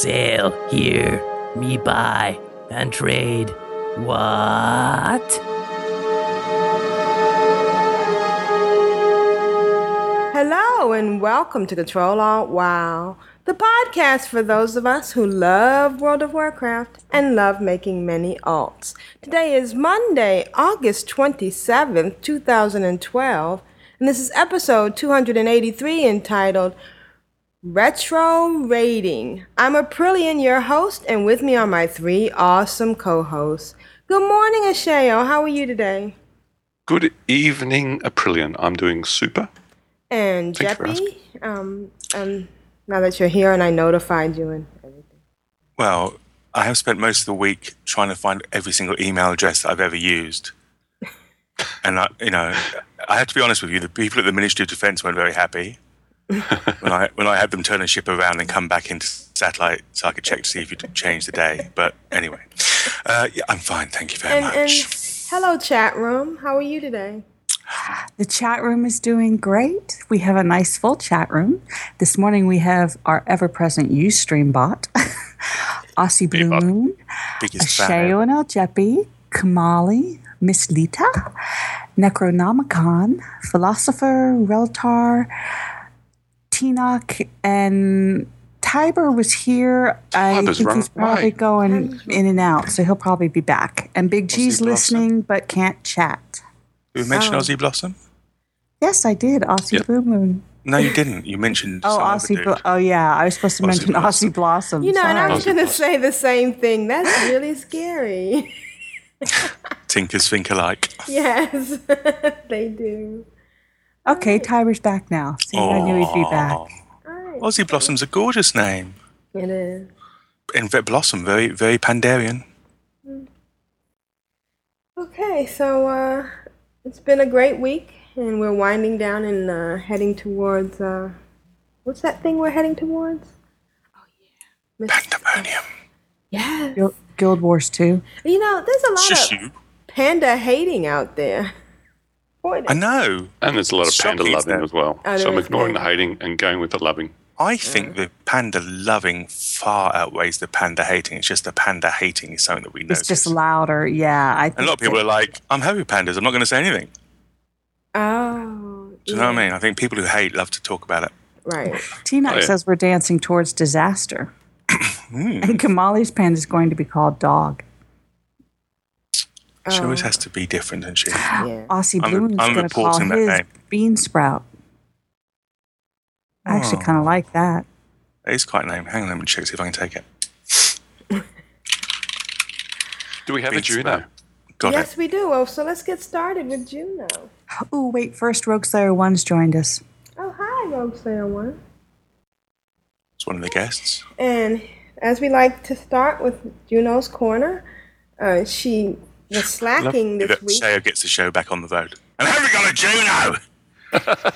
Sail here, me buy, and trade. What? Hello and welcome to Control Alt WoW, the podcast for those of us who love World of Warcraft and love making many alts. Today is Monday, August 27th, 2012, and this is episode 283 entitled Retro Raiding. I'm Aprillian, your host, and with me are my three awesome co-hosts. Good morning, Ashayo. How are you today? Good evening, Aprillian. I'm doing super. And Thanks Jeppy, um, um, now that you're here and I notified you and everything. Well, I have spent most of the week trying to find every single email address that I've ever used. And I, you know, I have to be honest with you, the people at the Ministry of Defence weren't very happy when I when I had them turn a ship around and come back into satellite so I could check to see if you'd changed the day. But anyway, uh, yeah, I'm fine. Thank you very And, much. and hello, chat room. How are you today? The chat room is doing great. We have a nice full chat room. This morning we have our ever present Ustream bot, Aussie Blue bot. Moon, Biggest fan Ashayo and El Jeppy, Kamali, Miss Lita, Necronomicon, Philosopher, Reltar, Tinoch, and Tiber was here. I Tiber's think right. he's probably Right. going in and out, so he'll probably be back. And Big G's Blossom. listening but can't chat. you mentioned Oh. Aussie Blossom? Yes, I did. Aussie Yeah. Blue Moon. No, you didn't. You mentioned Oh, Aussie. dude. Blo- oh, yeah. I was supposed to Aussie mention Blossom. Aussie Blossom. You know, and I was going to say the same thing. That's really scary. Tinkers think alike. yes, they do. Okay, Tiber's back now. See, I knew he'd be back. Aw. All right. Aussie Blossom's a gorgeous name. It is. And ve- Blossom, very, very Pandaren. Okay, so uh, it's been a great week, and we're winding down and uh, heading towards. Uh, what's that thing we're heading towards? Oh yeah, Miss- Pandemonium. Yes. Guild, Guild Wars 2. You know, there's a lot Shush of panda hating out there. Boy, I know. And there's a lot of It's panda shocking, loving as well. Oh, so I'm is ignoring the hating and going with the loving. I think the panda loving far outweighs the panda hating. It's just the panda hating is something that we notice. It's just louder. Yeah. I And a lot of people are like, I'm happy with pandas. I'm not going to say anything. Oh. Do you know what I mean? I think people who hate love to talk about it. Right. Tinoch Oh, yeah. says we're dancing towards disaster. Hmm. And Kamali's panda is going to be called Dog. She always Oh. has to be different, doesn't she? Yeah. Aussie I'm- Blue I'm going to call reporting that his name. Bean Sprout. I actually Oh. kind of like that. It is quite a name. Hang on, let me check, see if I can take it. Do we have a Beats Juno? that. Got yes, it. we do. Well, so let's get started with Juno. Oh, wait. First, Rogue Slayer 1's joined us. Oh, hi, Rogue Slayer One. It's one of the guests. And as we like to start with Juno's corner, uh, she was slacking this that week. Shayo gets the show back on the road. And have we got a Juno?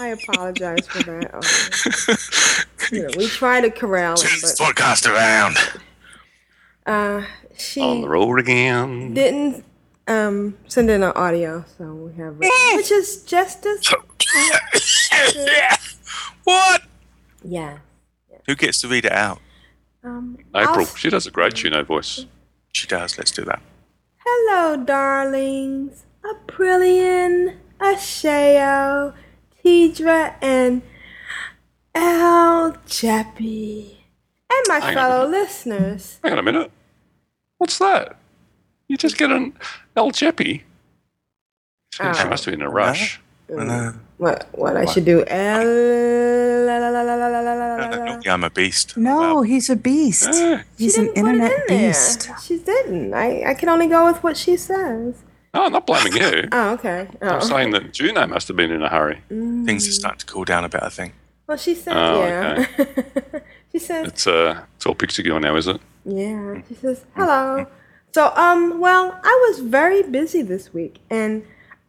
I apologize for that. Oh, you know, we try to corral it. Turn this but podcast around. uh, she On the road again. didn't um, send in an audio, so we have, which is just as what? yeah. Who gets to read it out? Um, April. I'll- She does a great Juno voice. She does. Let's do that. Hello, darlings. Aprillian, Ashayo, Tedrah, and El Jeppy. And my Hang fellow listeners. Hang on a minute. What's that? You just get an El Jeppy. She Oh. must be in a rush. No, What what I should do? El la, la, la, la, la, la, la, la, no, la, no, la. no, I'm a beast. No, Well, he's a beast. Eh. He's an didn't put it internet in there. beast. She didn't. I, I can only go with what she says. No, I'm not blaming you. Oh, okay. I'm Oh. saying that Juno must have been in a hurry. things are starting to cool down a bit, I think. Well, she said, Oh, yeah. she says, It's uh, it's all Pixie Girl now, is it? yeah. She says, hello. So, um, well, I was very busy this week, and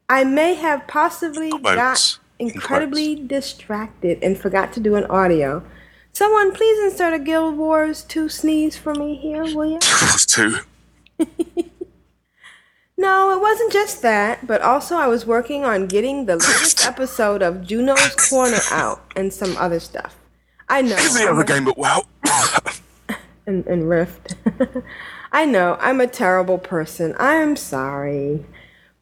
I may have possibly got Quotes. Incredibly distracted and forgot to do an audio. Someone please insert a Guild Wars 2 sneeze for me here, will you? Two. No, it wasn't just that, but also I was working on getting the latest episode of Juno's Corner out and some other stuff. I know. Every I'm other game but WoW. and, and Rift. I know, I'm a terrible person. I am sorry.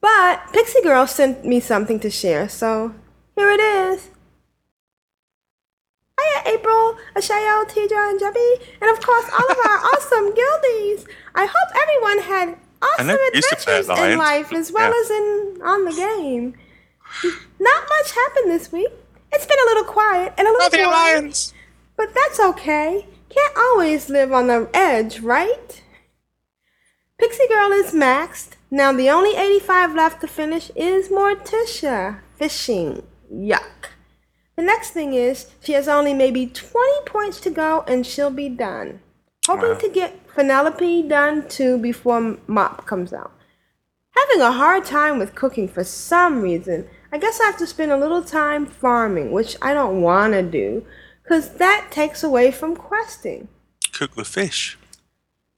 But Pixie Girl sent me something to share, so here it is. Hiya, April, Ashayo, Tedrah, and Jeppy, and of course all of our awesome guildies. I hope everyone had awesome know you used to play adventures in life as well yeah. as in on the game. Not much happened this week. It's been a little quiet and a little boring. Alliance. But that's okay. Can't always live on the edge, right? Pixie Girl is maxed. Now the only 85 left to finish is Morticia. Fishing. Yuck. The next thing is she has only maybe 20 points to go and she'll be done. Hoping to get Penelope done too before Mop comes out. Having a hard time with cooking for some reason. I guess I have to spend a little time farming, which I don't want to do, because that takes away from questing. Cook the fish.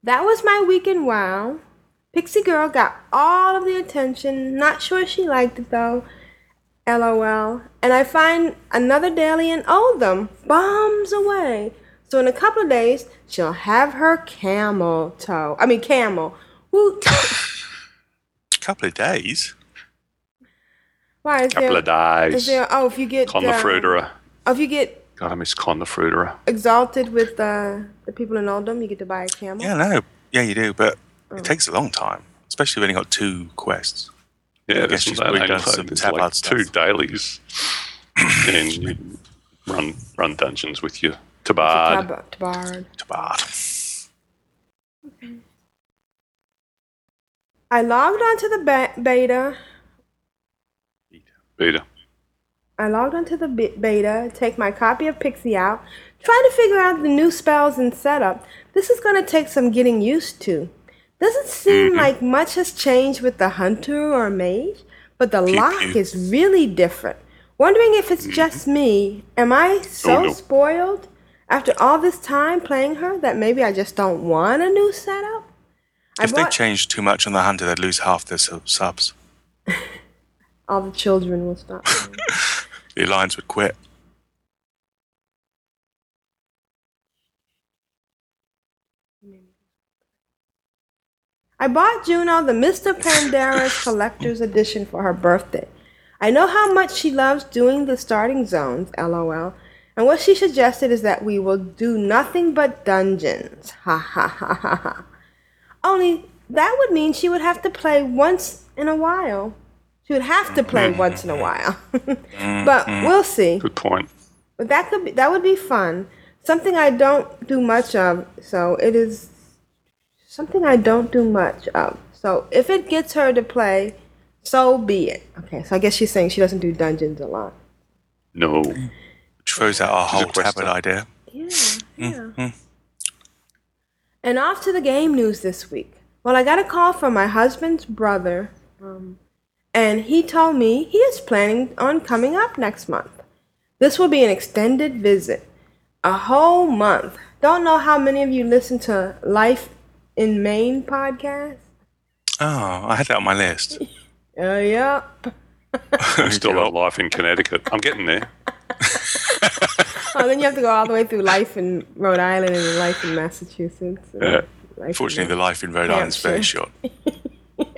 That was my week in WoW. Pixie Girl got all of the attention. Not sure she liked it though. LOL. And I find another daily in Uldum, bombs away. So in a couple of days, she'll have her camel toe. I mean camel. Woot. a couple of days. Why is Couple there? of Is days. there? Oh, if you get Con the uh, Fruiterer. Oh, if you get God, I miss Con the Fruiterer. exalted with uh, the people in Uldum, you get to buy a camel. Yeah, no. Yeah, you do, but. Mm. it takes a long time, especially when you've got two quests. Yeah, guess that's she's what probably done some There's like two dailies. and you run run dungeons with your tabard. Tab- Tabard. Tabard. I logged onto the be- beta. Beta. I logged onto the beta, take my copy of Pixie out, try to figure out the new spells and setup. This is going to take some getting used to. Doesn't seem mm-hmm. like much has changed with the hunter or mage, but the lock is really different. Wondering if it's mm-hmm. just me. Am I so Oh, no. spoiled after all this time playing her that maybe I just don't want a new setup? I If they changed too much on the hunter, they'd lose half their sub- subs. all the children will stop. The alliance would quit. I bought Juno the Mr. Pandera's Collector's Edition for her birthday. I know how much she loves doing the starting zones, lol. And what she suggested is that we will do nothing but dungeons. Ha ha ha ha ha. Only that would mean she would have to play once in a while. She would have to play mm-hmm. once in a while. but mm-hmm. we'll see. Good point. But that could be that would be fun. Something I don't do much of, so it is something I don't do much of. So if it gets her to play, so be it. Okay, so I guess she's saying she doesn't do dungeons a lot. No. Which throws out our a whole tabard quester. idea. Yeah, yeah. And off to the game news this week. Well, I got a call from my husband's brother, um, and he told me he is planning on coming up next month. This will be an extended visit, a whole month. Don't know how many of you listen to Life in Maine podcast. Oh, I had that on my list. Uh, yep. I'm Still got life in Connecticut. I'm getting there. Oh, then you have to go all the way through Life in Rhode Island and then Life in Massachusetts. and Yeah. Life in- the life in Rhode Island's very Hampshire. short.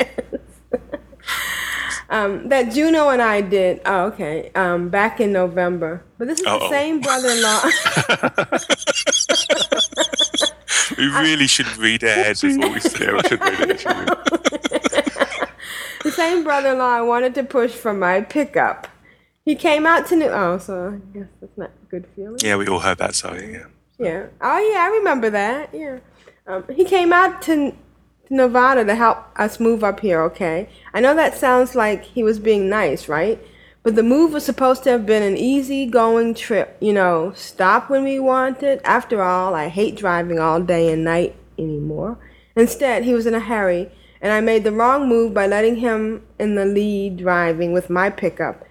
Um, that Juno and I did. Oh, okay. Um, back in November. But this is the Uh-oh. same brother-in-law. We really should read ahead before we say we should read we? the same brother-in-law I wanted to push from my pickup. He came out to New. Oh, so I guess that's not a good feeling. Yeah, we all heard that, sorry. Yeah. Yeah. Oh, yeah. I remember that. Yeah. Um, he came out to, Nevada to help us move up here. Okay. I know that sounds like he was being nice, right? But the move was supposed to have been an easy going trip, you know, stop when we wanted. After all, I hate driving all day and night anymore. Instead, he was in a hurry, and I made the wrong move by letting him in the lead driving with my pickup.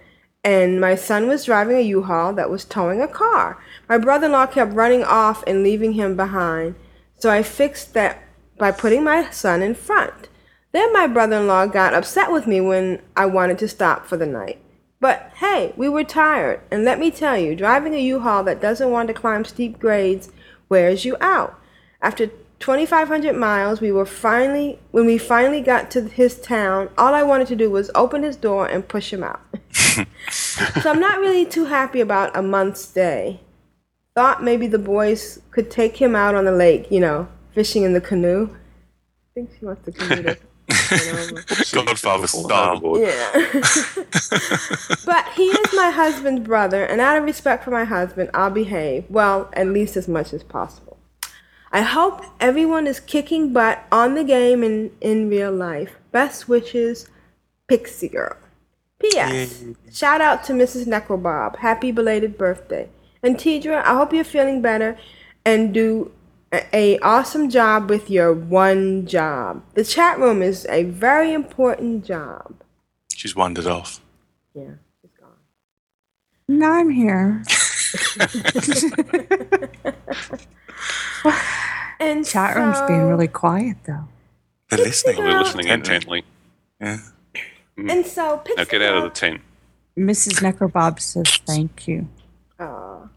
And my son was driving a U-Haul that was towing a car. My brother-in-law kept running off and leaving him behind. So I fixed that by putting my son in front. Then my brother-in-law got upset with me when I wanted to stop for the night. But hey, we were tired, and let me tell you, driving a U-Haul that doesn't want to climb steep grades wears you out. After 2,500 miles, we were finally, when we finally got to his town, all I wanted to do was open his door and push him out. so I'm not really too happy about a month's stay. Thought maybe the boys could take him out on the lake, you know, fishing in the canoe. I think she wants to canoe to Godfather style. yeah. but he is my husband's brother, and out of respect for my husband, I'll behave. Well, at least as much as possible. I hope everyone is kicking butt on the game and in real life. Best wishes, Pixie Girl. P.S. Shout out to Mrs. Necrobob. Happy belated birthday. And Tedrah, I hope you're feeling better and do a, a awesome job with your one job. The chat room is a very important job. She's wandered off. Yeah, she's gone. Now I'm here. And Chat room's being really quiet though. They're listening. They're listening intently. Yeah. Mm. And so Now get out of the tent. Mrs. Necrobob says thank you. Aw.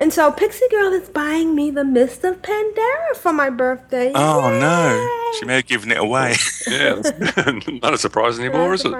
And so Pixie Girl is buying me the Mist of Pandaria for my birthday. Oh no, she may have given it away. Yeah, not a surprise anymore, is it?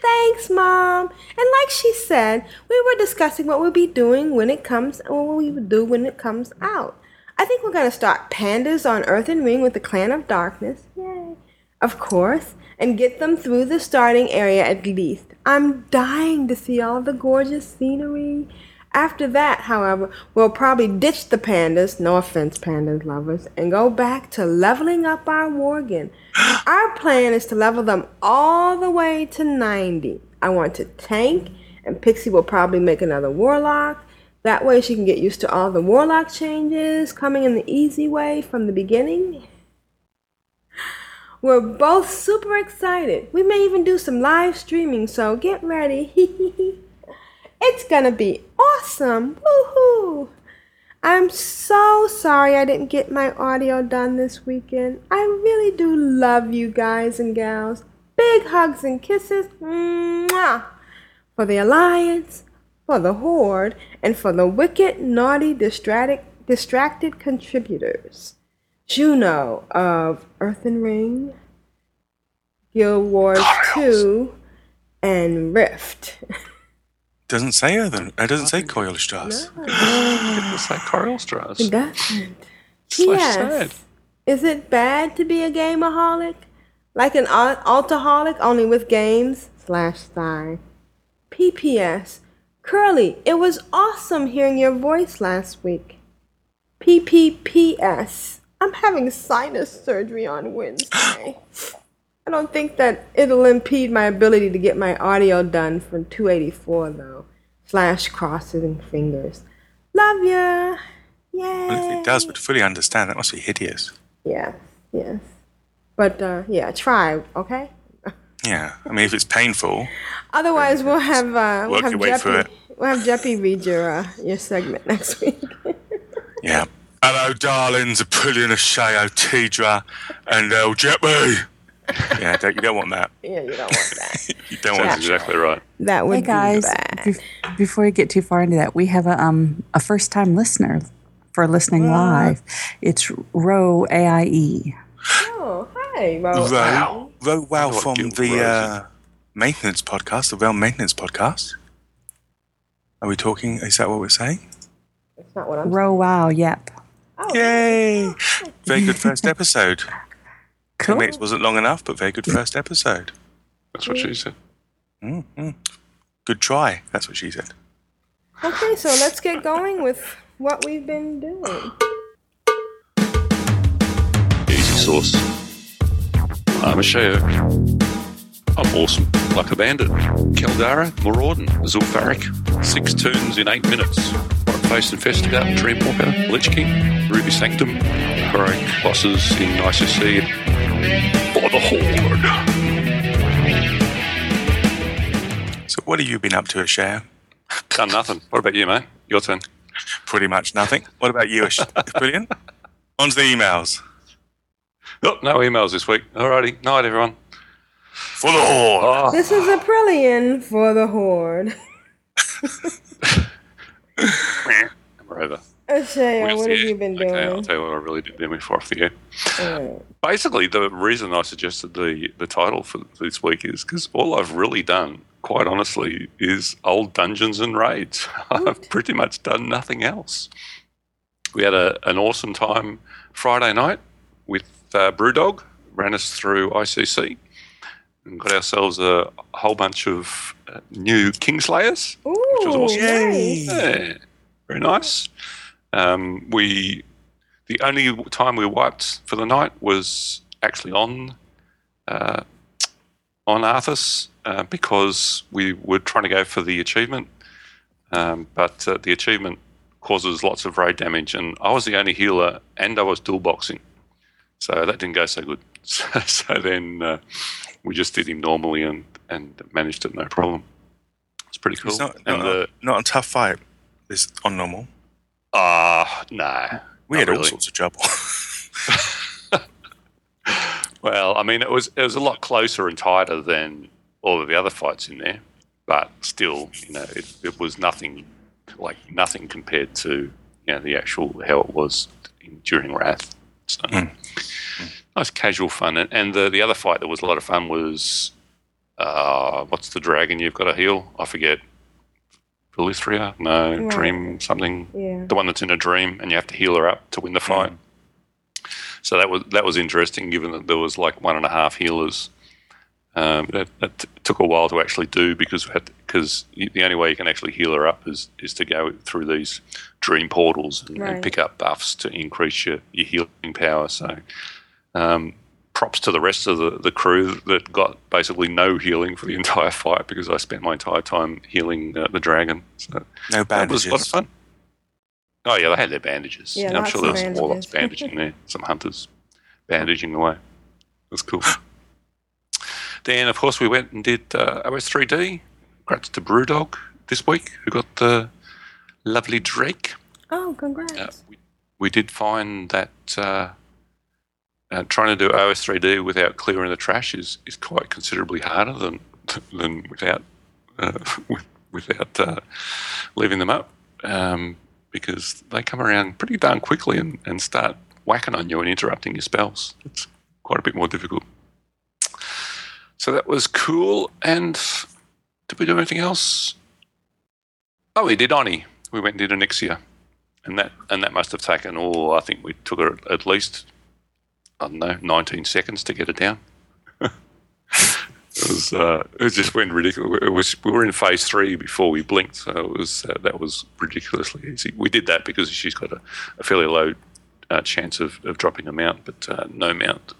Thanks, Mom. And like she said, we were discussing what we'll be doing when it comes, what we would do when it comes out. I think we're gonna start pandas on Earthen Ring with the Clan of Darkness. Yay! Of course, and get them through the starting area at least. I'm dying to see all the gorgeous scenery. After that, however, we'll probably ditch the pandas, no offense, pandas lovers, and go back to leveling up our Worgen. Our plan is to level them all the way to 90. I want to tank, and Pixie will probably make another Warlock. That way she can get used to all the Warlock changes coming in the easy way from the beginning. We're both super excited. We may even do some live streaming, so get ready. it's gonna be awesome. Woohoo! I'm so sorry I didn't get my audio done this weekend. I really do love you guys and gals. Big hugs and kisses. Mwah! For the Alliance, for the Horde, and for the wicked, naughty, distracted, distracted contributors. Juno of Earthen Ring, Guild Wars 2, and Rift. Doesn't say other. It doesn't say Coil Strass. It's like Coral Straws. It doesn't. Yes. Is it bad to be a gameaholic? Like an al- altaholic, only with games? Slash sigh. PPS. Curly, it was awesome hearing your voice last week. PPPS. I'm having sinus surgery on Wednesday. I don't think that it'll impede my ability to get my audio done from 284 though. Slash crossing fingers. Love ya. Yay. Well, if it does, but fully understand, that must be hideous. Yeah. yes. But uh, yeah, try, okay? Yeah. I mean, if it's painful, Otherwise, we'll have uh, we'll have Jeppy. We'll have Jeppy read your uh, your segment next week. yeah. Hello, darlings. A pudding, a shayo, Tedrah, and El Jeppy. Yeah, don't, you don't want that. yeah, you don't want that. You don't Sounds want exactly right. That would Hey guys, be bad. bef- before we get too far into that, we have a um a first time listener for listening live. It's Ro AIE. oh, hi, Mo. Ro, Ro Wow what from the uh, maintenance podcast, the Realm Maintenance Podcast. Are we talking? Is that what we're saying? That's not what I'm. Ro Wow, yep. Oh, Yay! Very good first episode. Cool. Ten minutes wasn't long enough, but very good first episode. That's what she said. mm Good try. That's what she said. Okay, so let's get going with what we've been doing. Easy sauce. I'm a show. I'm awesome. Like a Bandit, Keldara, Maraudon, Zul'Farrak. Six turns in eight minutes. Bright Face Investigator, Dreamwalker, Lich King, Ruby Sanctum, Heroic Bosses in ICC for the Horde. So, what have you been up to, Share? Done nothing. What about you, mate? Your turn. Pretty much nothing. What about you, Ash- Brilliant? On to the emails. Oh, no emails this week. Alrighty. Night, everyone. For the Horde. Oh, This is Aprillian for the Horde. we're over. Where's what have you been Okay, I'll tell you what I really did then before off the air. Alright. Basically, the reason I suggested the, the title for this week is because all I've really done, quite honestly, is old dungeons and raids. I've pretty much done nothing else. We had a, an awesome time Friday night with uh, Brewdog, ran us through ICC, and got ourselves a whole bunch of uh, new Kingslayers. Ooh, was awesome. nice. Yeah, very nice. Um, we the only time we wiped for the night was actually on uh, on Arthas uh, because we were trying to go for the achievement, um, but uh, the achievement causes lots of raid damage, and I was the only healer, and I was dual boxing, so that didn't go so good. So, so then uh, we just did him normally and and managed it no problem. It's pretty cool. It's not, and not, the a, not a tough fight. It's on normal. Ah, no. We had all sorts of trouble. Well, I mean, it was it was a lot closer and tighter than all of the other fights in there, but still, you know, it, it was nothing like nothing compared to you know the actual how it was in, during Wrath. So nice casual fun, and, and the the other fight that was a lot of fun was uh, what's the dragon you've got to heal? I forget. Valithria? No, Right. Dream something. Yeah. The one that's in a dream, and you have to heal her up to win the fight. So that was that was interesting, given that there was like one and a half healers. Um, that, that t- took a while to actually do because we had because the only way you can actually heal her up is is to go through these dream portals and, Right. and pick up buffs to increase your, your healing power. So um, props to the rest of the, the crew that got basically no healing for the entire fight because I spent my entire time healing uh, the dragon. So No that was a lot of bandages. fun. Oh yeah, they had their bandages. Yeah, I'm sure there was some warlocks bandaging there, some hunters bandaging away. That's cool. then, of course, we went and did uh, OS3D. Congrats to Brewdog this week, who got the lovely Drake. Oh, congrats. Uh, we, we did find that uh, trying to do OS3D without clearing the trash is, is quite considerably harder than than without uh, with, without uh, leaving them up um, because they come around pretty darn quickly and, and start whacking on you and interrupting your spells. It's quite a bit more difficult. So that was cool. And did we do anything else? Oh, we did Oni. We went and did Onyxia and that and that must have taken oh I think we took at least I don't know 19 seconds to get it down. it was uh, it just went ridiculous. It was we were in phase three before we blinked, so it was uh, that was ridiculously easy. We did that because she's got a, a fairly low uh, chance of, of dropping a mount, but uh, no mount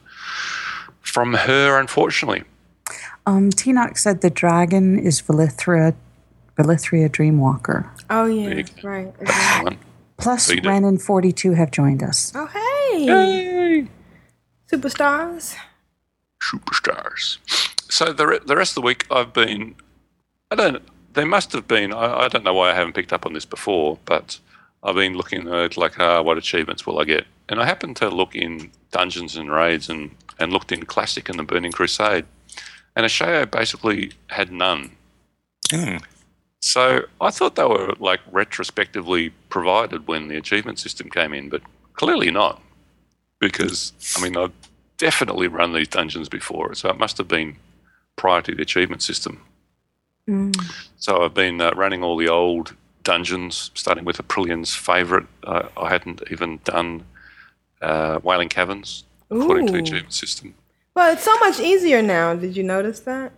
from her, unfortunately. Um, Tinoch said the dragon is Valithria, Valithria Dreamwalker. Oh, yeah. Right. That one. Plus, So you do- Ren and 42 have joined us. Oh, hey. Yay! Superstars. superstars. So the re- the rest of the week, I've been. I don't. There must have been. I, I don't know why I haven't picked up on this before, but I've been looking at like, uh, what achievements will I get? And I happened to look in dungeons and raids and and looked in classic and the Burning Crusade, and Ashayo basically had none. Hmm. So I thought they were like retrospectively provided when the achievement system came in, but clearly not, because I mean I've definitely run these dungeons before, so it must have been prior to the achievement system. Mm. So I've been uh, running all the old dungeons, starting with Aprillian's favourite. Uh, I hadn't even done uh, Wailing Caverns according to the achievement system. Well, it's so much easier now. Did you notice that?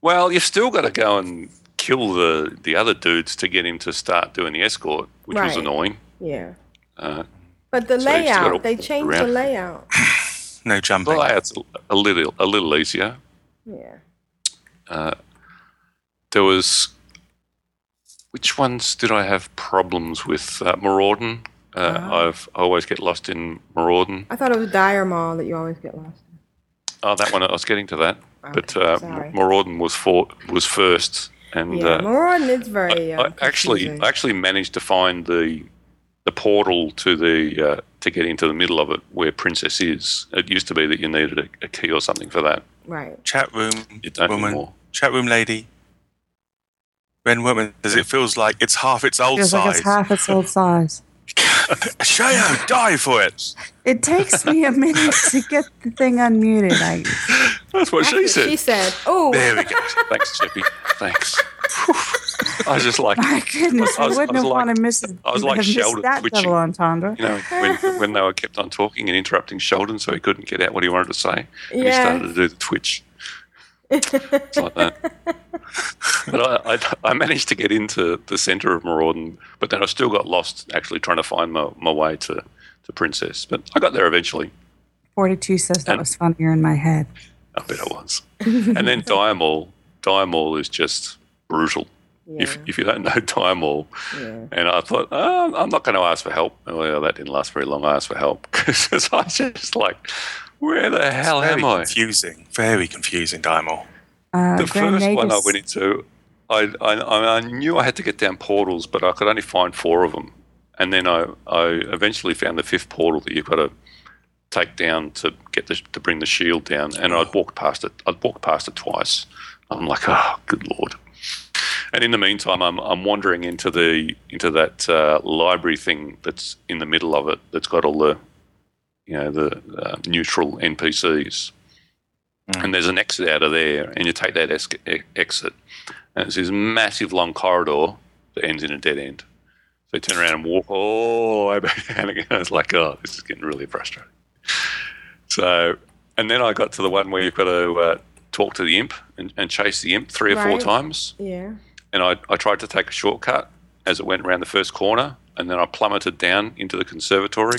Well, you've still got to go and kill the, the other dudes to get him to start doing the escort, which was annoying. Yeah. Uh, But the So you still gotta layout, they changed the layout. No the jumping. layout's a little a little easier. Yeah. uh, there was which ones did I have problems with? Uh, Maraudon. Uh, Ah. I've I always get lost in Maraudon. I thought it was Dire Maul that you always get lost. In. Oh, that one I was getting to that, but Okay, uh, sorry. Maraudon was for, was first, and Yeah, uh, Maraudon is very. I, Uh, I actually. I actually managed to find the the portal to the uh, to get into the middle of it where Princess is. It used to be that you needed a, a key or something for that. right. Chat room woman, anymore. chat room lady. Ren Woman says it feels like it's half its old Feels like size. it's half its old size. Shayo, die for it. It takes me a minute to get the thing unmuted. I, That's what she said. She said, "Oh, There we go. Thanks, Chippy. Thanks. I was just like, my goodness, I was- I wouldn't I was have like- wanted miss, I was like Sheldon that twitching. double entendre. you know, when, when they were kept on talking and interrupting Sheldon so he couldn't get out what he wanted to say. And he started to do the twitch. It's like that. But I, I, I managed to get into the centre of Maraudon, but then I still got lost actually trying to find my, my way to, to Princess. But I got there eventually. 42 says that And- was funnier in my head. I bet it was. and then Dire Maul. Diamol is just brutal. If, Yeah. if you don't know Dire Maul, yeah. And I thought, oh, I'm not going to ask for help. Well, that didn't last very long. I asked for help because I was just like, where the hell Very am I? confusing. Very confusing, Dire Maul. Uh, The Grand first one I went into, I, I, I knew I had to get down portals, but I could only find four of them. And then I, I eventually found the fifth portal that you've got to take down to get the, to bring the shield down. And I'd walked past it. I'd walked past it twice. I'm like, oh, good lord. And in the meantime, I'm, I'm wandering into the into that uh, library thing that's in the middle of it. That's got all the, you know, the uh, neutral NPCs. And there's an exit out of there, and you take that es- e- exit, and it's this massive long corridor that ends in a dead end. So you turn around and walk all the way back down again. It's like, oh, this is getting really frustrating. So, and then I got to the one where you've got to uh, talk to the imp and, and chase the imp three or four times. Yeah. And I, I tried to take a shortcut as it went around the first corner, and then I plummeted down into the conservatory,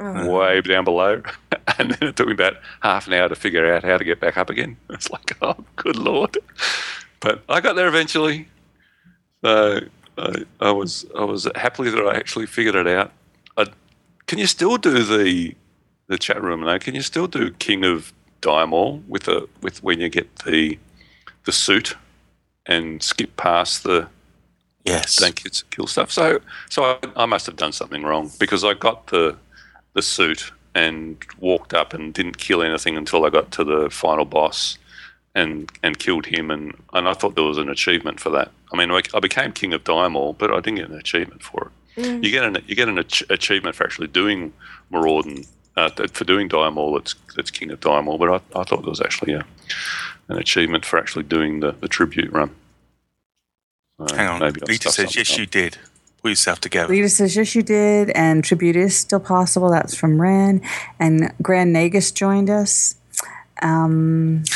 oh. way down below. And then it took me about half an hour to figure out how to get back up again. It's like, oh, good lord! But I got there eventually. So I, I was I was happily that I actually figured it out. I, can you still do the the chat room now? Can you still do King of Dire Maul with a with when you get the the suit and skip past the Yes. don't kill, kill stuff. So, so I, I must have done something wrong because I got the the suit and walked up and didn't kill anything until I got to the final boss and and killed him. And, and I thought there was an achievement for that. I mean, I, I became king of Dire Maul, but I didn't get an achievement for it. You get an you get an ach- achievement for actually doing Maraudon. Uh, for doing Dire Maul, that's that's King of Dire Maul, but I, I thought there was actually a, an achievement for actually doing the, the tribute run. So Hang on. maybe Lita says, yes, up. you did. Pull yourself together. Lita says, yes, you did. And tribute is still possible. That's from Ren. And Grand Nagus joined us. Um,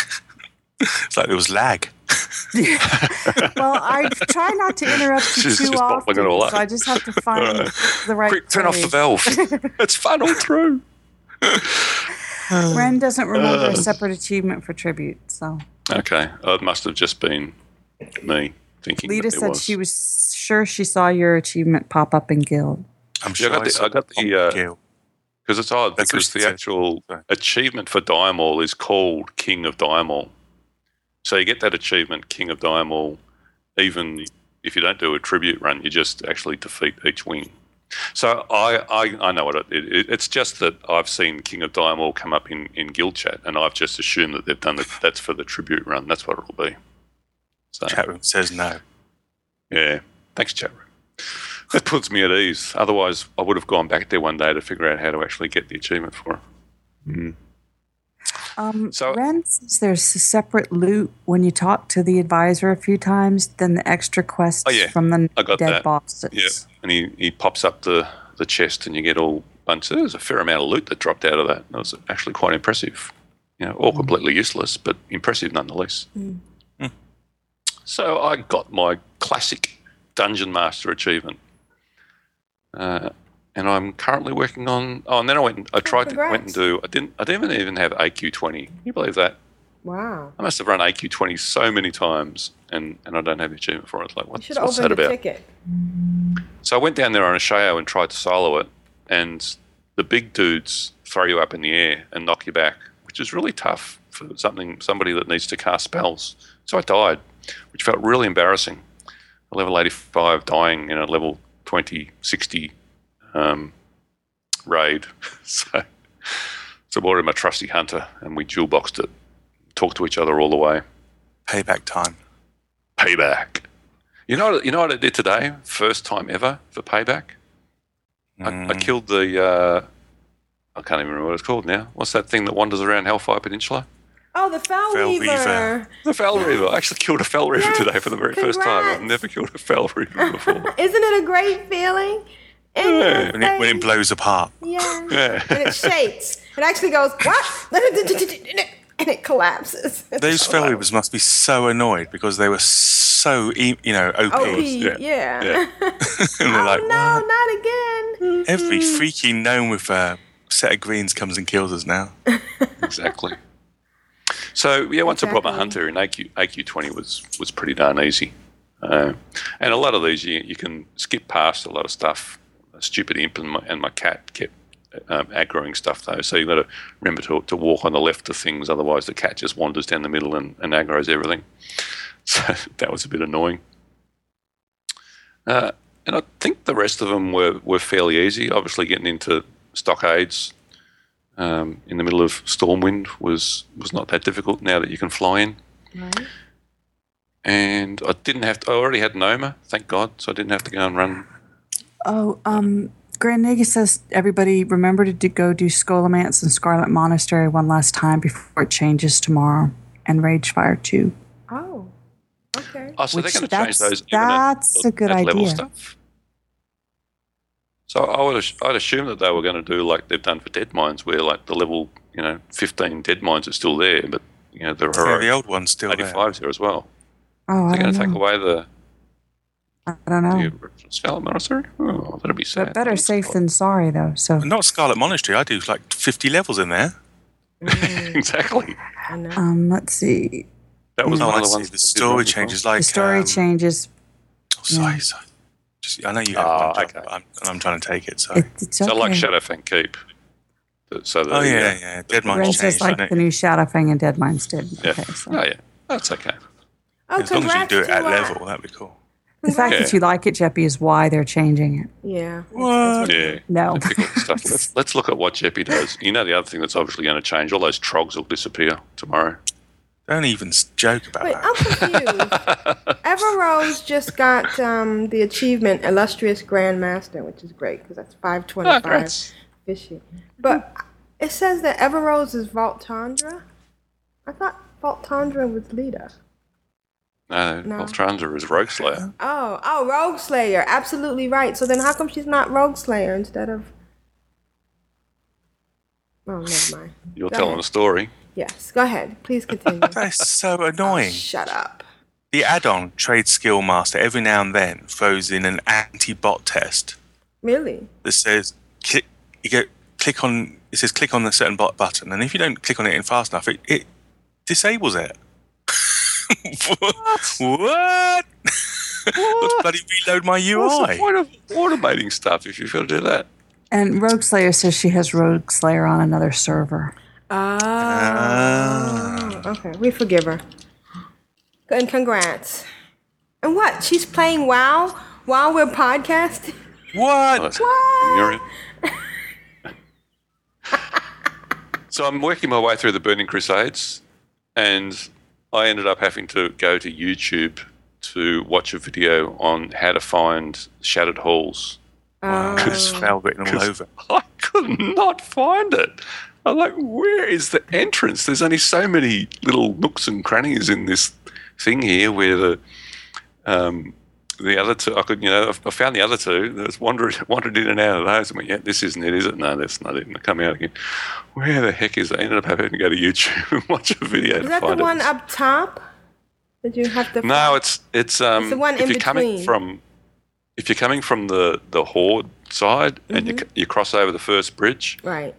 It's like there was lag. well, I try not to interrupt you She's too just often, it all up. so I just have to find Alright. the right Quick, turn off the valve. it's funneled through. Ren doesn't remember Uh. a separate achievement for tribute, so Okay, oh, it must have just been me thinking. Lita that there said was. she was sure she saw your achievement pop up in Guild. I'm Yeah, sure I got the- saw I got the, on uh, Because it's odd, That's because the actual Sorry. achievement for Dire Maul is called King of Dire Maul. So you get that achievement, King of Dire Maul, even if you don't do a tribute run, you just actually defeat each wing. So I, I, I know what it, it It's just that I've seen King of Dire Maul come up in, in guild chat, and I've just assumed that they've done the, that's for the tribute run. That's what it'll be. So Chat room says no. yeah, thanks, chat room. That puts me at ease. Otherwise, I would have gone back there one day to figure out how to actually get the achievement for it. Mm. Um, So- Ren says there's a separate loot when you talk to the advisor a few times than the extra quests Oh, yeah. from the I got dead that. bosses. Yeah, and he, he pops up the, the chest, and you get all bunch. There's a fair amount of loot that dropped out of that. That was actually quite impressive. You know, all completely useless, but impressive nonetheless. Hmm. So I got my classic dungeon master achievement, uh, and I'm currently working on. Oh, and then I went. And, I oh, tried to went and do. I didn't. I didn't even have AQ20. Can you believe that? Wow. I must have run AQ20 so many times, and, and I don't have the achievement for it. It's like, You what's, should have what's that about? ticket. So I went down there on Ashayo and tried to solo it, and the big dudes throw you up in the air and knock you back, which is really tough for something somebody that needs to cast spells. So I died, which felt really embarrassing. A level 85 dying in a level 20, 60 um, raid. so, so I ordered my trusty hunter, and we dual boxed it, talked to each other all the way. Payback time. Payback. You know, what- you know what I did today? First time ever for payback. I, I Mm. killed the. Uh, I can't even remember what it's called now. What's that thing that wanders around Hellfire Peninsula? Oh, the Fell, Fell Weaver. Weaver. The Fel Reaver. I actually killed a Fel Reaver Yes, today for the very first time. I've never killed a Fel Reaver before. Isn't it a great feeling? In your Yeah. When it, when it blows apart. Yeah. Yeah. and it shakes. It actually goes, what? and it collapses. It's Those so fell loud. must be so annoyed because they were so, e- you know, OP. OP, Yeah. yeah. Yeah. and they're oh, like, no, "What?" not again. Every freaky gnome with a set of greens comes and kills us now. exactly. So yeah, once I brought my hunter in AQ AQ twenty was was pretty darn easy, uh, and a lot of these you, you can skip past a lot of stuff. Stupid imp and my, and my cat kept um, aggroing stuff though, so you've got to remember to, to walk on the left of things, otherwise the cat just wanders down the middle and, and aggroes everything. So that was a bit annoying. Uh, and I think the rest of them were, were fairly easy. Obviously, getting into stockades um, in the middle of Stormwind was was not that difficult now that you can fly in. Right. And I didn't have to. I already had Noma, thank God, so I didn't have to go and run. Oh, um, Grand Nagus says everybody remember to do, go do Scholomance and Scarlet Monastery one last time before it changes tomorrow, and Ragefire too. Oh, okay. Oh, so Which they're going to change that's- those. even at- that's a good at level idea. stuff. So I would I'd assume that they were going to do like they've done for Dead Mines, where like the level you know 15 Dead Mines are still there, but you know there Yeah, are the old one's still there. 85s there as well. Oh, I They're going to take away the, I don't know. the original Scarlet Monastery. Oh, that'd be sad. But better safe than sorry, though. So Not Scarlet Monastery. I do like 50 levels in there. exactly. I know. um, let's see. That was Oh, one I of the see. ones. The that story really changes like. the story um, changes. Oh, sorry, sorry. Just, I know you have Oh, one job, okay. but I'm, and I'm trying to take it. So. It, it's So like okay. Shadowfang Keep. So the, oh, yeah, uh, yeah. Dead Ren Mines says changed. I like the new Shadowfang and Dead Mines did. Yeah. Okay, so. Oh yeah, that's okay. Oh, As long as you congrats do it at level, that'd be cool. The fact that you like it, Jeppy, is why they're changing it. Yeah. What? Yeah. No. Stuff. Let's, let's look at what Jeppy does. You know, the other thing that's obviously going to change, all those trogs will disappear tomorrow. Don't even joke about Wait, that. I'm confused. Everrose just got um, the achievement Illustrious Grandmaster, which is great because that's Ah, 525 congrats. fishy. But it says that Everrose is Vault Tundra. I thought Vault Tundra was Lita. No, No. Voltranza is Rogue Slayer. Oh, oh, Rogue Slayer. Absolutely right. So then how come she's not Rogue Slayer instead of. Oh, never mind. You're Go telling ahead. a story. Yes, go ahead. Please continue. That is so annoying. Oh, shut up. The add-on Trade Skill Master every now and then throws in an anti-bot test Really? that says click, you go click on it says click on the certain bot button, and if you don't click on it in fast enough, it, it disables it. What? what? Let's bloody reload my UI. What's the UI. point of automating stuff if you've got to do that? And Rogue Slayer says she has Rogue Slayer on another server. Oh. Ah. Okay, we forgive her. And congrats. And what? She's playing WoW while we're podcasting? Oh, What? that's What? ignorant. so I'm working my way through the Burning Crusades, and I ended up having to go to YouTube to watch a video on how to find shattered halls. Because spell written all 'Cause over. I could not find it. I'm like, where is the entrance? There's only so many little nooks and crannies in this thing here where the um, the other two, I could, you know, I found the other two. There's wandered wandered in and out of those. and went, yeah, this isn't it, is it? No, that's not it. And I come out again. Where the heck is it? I ended up having to go to YouTube and watch a video Is to that the find one it. up top? Did you have to No, it's it's um It's the one if in you're coming between. from if you're coming from the the horde side and Mm-hmm. you you cross over the first bridge, Right.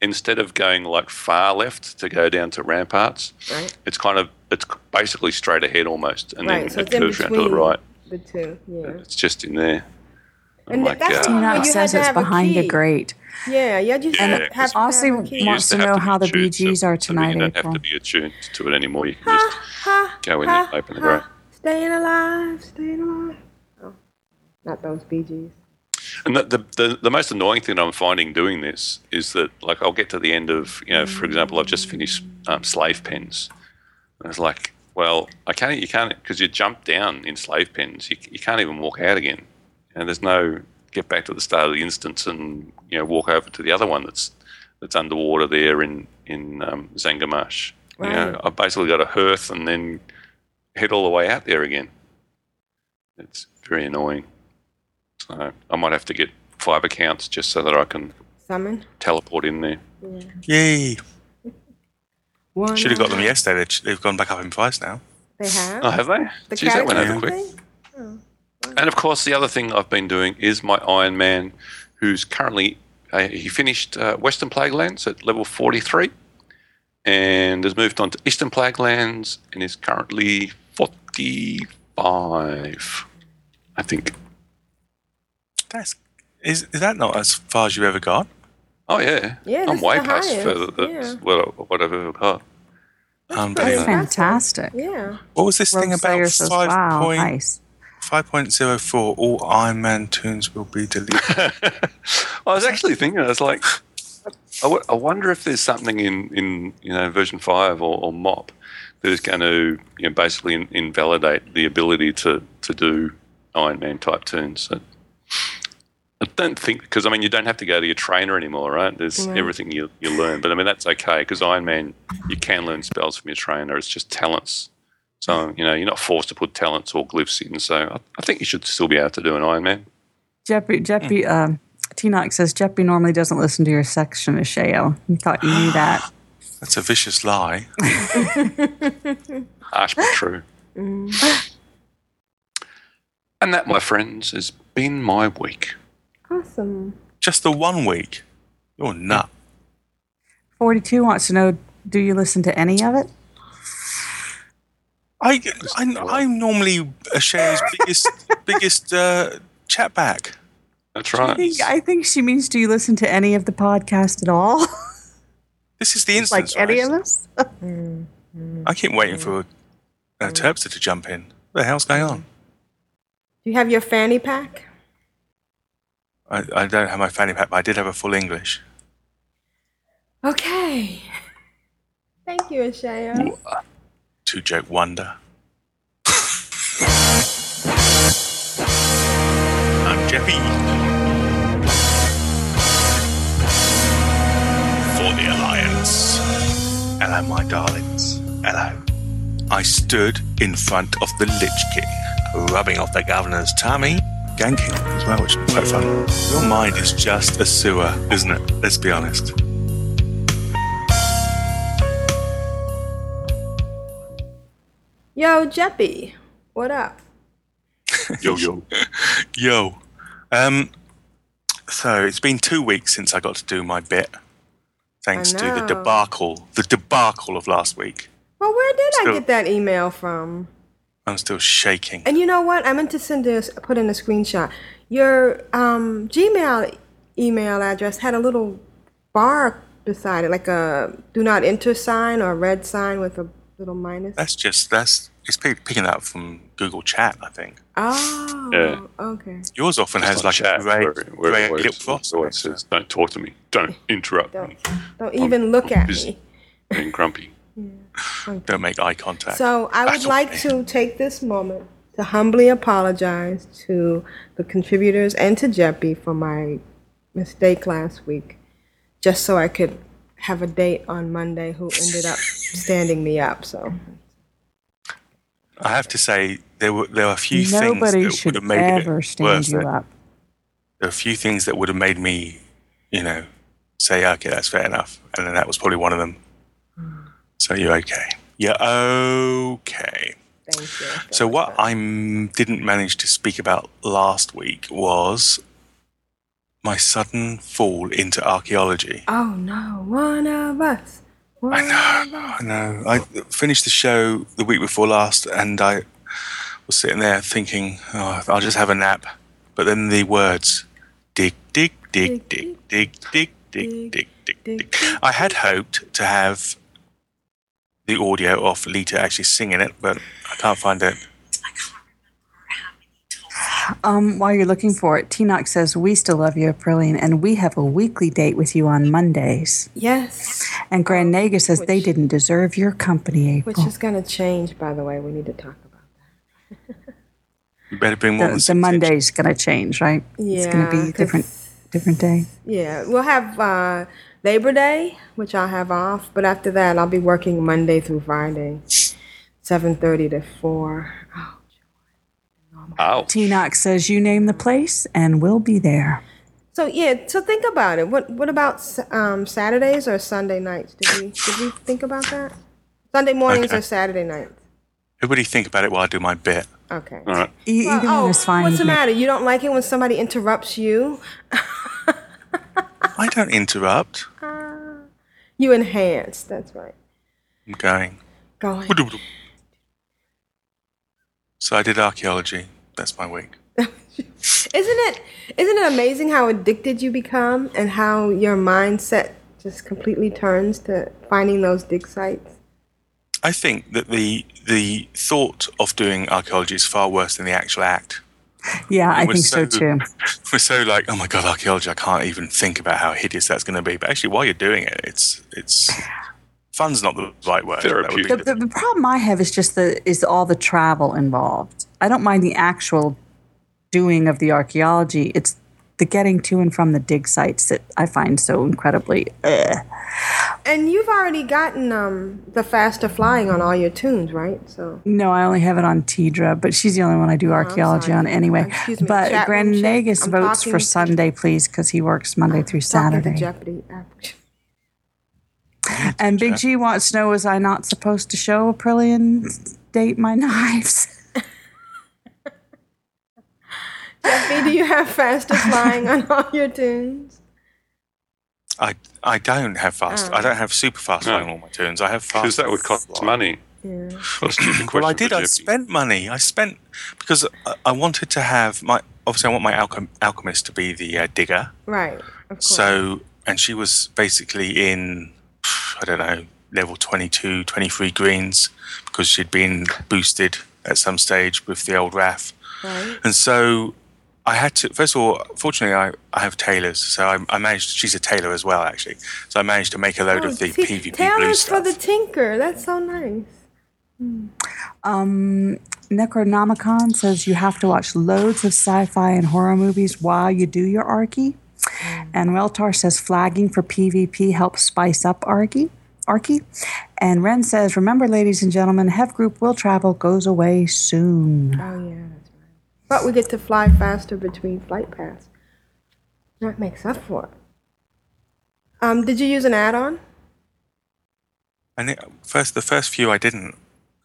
instead of going like far left to go down to ramparts, Right. it's kind of it's basically straight ahead almost, and Right, then it's it curves around to the right. The two, yeah. It's just in there. I'm And like, that's uh, the you had says it's have a behind key. a grate. Yeah, yeah, you And have, Yeah, have to Aussie have a key. you wants used to know be how the attuned, Bee Gees are so that tonight, You don't April. have to be attuned to it anymore. You can just Ha, go in ha, and open the ha. grate. Staying alive, staying alive. Oh, not those Bee Gees. And the, the, the, the most annoying thing I'm finding doing this is that, like, I'll get to the end of, you know, for example, I've just finished um, Slave Pens. And it's like, well, I can't, you can't, because you jump down in Slave Pens, you, you can't even walk out again. And there's no get back to the start of the instance and, you know, walk over to the other one that's that's underwater there in, in um, Zangarmarsh. You know, I've basically got a hearth and then head all the way out there again. It's very annoying. So I might have to get five accounts just so that I can Summon. teleport in there. Yay! One Should have got them yesterday. They've- They've gone back up in price now. They have. Oh, have they? the Jeez, that went over characters quick. thing? And of course, the other thing I've been doing is my Iron Man, who's currently uh, he finished uh, Western Plaguelands at level 43, and has moved on to Eastern Plaguelands and is currently 45, I think. That's is is that not as far as you ever got? Oh yeah, Yeah, I'm that's way the past highest, further than yeah. what, what I've ever got. Pretty Unbelievable. Fantastic. Yeah. What was this thing Rose about Slayer says, five wow, point nice. five point zero four? All Iron Man tunes will be deleted. I was actually thinking, I was like, I, w- I wonder if there's something in, in you know version five or, or MOP that is going to you know, basically in, invalidate the ability to, to do Iron Man type tunes. So I don't think because I mean you don't have to go to your trainer anymore, right? There's Right. everything you, you learn, but I mean that's okay because Iron Man you can learn spells from your trainer. It's just talents. So you know you're not forced to put talents or glyphs in. So I, I think you should still be able to do an Iron Man. Jeppy, Jeppy, um, T-Knox says Jeppy normally doesn't listen to your section Ashayo. You thought you knew that. That's a vicious lie. Harsh but true. and that, my friends, has been my week. Awesome. Just the one week. You're nut. 42 wants to know, do you listen to any of it? I, I I'm normally a Shay's biggest biggest uh, chat back. That's I right. think, I think she means, do you listen to any of the podcast at all? This is the instance. like instance. any of us? I keep waiting for uh, Terpster to jump in. What the hell's going on? Do you have your fanny pack? I, I don't have my fanny pack, but I did have a full English. Okay. Thank you, Ashayo. Uh, two joke wonder. I'm Jeppy. For the Alliance. Hello, my darlings. Hello. I stood in front of the Lich King, rubbing off the governor's tummy, ganking as well, which is quite fun. Your mind is just a sewer, isn't it? Let's be honest. Yo, Jeppy. What up? Yo, yo. Yo. Um, so it's been two weeks since I got to do my bit, thanks to the debacle, the debacle of last week. Well, where did I get that email from? I'm still shaking. And you know what? I meant to send this, put in a screenshot. Your um, Gmail email address had a little bar beside it, like a do not enter sign or a red sign with a little minus. That's just that's it's pick- picking that up from Google Chat, I think. oh, Yeah. okay. Yours often has like not a chat, grey, where- where- grey where lip it's- where it says, don't talk to me. Don't interrupt Don't, me. don't even look at busy. me. Being grumpy. Don't make eye contact. So I would like okay. to take this moment to humbly apologize to the contributors and to Jeppy for my mistake last week, just so I could have a date on Monday who ended up standing me up. So I have to say there were there were a few things Nobody that would have made ever it stand worse. you There up. there are a few things that would have made me, you know, say, okay, that's fair enough. And then that was probably one of them. So you're okay. You're okay. thank you. So what I didn't manage to speak about last week was my sudden fall into archaeology. Oh no, one of us. One I know. I know. I finished the show the week before last, and I was sitting there thinking, oh, I'll just have a nap. But then the words, dig, dig, dig, dig, dig, dig, dig, dig, dig, dig. I had hoped to have the audio of Lita actually singing it, but I can't find it. Um, while you're looking for it, Tinox says, We still love you, Aprillian, and we have a weekly date with you on Mondays. Yes, And Grand Nagus says they didn't deserve your company, April. which April. is going to change, by the way. We need to talk about that. You better bring more The, the Monday's going to change, right? Yeah. it's going to be Yeah, a different, 'cause- different day. Yeah, we'll have uh, Labor Day, which I'll have off, but after that, I'll be working Monday through Friday, seven thirty to four. Oh, Ow. Tinox says, You name the place, and we'll be there. So yeah, so think about it. What what about um, Saturdays or Sunday nights? Did we did we think about that? Sunday mornings Okay. or Saturday nights? Everybody think about it while I do my bit. Okay. All right. E- Well, Either oh, one is fine. what's the matter? You don't like it when somebody interrupts you? I don't interrupt. You enhance. That's right. I'm going. Going. So I did archaeology. That's my week. Isn't it isn't it amazing how addicted you become and how your mindset just completely turns to finding those dig sites? I think that the the thought of doing archaeology is far worse than the actual act. Yeah, I think so, too. We're so like, oh my god, archaeology! I can't even think about how hideous that's going to be. But actually, while you're doing it, it's it's fun's not the right word. That The, the, the problem I have is just the is all the travel involved. I don't mind the actual doing of the archaeology. It's the getting to and from the dig sites that I find so incredibly. Ugh. And you've already gotten um, the faster flying on all your tunes, right? So No, I only have it on Tedrah, but she's the only one I do archaeology sorry. on anyway. Excuse me, But chat room Grand chick, Nagus I'm votes for Sunday, please, because he works Monday through talking to Saturday. Jeopardy. And Big G wants to know: Was I not supposed to show Aprillian date my knives? Jeppy, do you have faster flying on all your tunes? I I don't have fast. I don't have super fast No. on all my turns. I have fast. Because that would cost flying. money. Yeah. What question Well, I did. I spent money. I spent because I, I wanted to have my. Obviously, I want my alchem- alchemist to be the uh, digger. Right. Of. So, and she was basically in, I don't know, level 22, 23 greens because she'd been boosted at some stage with the old RAF. right. And so I had to, first of all, fortunately, I, I have tailors. So I, I managed, she's a tailor as well, actually. So I managed to make a load Oh, of the see, PvP blue Tailors for the tinker. That's so nice. Um, Necronomicon says you have to watch loads of sci-fi and horror movies while you do your Arky. And Reltar says flagging for PvP helps spice up Arky. Arky. And Ren says, remember, ladies and gentlemen, Have Group Will Travel goes away soon. Oh yeah, that's right. But we get to fly faster between flight paths. That makes up for it. Um, did you use an add-on? And it, first, the first few I didn't.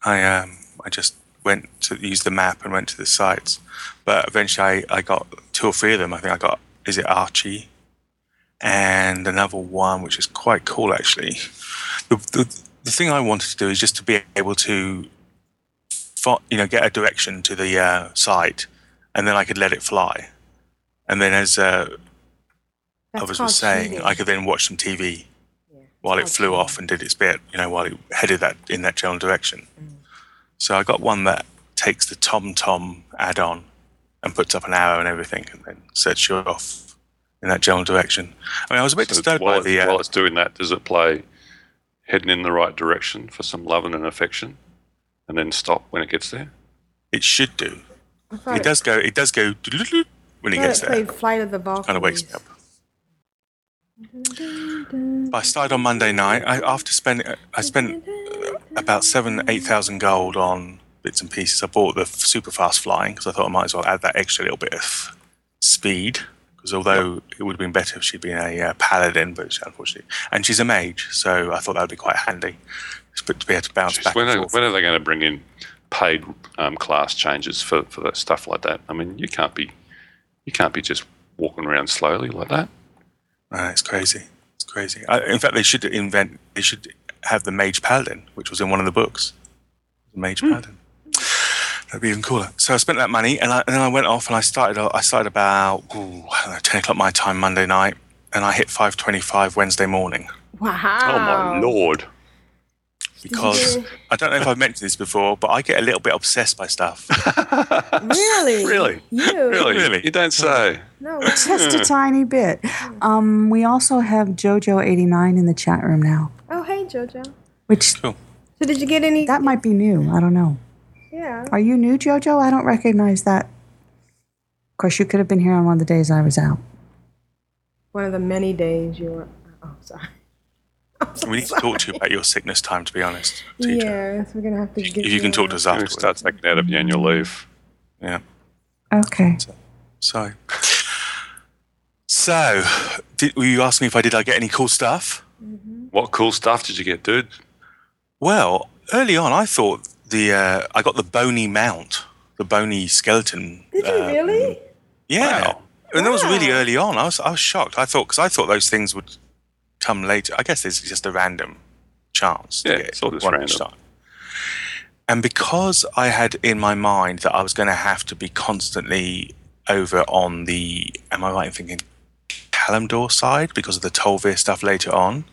I um, I just went to use the map and went to the sites. But eventually, I, I got two or three of them. I think I got is it Archy, and another one which is quite cool actually. The the, the thing I wanted to do is just to be able to, you know, get a direction to the uh, site, and then I could let it fly. And then, as uh, others were saying, cheating. I could then watch some TV while it flew cheating. off and did its bit, you know, while it headed that in that general direction. Mm. So I got one that takes the TomTom add-on and puts up an arrow and everything, and then sets you off in that general direction. I mean, I was a bit So disturbed while, by the. it- while Uh, it's doing that, does it play heading in the right direction for some loving and affection, and then stop when it gets there? it should do. I It does go. It does go when I it thought gets there. played Flight of the Valkyries. Kind of wakes me up. But I started on Monday night. I, after spending, I spent uh, about seven, eight thousand gold on bits and pieces. I bought the super fast flying because I thought I might as well add that extra little bit of speed. Because although it would have been better if she'd been a uh, paladin, but she, unfortunately, and she's a mage, so I thought that would be quite handy. Just to be able to bounce Jeez, back when, and are, forth. when are they going to bring in paid um, class changes for, for that stuff like that? I mean, you can't be you can't be just walking around slowly like that. Uh, it's crazy. It's crazy. I, in fact, they should invent. They should have the Mage Paladin, which was in one of the books. The Mage Paladin. That'd be even cooler. So I spent that money, and, I, and then I went off and I started. I started about ooh, I know, ten o'clock my time Monday night, and I hit five twenty-five Wednesday morning Wow. Oh my lord! Because Yeah. I don't know if I've mentioned this before, but I get a little bit obsessed by stuff. Really? Really? You? Really? Really? You don't say. No. Just a tiny bit. Um, we also have JoJo89 in the chat room now, Oh, hey, JoJo. which Cool. So did you get any? that might be new. I don't know. yeah. Are you new, JoJo? I don't recognize that. Of course, you could have been here on one of the days I was out. One of the many days you were. Oh, sorry. We need to talk to you about your sickness time, to be honest, teacher. Yes, we're gonna have to If get. you If you can talk to us I'm going to afterwards. start taking out of your annual leave. Yeah. Okay. So, so did, were you asking me if I did I get any cool stuff? What cool stuff did you get, dude? Well, early on, I thought the uh, I got the bony mount, the bony skeleton. Did you uh, really? Yeah, Wow. and that was really early on. I was I was shocked. I thought because I thought those things would come later. I guess there's just a random chance. to Yeah, get it's all just one random. time. And because I had in my mind that I was going to have to be constantly over on the, am I right in thinking, Kalimdor side because of the Tol'vir stuff later on?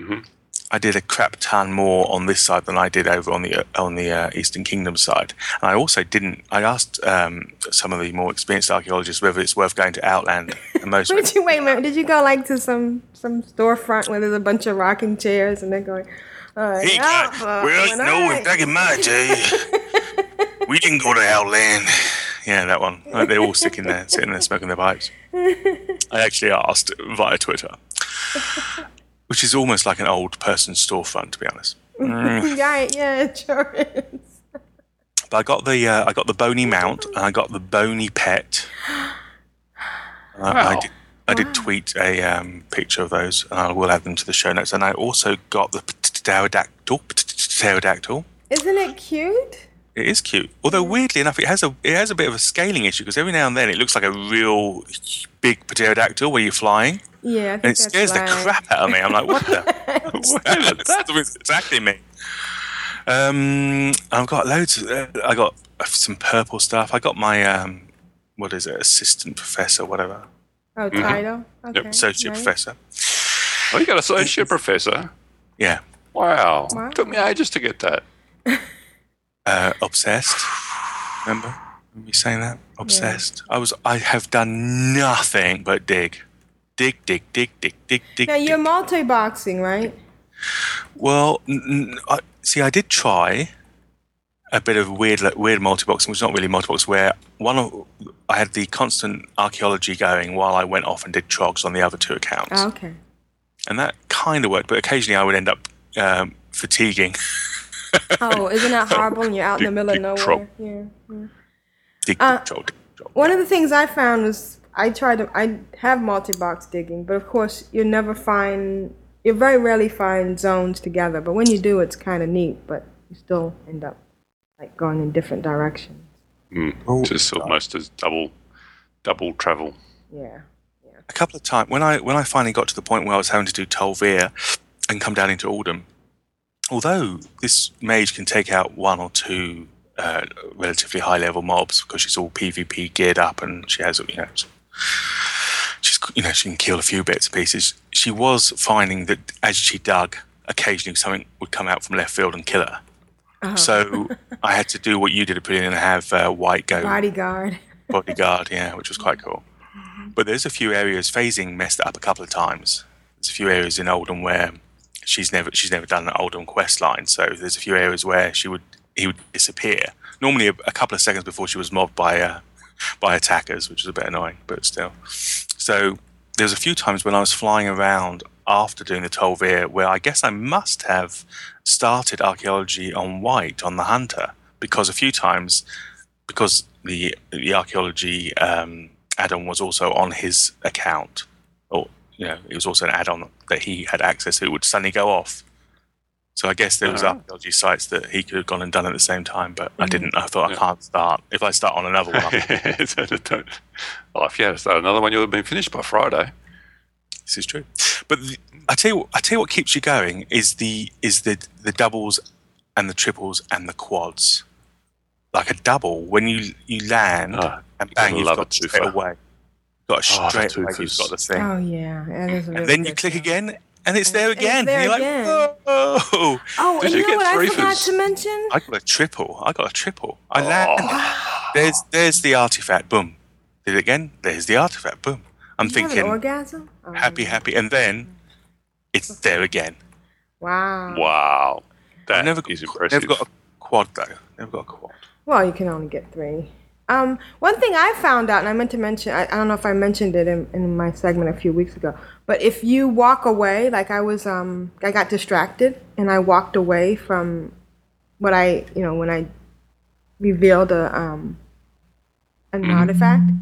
Mhm. I did a crap ton more on this side than I did over on the on the uh, Eastern Kingdom side. And I also didn't. I asked um, some of the more experienced archaeologists whether it's worth going to Outland. And most Did you wait a minute? Did you go like to some some storefront where there's a bunch of rocking chairs and they're going? Uh, Hey, yeah, God, uh, well, when no, I- back in my day, we didn't go to Outland. Yeah, that one. Like, they're all sitting there, sitting there smoking their pipes. I actually asked via Twitter, which is almost like an old person's storefront, to be honest. Right, yeah, it sure is. But I got the uh, I got the bony mount and I got the bony pet. And I, I did, I did tweet a um, picture of those, and I will add them to the show notes. And I also got the pterodactyl. Pterodactyl. Isn't it cute? It is cute, although weirdly enough, it has a it has a bit of a scaling issue because every now and then it looks like a real big pterodactyl where you're flying, Yeah, I and think it that's scares the crap out of me. I'm like, what the? That's exactly me. Um, I've got loads. Of, uh, I got some purple stuff. I got my um, what is it, assistant professor, whatever, Oh, title. Okay. associate nice. professor. Oh, you got a associate professor. Yeah, Wow. Wow. Took me ages to get that. Uh, obsessed. Remember me saying that? Obsessed. I was. I have done nothing but dig, dig, dig, dig, dig, dig, dig. Now you're dig. multi-boxing, right? Well, n- n- I, see, I did try a bit of weird, like, weird multi-boxing, which is not really multi-box, where one of I had the constant archaeology going while I went off and did trogs on the other two accounts, Oh, okay. and that kind of worked. But occasionally, I would end up um, fatiguing. Oh, isn't that horrible? And you're out in the middle of nowhere. Yeah. yeah. Uh, dig, trog, dig, trog. One of the things I found was I tried to I have multi-box digging, but of course you never find you very rarely find zones together. But when you do, it's kind of neat. But you still end up like going in different directions. Oh, Just almost as double, double travel. Yeah. a couple of times when I when I finally got to the point where I was having to do Tol'vir and come down into Uldum, although this mage can take out one or two uh, relatively high level mobs because she's all PvP geared up and she has you know she's you know she can kill a few bits and pieces. She was finding that as she dug, occasionally something would come out from left field and kill her. So I had to do what you did, Aprillian, and have uh, White go Bodyguard. bodyguard, yeah, which was quite cool. But there's a few areas phasing messed it up a couple of times. There's a few areas in Uldum where she's never she's never done an Uldum quest line, so there's a few areas where she would he would disappear. Normally a, a couple of seconds before she was mobbed by uh, by attackers, which is a bit annoying, but still. So there was a few times when I was flying around after doing the Tol'vir where I guess I must have started archaeology on White on the Hunter because a few times because the the archaeology um, add-on was also on his account, or you know, it was also an add-on that he had access to. It would suddenly go off, So I guess there was archaeology sites that he could have gone and done at the same time, but I Mhm. didn't. I thought Yeah. I can't start. If I start on another one, don't- oh, if you had to start another one, you would have been finished by Friday. this is true. But the, I tell you, what, I tell you what keeps you going is the is the the doubles and the triples and the quads. Like a double, when you you land Oh, and bang, you've got straight away. Got a oh, the straight away. You've got the thing. Oh yeah, that is really and then you click sound. again, and it's there And it's again. there and you're again. like, oh, Oh, Did and you you know get what I three forgot to mention? I got a triple. I got a triple. I Oh. land. There's there's the artifact. Boom. Did it again. There's the artifact. Boom. I'm Did you have an thinking orgasm. Oh, happy, happy, and then it's there again. Wow. Wow. That I've never is got, impressive. never got a quad though. Never got a quad. Well, you can only get three. Um, one thing I found out, and I meant to mention, I, I don't know if I mentioned it in, in my segment a few weeks ago, but if you walk away, like I was, um, I got distracted and I walked away from what I, you know, when I revealed a, um, an artifact,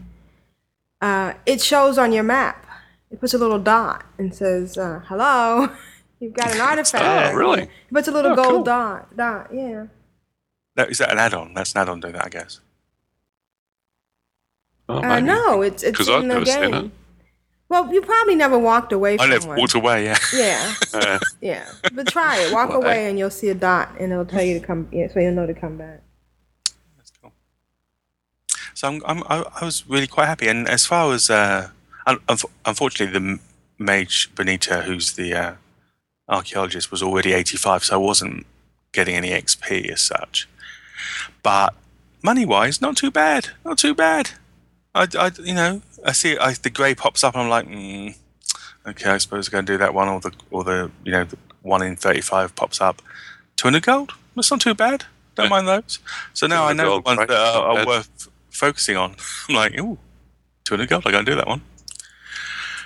uh, it shows on your map. It puts a little dot and says, uh, "Hello, you've got an artifact." Oh, really? It puts a little Oh, gold cool. dot. Dot. Yeah. That, is that an add-on? That's an add-on doing that, I guess. Oh, Uh, maybe. no, it's it's 'Cause I've the never seen game. it. Well, you probably never walked away I never walked away. Yeah. Yeah, Uh, yeah. But try it. Walk Well, away, I- and you'll see a dot, and it'll tell you to come. Yeah, so you'll know to come back. That's cool. So I'm, I'm, I, I was really quite happy. And as far as, uh, un- unfortunately, the mage Benita, who's the uh, archaeologist, was already 85, so I wasn't getting any XP as such. But money wise, not too bad. Not too bad. I, I you know, I see I, the grey pops up, and I'm like, mm, okay, I suppose I'm going to do that one, or the, or the, you know, the one in 35 pops up. 200 gold. That's not too bad. Don't Yeah. mind those. So now I 200 know the gold, ones right? that are, are worth focusing on. I'm like, ooh, 200 gold. I'm going to do that one.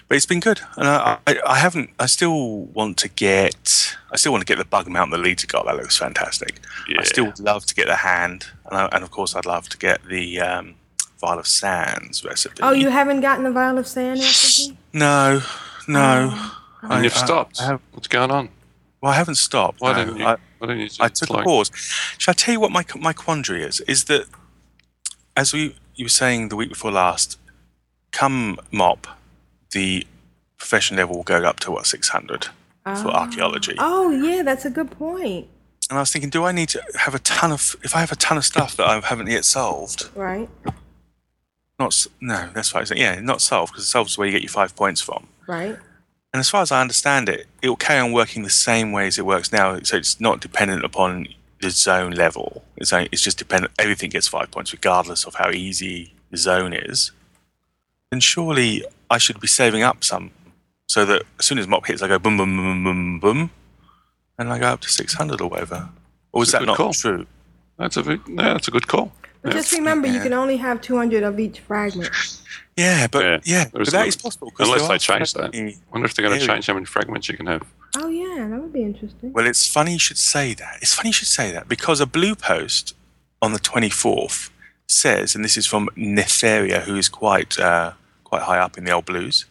But it's been good, and I, I, I haven't. I still want to get. I still want to get the bug mount the leader got. That looks fantastic. yeah. I still would love to get the hand, and, I, and of course, I'd love to get the um, vial of sands recipe. Oh, you haven't gotten the vial of sand recipe? No, no. Oh, and I- you've I- stopped. I have- What's going on? Well, I haven't stopped. Why no. didn't you? I, why didn't you? I just, took a pause. Shall I tell you what my my quandary is? Is that as we you were saying the week before last, come mop, the profession level will go up to what six hundred for ah. archaeology. Oh, yeah, that's a good point. And I was thinking, do I need to have a ton of? If I have a ton of stuff that I haven't yet solved, Right, not s- no, that's right. Yeah, not solved because solved is where you get your five points from. right. And as far as I understand it, it will carry on working the same way as it works now. So it's not dependent upon the zone level. It's, only, it's just dependent. Everything gets five points, regardless of how easy the zone is. Then surely I should be saving up some, so that as soon as mop hits, I go boom, boom, boom, boom, boom, and I go up to six hundred or whatever. Or is It's a that good not call. true? That's a big, no, that's a good call. But just remember, you can only have 200 of each fragment. Yeah, but Yeah, yeah, there is but that no- is possible. 'cause Unless they change that. I wonder if they're going to change how many fragments you can have. Oh, yeah, that would be interesting. Well, it's funny you should say that. It's funny you should say that because a blue post on the 24th says, and this is from Nethaera, who is quite uh, quite high up in the old blues.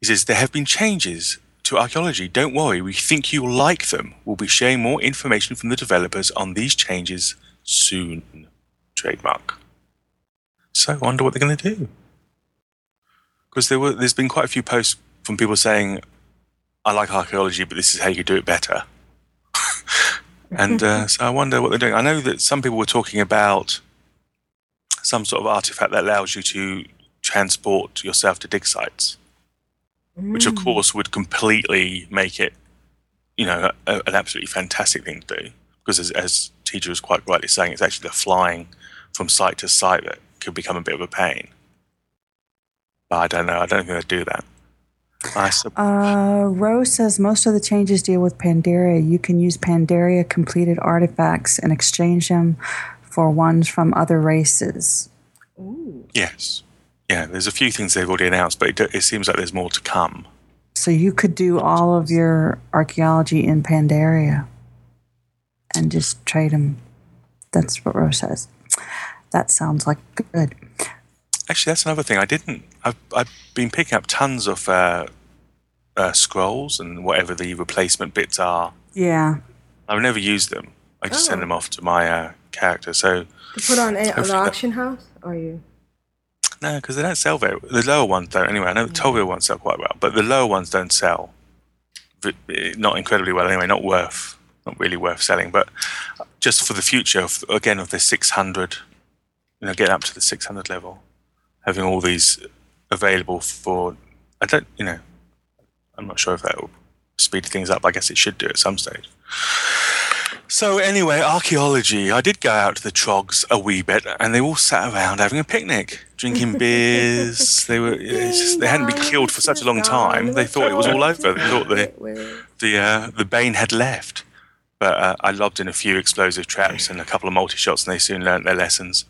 He says there have been changes to archaeology. Don't worry, we think you'll like them. We'll be sharing more information from the developers on these changes soon. Trademark. So I wonder what they're going to do. Because there were, there's been quite a few posts from people saying, I like archaeology, but this is how you do it better. and uh, so I wonder what they're doing. I know that some people were talking about some sort of artifact that allows you to transport yourself to dig sites, which of course would completely make it, you know, a, an absolutely fantastic thing to do. Because as, as teacher was quite rightly saying, it's actually the flying from site to site that could become a bit of a pain. But I don't know. I don't think they'd do that. I sup- Uh, Rose says most of the changes deal with Pandaria. You can use Pandaria completed artifacts and exchange them for ones from other races. Ooh. Yes. Yeah, there's a few things they've already announced, but it, it seems like there's more to come. So you could do all of your archaeology in Pandaria and just trade them. That's what Rose says. That sounds like good. Actually, that's another thing. I didn't. I've, I've been picking up tons of uh, uh, scrolls and whatever the replacement bits are Yeah. I've never used them. I just Oh. send them off to my uh, character. So To put on a, the Hopefully- auction house? are you? no, because they don't sell very. The lower ones don't anyway. I know the twelve ones sell quite well, but the lower ones don't sell. eh, Not incredibly well anyway. Not worth. Not really worth selling. But just for the future, of, again, of the six hundred, you know, getting up to the six hundred level, having all these available for. I don't. You know, I'm not sure if that will speed things up. I guess it should do at some stage. So anyway, archaeology. I did go out to the trogs a wee bit, and they all sat around having a picnic, drinking beers. they were just, they hadn't been killed for such a long time. They thought it was all over. They thought the the uh, the bane had left. But uh, I lobbed in a few explosive traps and a couple of multi shots, and they soon learnt their lessons.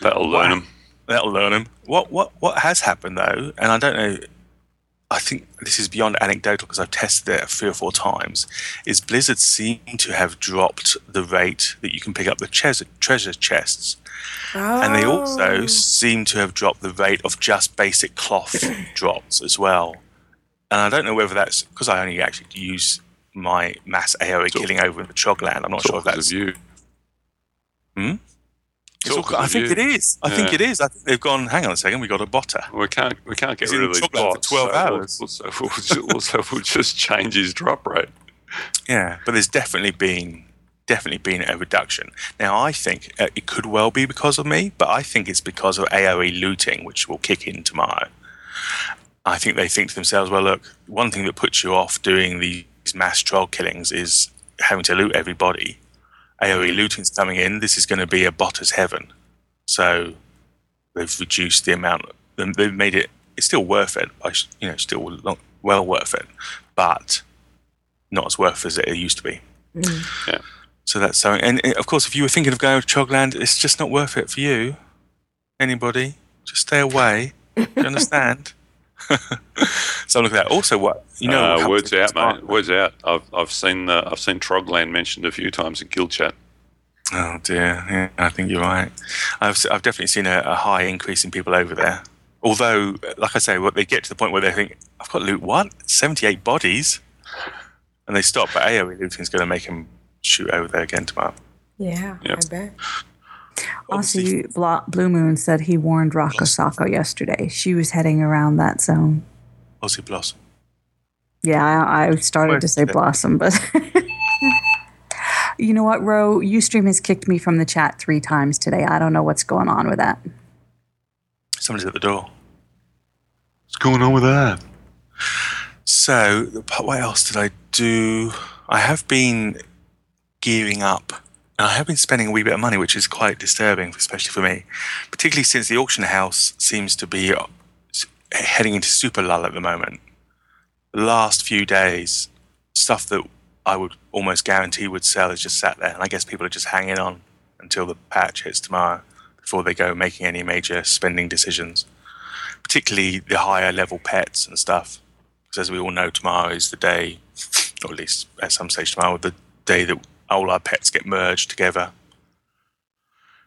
That'll learn them. That'll learn them. What what what has happened though, and I don't know. I think this is beyond anecdotal because I've tested it three or four times. Is Blizzard seem to have dropped the rate that you can pick up the treasure treasure chests, and they also Oh. seem to have dropped the rate of just basic cloth drops as well. And I don't know whether that's because I only actually use my mass AOE killing over in the Trogland. I'm not sure if that's you. Hmm? All I think you. it is. I think it is. I think they've gone. Hang on a second. We got a botter. We can't we can't get He's rid of these bots. 12 so hours. We'll, so we'll, ju- also, we'll just change his drop rate. Yeah, but there's definitely been definitely been a reduction. Now I think uh, it could well be because of me, but I think it's because of AOE looting, which will kick in tomorrow. I think they think to themselves, well, look, one thing that puts you off doing these mass troll killings is having to loot everybody. AOE mm-hmm. looting's coming in. This is going to be a botter's heaven. So they've reduced the amount. they- They've made it. It's still worth it. I, sh- you know, still lo- well worth it, but not as worth as it used to be. Mm-hmm. Yeah. So that's something. And of course, if you were thinking of going to Trogland, it's just not worth it for you. Anybody, just stay away. Do you understand? so look at that. Also, what you know? uh, happens words out, it's not- mate. Words out. I've I've seen uh, I've seen Trogland mentioned a few times in guild chat. Oh dear, yeah, I think you're right. I've s- I've definitely seen a, a high increase in people over there. Although, like I say, what they get to the point where they think, "I've got loot what? Seventy-eight bodies," and they stop. But AOE looting is going to make them shoot over there again tomorrow. Yeah, Yep. I bet. Obviously- Aussie Bla- Blue Moon said he warned Rocco Sacco yesterday. She was heading around that zone. Aussie Blossom. Yeah, I, I started to say Where's? Blossom, but you know what, Ro? Ustream has kicked me from the chat three times today. I don't know what's going on with that. Somebody's at the door. What's going on with that? So, what else did I do? I have been gearing up. I have been spending a wee bit of money, which is quite disturbing, especially for me, particularly since the auction house seems to be uh, heading into super lull at the moment. The last few days, stuff that I would almost guarantee would sell is just sat there, and I guess people are just hanging on until the patch hits tomorrow before they go making any major spending decisions. Particularly the higher level pets and stuff because as we all know, tomorrow is the day, or at least at some stage tomorrow, the day that all our pets get merged together.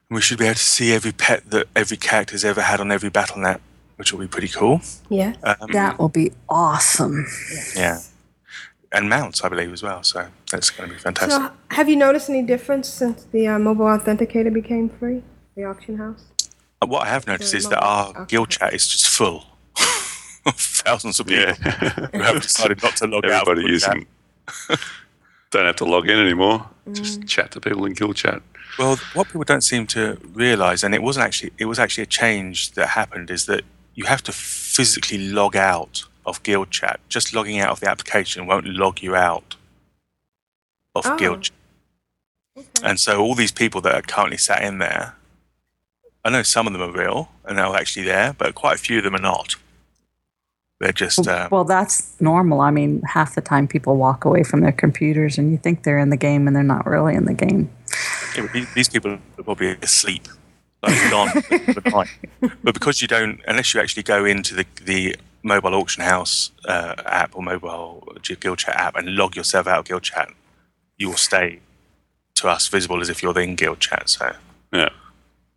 And we should be able to see every pet that every character's ever had on every battle net, which will be pretty cool. Yeah. Um, That will be awesome. yeah. And mounts, I believe, as well. So that's going to be fantastic. So, have you noticed any difference since the uh, mobile authenticator became free? The auction house. Uh, what I have noticed Yeah, is that our okay. guild chat is just full of thousands of people Yeah. who have decided not to log out. Everybody using. don't have to log in anymore. Mm. Just chat to people in guild chat. Well, what people don't seem to realize, and it wasn't actually, it was actually a change that happened, is that you have to physically log out of Guild Chat. Just logging out of the application won't log you out of Oh. Guild Chat. And so all these people that are currently sat in there, I know some of them are real and they're actually there, but quite a few of them are not. They're just, uh, Well, that's normal. I mean, half the time people walk away from their computers and you think they're in the game and they're not really in the game. Yeah, these- these people are probably asleep, like gone for the night. But because you don't, unless you actually go into the the mobile auction house uh, app or mobile guild chat app and log yourself out of guild chat, you will stay to us visible as if you're in guild chat. So Yeah.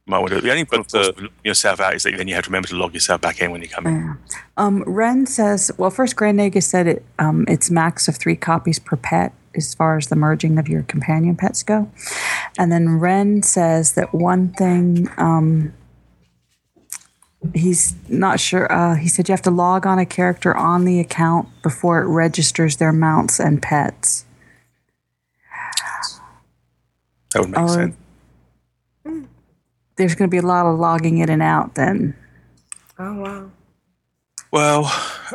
You might want to. The only problem But, uh, yourself out is that then you have to remember to log yourself back in when you come in. Yeah. Um, Ren says, well, first, Grand Nagus said it, um, it's max of three copies per pet. as far as the merging of your companion pets go. And then Ren says that one thing um, he's not sure. Uh, he said you have to log on a character on the account before it registers their mounts and pets. That would make Or- sense. There's going to be a lot of logging in and out then. Oh wow. Well,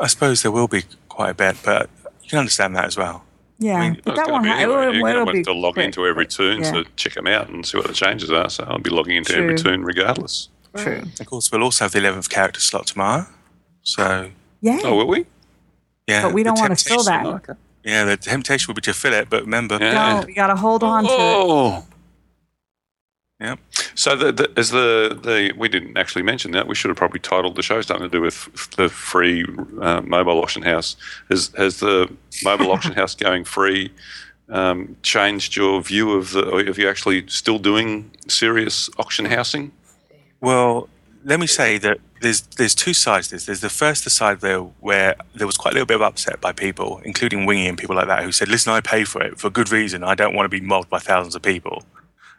I suppose there will be quite a bit, but you can understand that as well. Yeah, mean, but that gonna won't. be ha- anyway. it'll, You're it'll going be to log quick, into every quick, tune yeah. to check them out and see what the changes are. So I'll be logging into every True. tune regardless. True. Of course, we'll also have the 11th character slot tomorrow. So, Yeah. Oh, will we? yeah. but we don't want to fill temptation- that. Yeah, the temptation would be to fill it, but remember, Yeah. No, we got to hold on to it. Oh. Yep. So the, the, as the, the we didn't actually mention that we should have probably titled the show something to do with the free uh, mobile auction house. Has has the mobile auction house going free um, changed your view of the? Or have you actually still doing serious auction housing? Well, let me say that there's there's two sides to this. There's the first the side there where there was quite a little bit of upset by people, including Wingy and people like that, who said, "Listen, I pay for it for good reason. I don't want to be mobbed by thousands of people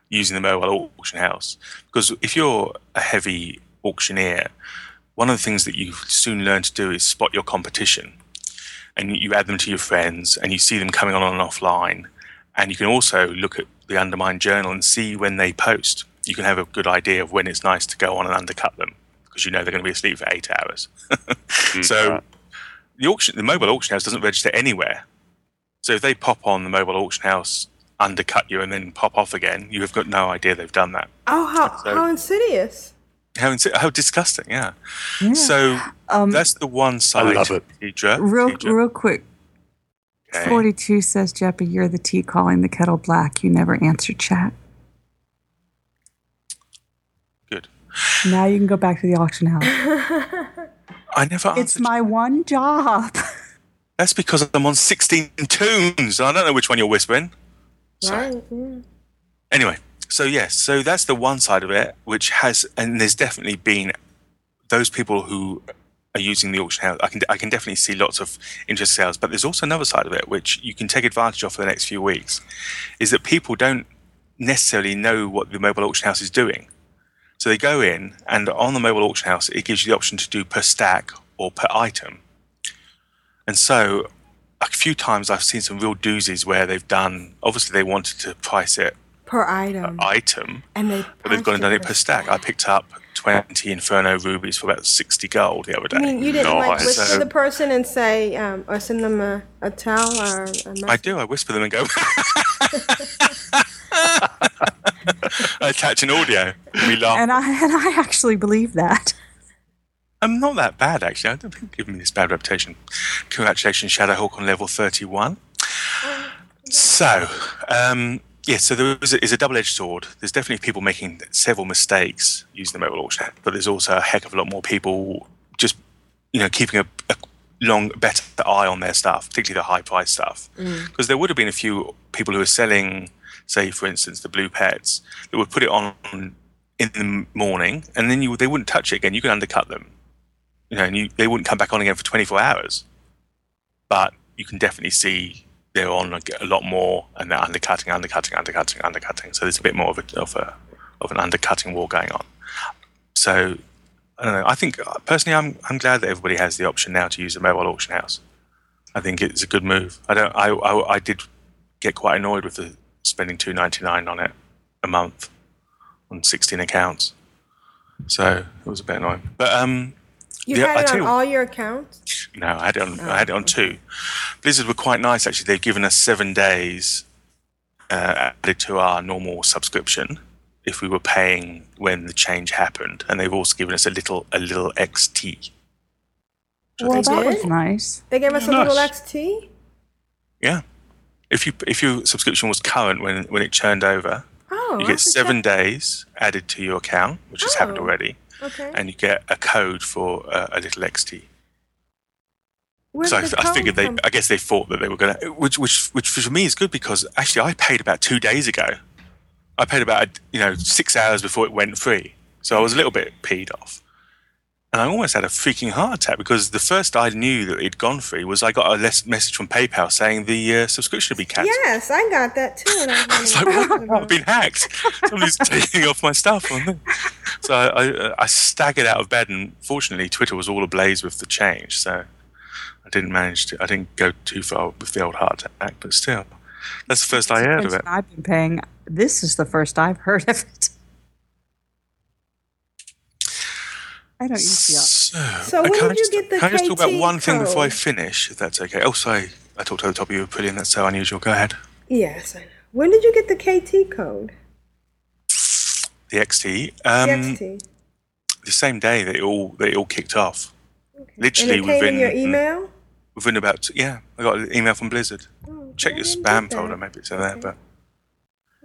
using the mobile auction house." Because if you're a heavy auctioneer, one of the things that you soon learn to do is spot your competition, and you add them to your friends, and you see them coming on and offline, and you can also look at the Undermine Journal and see when they post. You can have a good idea of when it's nice to go on and undercut them because you know they're going to be asleep for eight hours. Mm, so the auction, the mobile auction house doesn't register anywhere. So if they pop on the mobile auction house, undercut you, and then pop off again, you have got no idea they've done that. Oh, how So- how insidious. How, insi- how disgusting, yeah. Yeah. So Um, that's the one side. I love it. Deidre, real, Deidre, real quick. okay. 42 says, Jeppy, you're the tea calling the kettle black. You never answer chat. Good. Now you can go back to the auction house. I never it's answered. my one job. That's because I'm on 16 tunes. I don't know which one you're whispering. Right. Yeah. Anyway, so yes, so that's the one side of it, which has, and there's definitely been those people who are using the auction house. I can, I can definitely see lots of interest sales, but there's also another side of it, which you can take advantage of for the next few weeks, is that people don't necessarily know what the mobile auction house is doing. So they go in, and on the mobile auction house, it gives you the option to do per stack or per item. And so a few times I've seen some real doozies where they've done, obviously, they wanted to price it Per item. item, and they but they've gone and done it per stack. I picked up 20 Inferno rubies for about 60 gold the other day. I mean, you didn't like Nice. whisper So- the person and say, um, or send them a, a towel or a message. I do. I whisper them and go. I attach an audio. We laugh. and I and I actually believe that. I'm not that bad, actually. I don't think give me this bad reputation. Congratulations, Shadowhawk on level 31. So, um, yeah, so there is a, is a double edged sword. There's definitely people making several mistakes using the mobile auction, but there's also a heck of a lot more people just, you know, keeping a, a long, better eye on their stuff, particularly the high price stuff. Because there would have been a few people who were selling, say, for instance, the blue pets that would put it on in the morning and then you they wouldn't touch it again. You could undercut them you know, and you, they wouldn't come back on again for 24 hours. But you can definitely see they're on a, a lot more, and they're undercutting, undercutting, undercutting, undercutting. So there's a bit more of a of a of an undercutting war going on. So I don't know. I think uh, personally, I'm I'm glad that everybody has the option now to use a mobile auction house. I think it's a good move. I don't. I I, I did get quite annoyed with the spending 2.99 on it a month on 16 accounts. So it was a bit annoying. But um, You Yeah, had it tell on you- all your accounts? no, I had it on. I had it on two. Blizzard were quite nice actually. They've given us seven days uh, added to our normal subscription if we were paying when the change happened, and they've also given us a little a little XT. Well, They that was nice. They gave us a Nice. little XT? Yeah, if you if your subscription was current when when it churned over, Oh, you I get seven check. days added to your account, which has happened Oh. already, Okay. and you get a code for uh, a little XT. Where's so I, I figured they, from? I guess they thought that they were going to, which, which, which for me is good because actually I paid about two days ago. I paid about, you know, six hours before it went free. So I was a little bit peed off. And I almost had a freaking heart attack because the first I knew that it'd gone free was I got a les- message from PayPal saying the uh, subscription had been cancelled. Yes, I got that too. And I was It's like, wondering what? I've been hacked. Somebody's taking off my stuff. So I, I, I staggered out of bed, and fortunately, Twitter was all ablaze with the change. So I didn't manage to. I didn't go too far with the old heart attack, but still, that's the first I heard of it. I've been paying. This is the first I've heard of it. I don't use the So, So when can I did you just, get the Can I just talk about one thing before I finish, if that's okay? Oh, sorry, I talked over the top of you. Brilliant. That's so unusual. Go ahead. Yes, I know. When did you get the KT code? The XT. Um, XT. The same day that it all that it all kicked off. And Literally within in your email? within about yeah, I got an email from Blizzard. Oh, Check your spam folder, maybe it's in there. But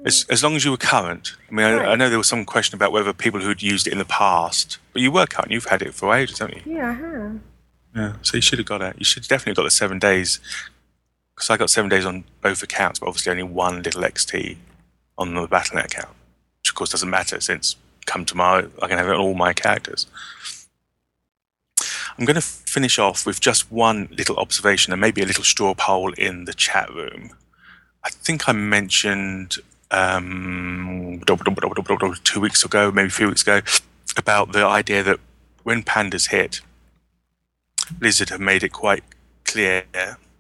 as, as long as you were current. I mean, I, I know there was some question about whether people who'd used it in the past, but you were current. You've had it for ages, haven't you? Yeah, I have. Yeah. So you should have got it. You should definitely got the seven days. Because I got seven days on both accounts, but obviously only one little XT on the Battle.net account, which of course doesn't matter since come tomorrow I can have it on all my characters. I'm going to finish off with just one little observation and maybe a little straw poll in the chat room. I think I mentioned um, two weeks ago, maybe a few weeks ago, about the idea that when pandas hit, Blizzard have made it quite clear,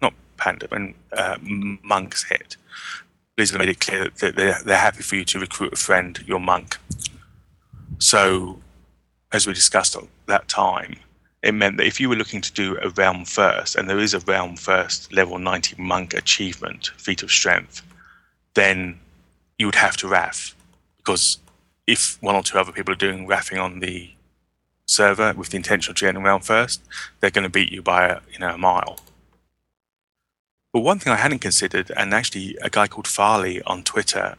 not Panda, when uh, monks hit, Blizzard made it clear that they're, they're happy for you to recruit a friend, your monk. So, as we discussed at that time, it meant that if you were looking to do a realm first, and there is a realm first level 90 monk achievement, feat of strength, then you would have to RAF. Because if one or two other people are doing RAFing on the server with the intention of getting realm first, they're going to beat you by a, you know, a mile. But one thing I hadn't considered, and actually a guy called Farley on Twitter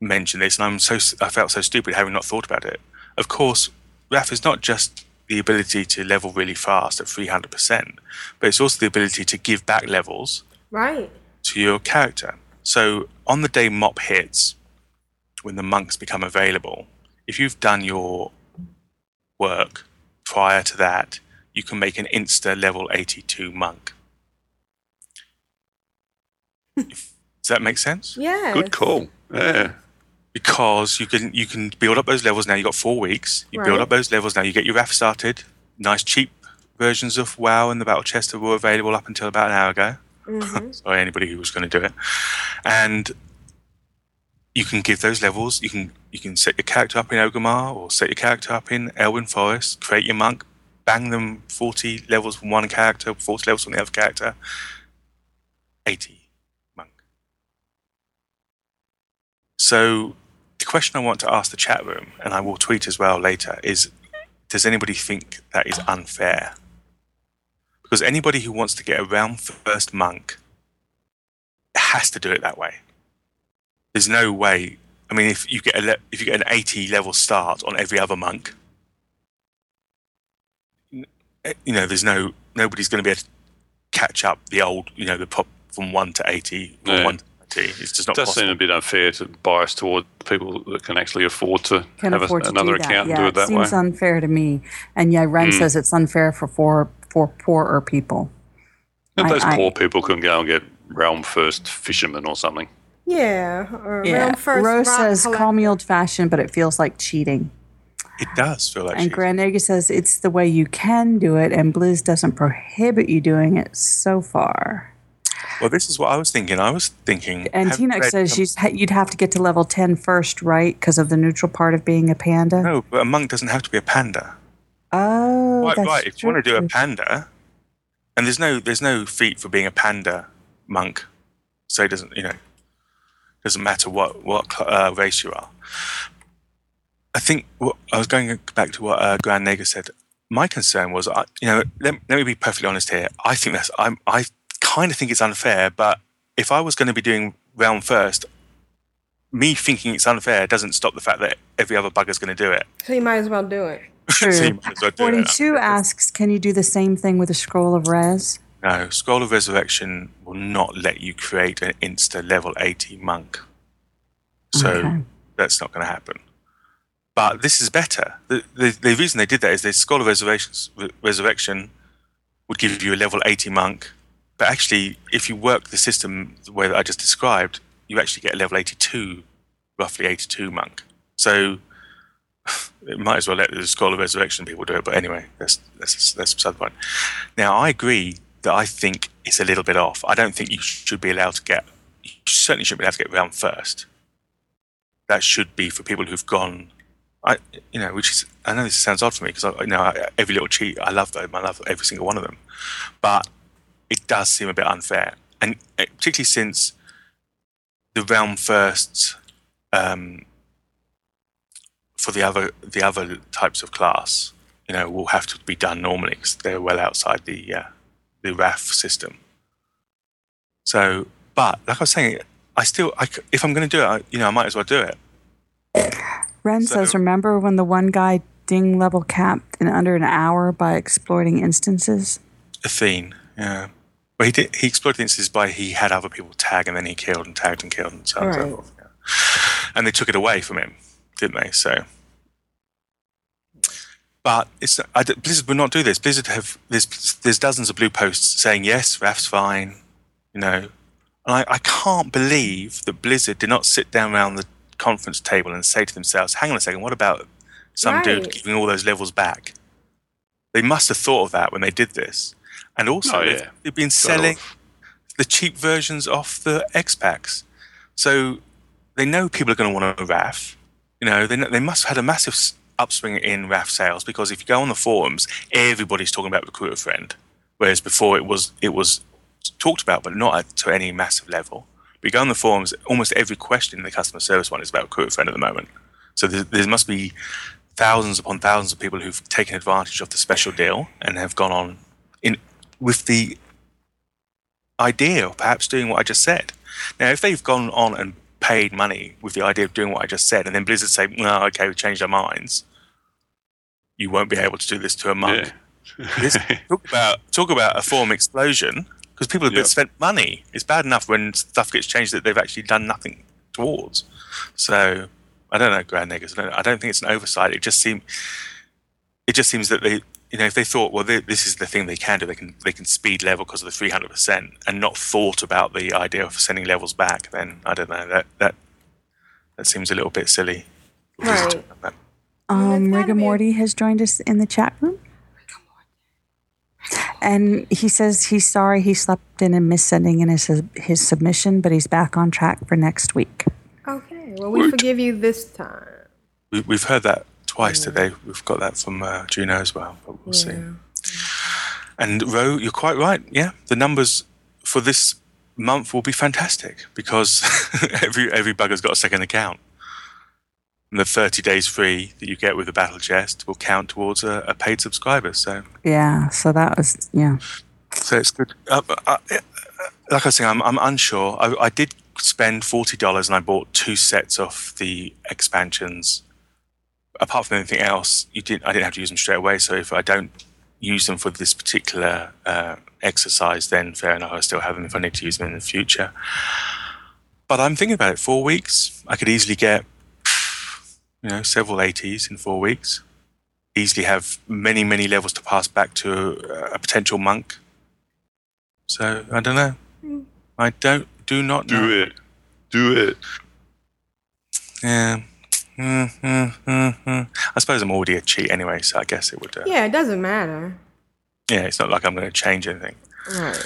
mentioned this, and I'm so I felt so stupid having not thought about it. Of course, RAF is not just the ability to level really fast at 300%, but it's also the ability to give back levels Right. to your character. So on the day mop hits, when the monks become available, if you've done your work prior to that, you can make an insta level 82 monk. Does that make sense? Yeah. Good call. Yeah. because you can you can build up those levels now. You've got four weeks. You build up those levels now. You get your RAF started. Nice cheap versions of WoW and the Battle Chest were available up until about an hour ago. Mm-hmm. Sorry, anybody who was going to do it. And you can give those levels. You can you can set your character up in Orgrimmar or set your character up in Elwynn Forest. Create your monk. Bang them forty levels from one character, forty levels from the other character. Eighty monk. So the question I want to ask the chat room, and I will tweet as well later, is does anybody think that is unfair? Because anybody who wants to get a realm first monk has to do it that way. There's no way. I mean, if you get a le- if you get an 80 level start on every other monk, eh, you know, there's no nobody's going to be able to catch up the old, you know, the pop from one to 80 or Yeah. one to 90. It's just not. It does possible. seem a bit unfair to bias toward people that can actually afford to Can have a, to another do that. account yeah, and do it that way. seems way. unfair to me. And yeah, Ren Mm. says it's unfair for for for poorer people. And I- those I- poor people can go and get realm first fisherman or something. Yeah. Or Yeah, realm first Rose says, collector. "Call me old fashioned, but it feels like cheating." It does feel like And cheating. Grand Nagus says it's the way you can do it, and Blizz doesn't prohibit you doing it so far. Well, this is what I was thinking. I was thinking. And have Tinoch says some- you'd, you'd have to get to level 10 first, right? Because of the neutral part of being a panda. No, but a monk doesn't have to be a panda. Oh, Right, that's right. If you want to do a panda, and there's no there's no feat for being a panda monk, so it doesn't you know doesn't matter what what uh, race you are. I think what, I was going back to what uh, Grand Nagus said. My concern was, I, you know, let, let me be perfectly honest here. I think that's I'm, I kind of think it's unfair, but if I was going to be doing realm first, me thinking it's unfair doesn't stop the fact that every other bugger's going to do it. So you might as well do it. True. might as well do it. 42 asks, can you do the same thing with a scroll of res? No, Scroll of Resurrection will not let you create an insta level 80 monk. So Okay. that's not going to happen. But this is better. The, the, the reason they did that is the Scroll of Resurrections, Resurrection would give you a level 80 monk. But actually, if you work the system the way that I just described, you actually get a level 82, roughly 82 monk. So it might as well let the Scroll of Resurrection people do it. But anyway, that's, that's, that's beside the point. Now, I agree that I think it's a little bit off. I don't think you should be allowed to get, you certainly shouldn't be allowed to get round first. That should be for people who've gone I, you know, which is, I know this sounds odd for me because I, you know, every little cheat, I love them. I love every single one of them, but it does seem a bit unfair, and uh, particularly since the realm first um, for the other the other types of class, you know, will have to be done normally because they're well outside the uh, the RAF system. So, but like I was saying, I still, I, if I'm going to do it, I, you know, I might as well do it. Ren So- says, "Remember when the one guy ding level capped in under an hour by exploiting instances?" Athene, yeah. Well, he did. He exploited instances by he had other people tag and then he killed and tagged and killed and so on and so Right. forth. yeah. And they took it away from him, didn't they? So, but it's I, d- Blizzard would not do this. Blizzard have there's there's dozens of blue posts saying yes, Raf's fine, you know. And I, I can't believe that Blizzard did not sit down around the conference table and say to themselves, "Hang on a second, what about some dude giving all those levels back?" They must have thought of that when they did this. And also, Oh, they've, they've been selling the cheap versions off the X packs. So they know people are going to want a RAF. You know, they, they must have had a massive upswing in RAF sales because if you go on the forums, everybody's talking about Recruit a Friend, whereas before it was it was talked about, but not to any massive level. But go on the forums, almost every question in the customer service one is about Recruit a Friend at the moment. So there, there must be thousands upon thousands of people who've taken advantage of the special deal and have gone on in with the idea of perhaps doing what I just said. Now, if they've gone on and paid money with the idea of doing what I just said, and then Blizzard say, "No, okay, we've changed our minds," you won't be able to do this to a monk. This, talk about talk about a form explosion because people have Yep. spent money. It's bad enough when stuff gets changed that they've actually done nothing towards. So I don't know, Grand Nagus. I don't, I don't think it's an oversight. It just seems it just seems that they you know if they thought well they, this is the thing they can do they can they can speed level because of the 300% and not thought about the idea of sending levels back then I don't know that that that seems a little bit silly. Right. Um, gotta Rigor Morty has joined us in the chat room. And he says he's sorry he slept in and missed sending in his his submission, but he's back on track for next week. Okay. Well, we forgive you this time. We, we've heard that twice today. We've got that from uh, Juno as well, but we'll see. And Ro, you're quite right. Yeah, the numbers for this month will be fantastic because every every bugger's got a second account. And the 30 days free that you get with the Battle Chest will count towards a, a paid subscriber. So, Yeah, so that was yeah. so it's good. Uh, uh, uh, like I was saying, I'm, I'm unsure. I, I did spend forty dollars and I bought two sets of the expansions. Apart from anything else, you didn't. I didn't have to use them straight away. So if I don't use them for this particular uh, exercise, then fair enough. I still have them if I need to use them in the future. But I'm thinking about it. Four weeks, I could easily get, you know, several ATs in four weeks. Easily have many, many levels to pass back to a, a potential monk. So I don't know. I don't do not know. Do it. Do it. Yeah. Mm, mm, mm, mm. I suppose I'm already a cheat anyway, so I guess it would. Uh, Yeah, it doesn't matter. yeah, it's not like I'm going to change anything. Right.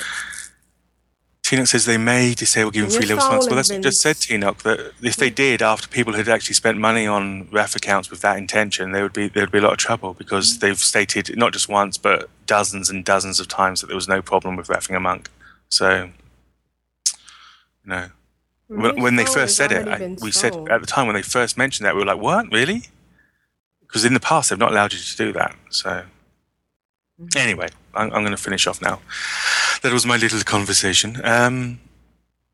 Tinoch says they may disable giving free levels months. Well, that's what just said, Tinoch, that if they did after people had actually spent money on RAF accounts with that intention, there would be there would be a lot of trouble because they've stated not just once but dozens and dozens of times that there was no problem with RAFing a monk. So, you know, when, when they first said it, I, we said at the time when they first mentioned that, we were like, "What, really?" Because in the past they've not allowed you to do that. So, Mm-hmm. anyway, I'm, I'm going to finish off now. That was my little conversation. Um,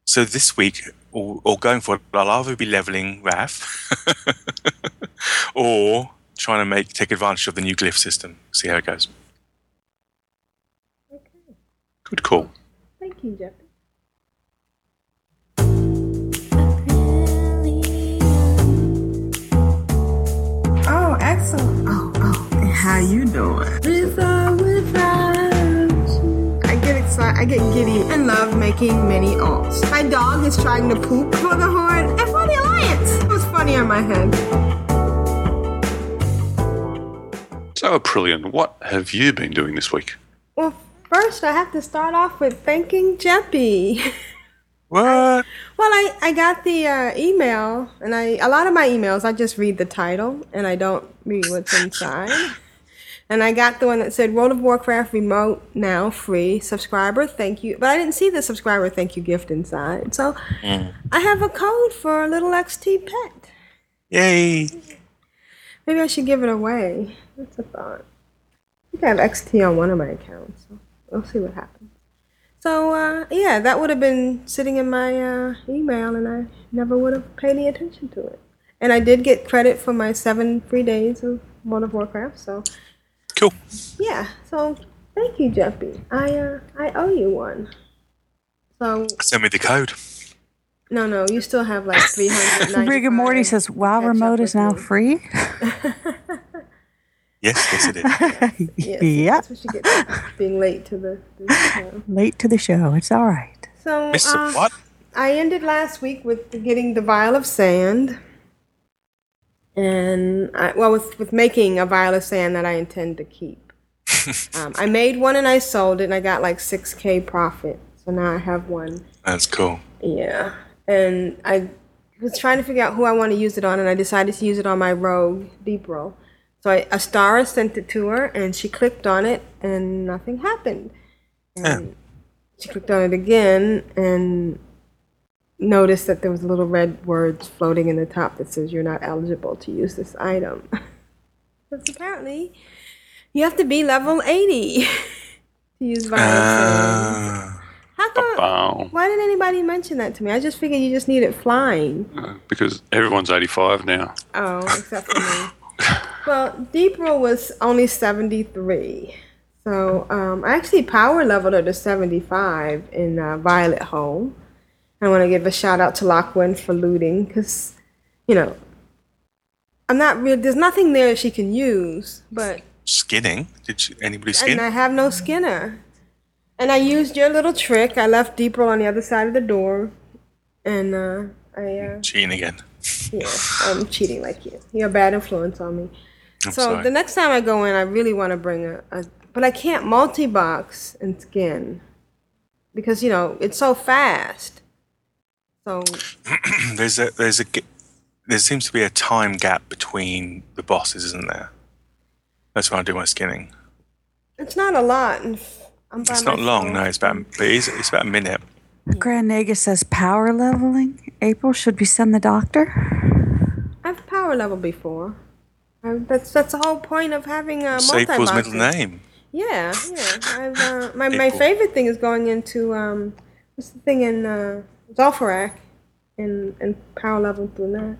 so this week, or, or going forward, I'll either be leveling RAF, or trying to make take advantage of the new glyph system. See how it goes. Okay. Good call. Thank you, Jeff. Also oh oh how you doing? With or without you. I get excited, I get giddy and love making many alts. My dog is trying to poop for the horde and for the alliance. It was funny on my head. So, Aprillian, what have you been doing this week? Well, first I have to start off with thanking Jeppy. What? Well, I, I got the uh, email, and I a lot of my emails I just read the title and I don't read what's inside. And I got the one that said World of Warcraft remote now free subscriber thank you, but I didn't see the subscriber thank you gift inside. So I have a code for a little XT pet. Yay! Maybe I should give it away. That's a thought. I think I have XT on one of my accounts, so we'll see what happens. So uh, yeah, that would have been sitting in my uh, email, and I never would have paid any attention to it. And I did get credit for my seven free days of World of Warcraft. So Cool. yeah, so thank you, Jeppy. I uh, I owe you one. So Send me the code. no, no, you still have like three hundred. Rick and Morty says, "Wow, remote is now free." Yes, yes, it is. Yes, yep. That's what you get for being late to the. the show. Late to the show. It's all right. So Mr. uh, What? I ended last week with getting the vial of sand, and I, well, with with making a vial of sand that I intend to keep. um, I made one and I sold it, and I got like six k profit. So now I have one. That's cool. Yeah, and I was trying to figure out who I want to use it on, and I decided to use it on my Rogue Deep Roll. So I, Astara sent it to her, and she clicked on it, and nothing happened. And she clicked on it again, and noticed that there was little red words floating in the top that says you're not eligible to use this item. Because apparently, you have to be level 80 to use Vial of Sand. Uh, How come? Bow. Why didn't anybody mention that to me? I just figured you just need it flying. Uh, because everyone's 85 now. Oh, except for me. Well, Deep Roll was only 73. So um, I actually power leveled her to 75 in uh, Violet Hold. I want to give a shout out to Lockwind for looting because, you know, I'm not real. There's nothing there she can use, but skinning. Did you, anybody and? I have no skinner. And I used your little trick. I left Deep Roll on the other side of the door, and uh, I uh, Cheating again. yeah, I'm cheating like you. You're a bad influence on me. I'm so sorry. the next time I go in, I really want to bring a, a but I can't multi-box and skin because you know it's so fast. So there's a there's a there seems to be a time gap between the bosses, isn't there? That's when I do my skinning. it's not a lot. And f- I'm It's not long, no. It's about but it is, it's about a minute. Grand Nagus says power leveling. April, should we send the doctor? I've power level before. I, that's that's the whole point of having a Paul's multi-boxes. middle name. Yeah, yeah. I've, uh, my my April. favorite thing is going into um, what's the thing in uh, Zul'Farrak, and and power level through that.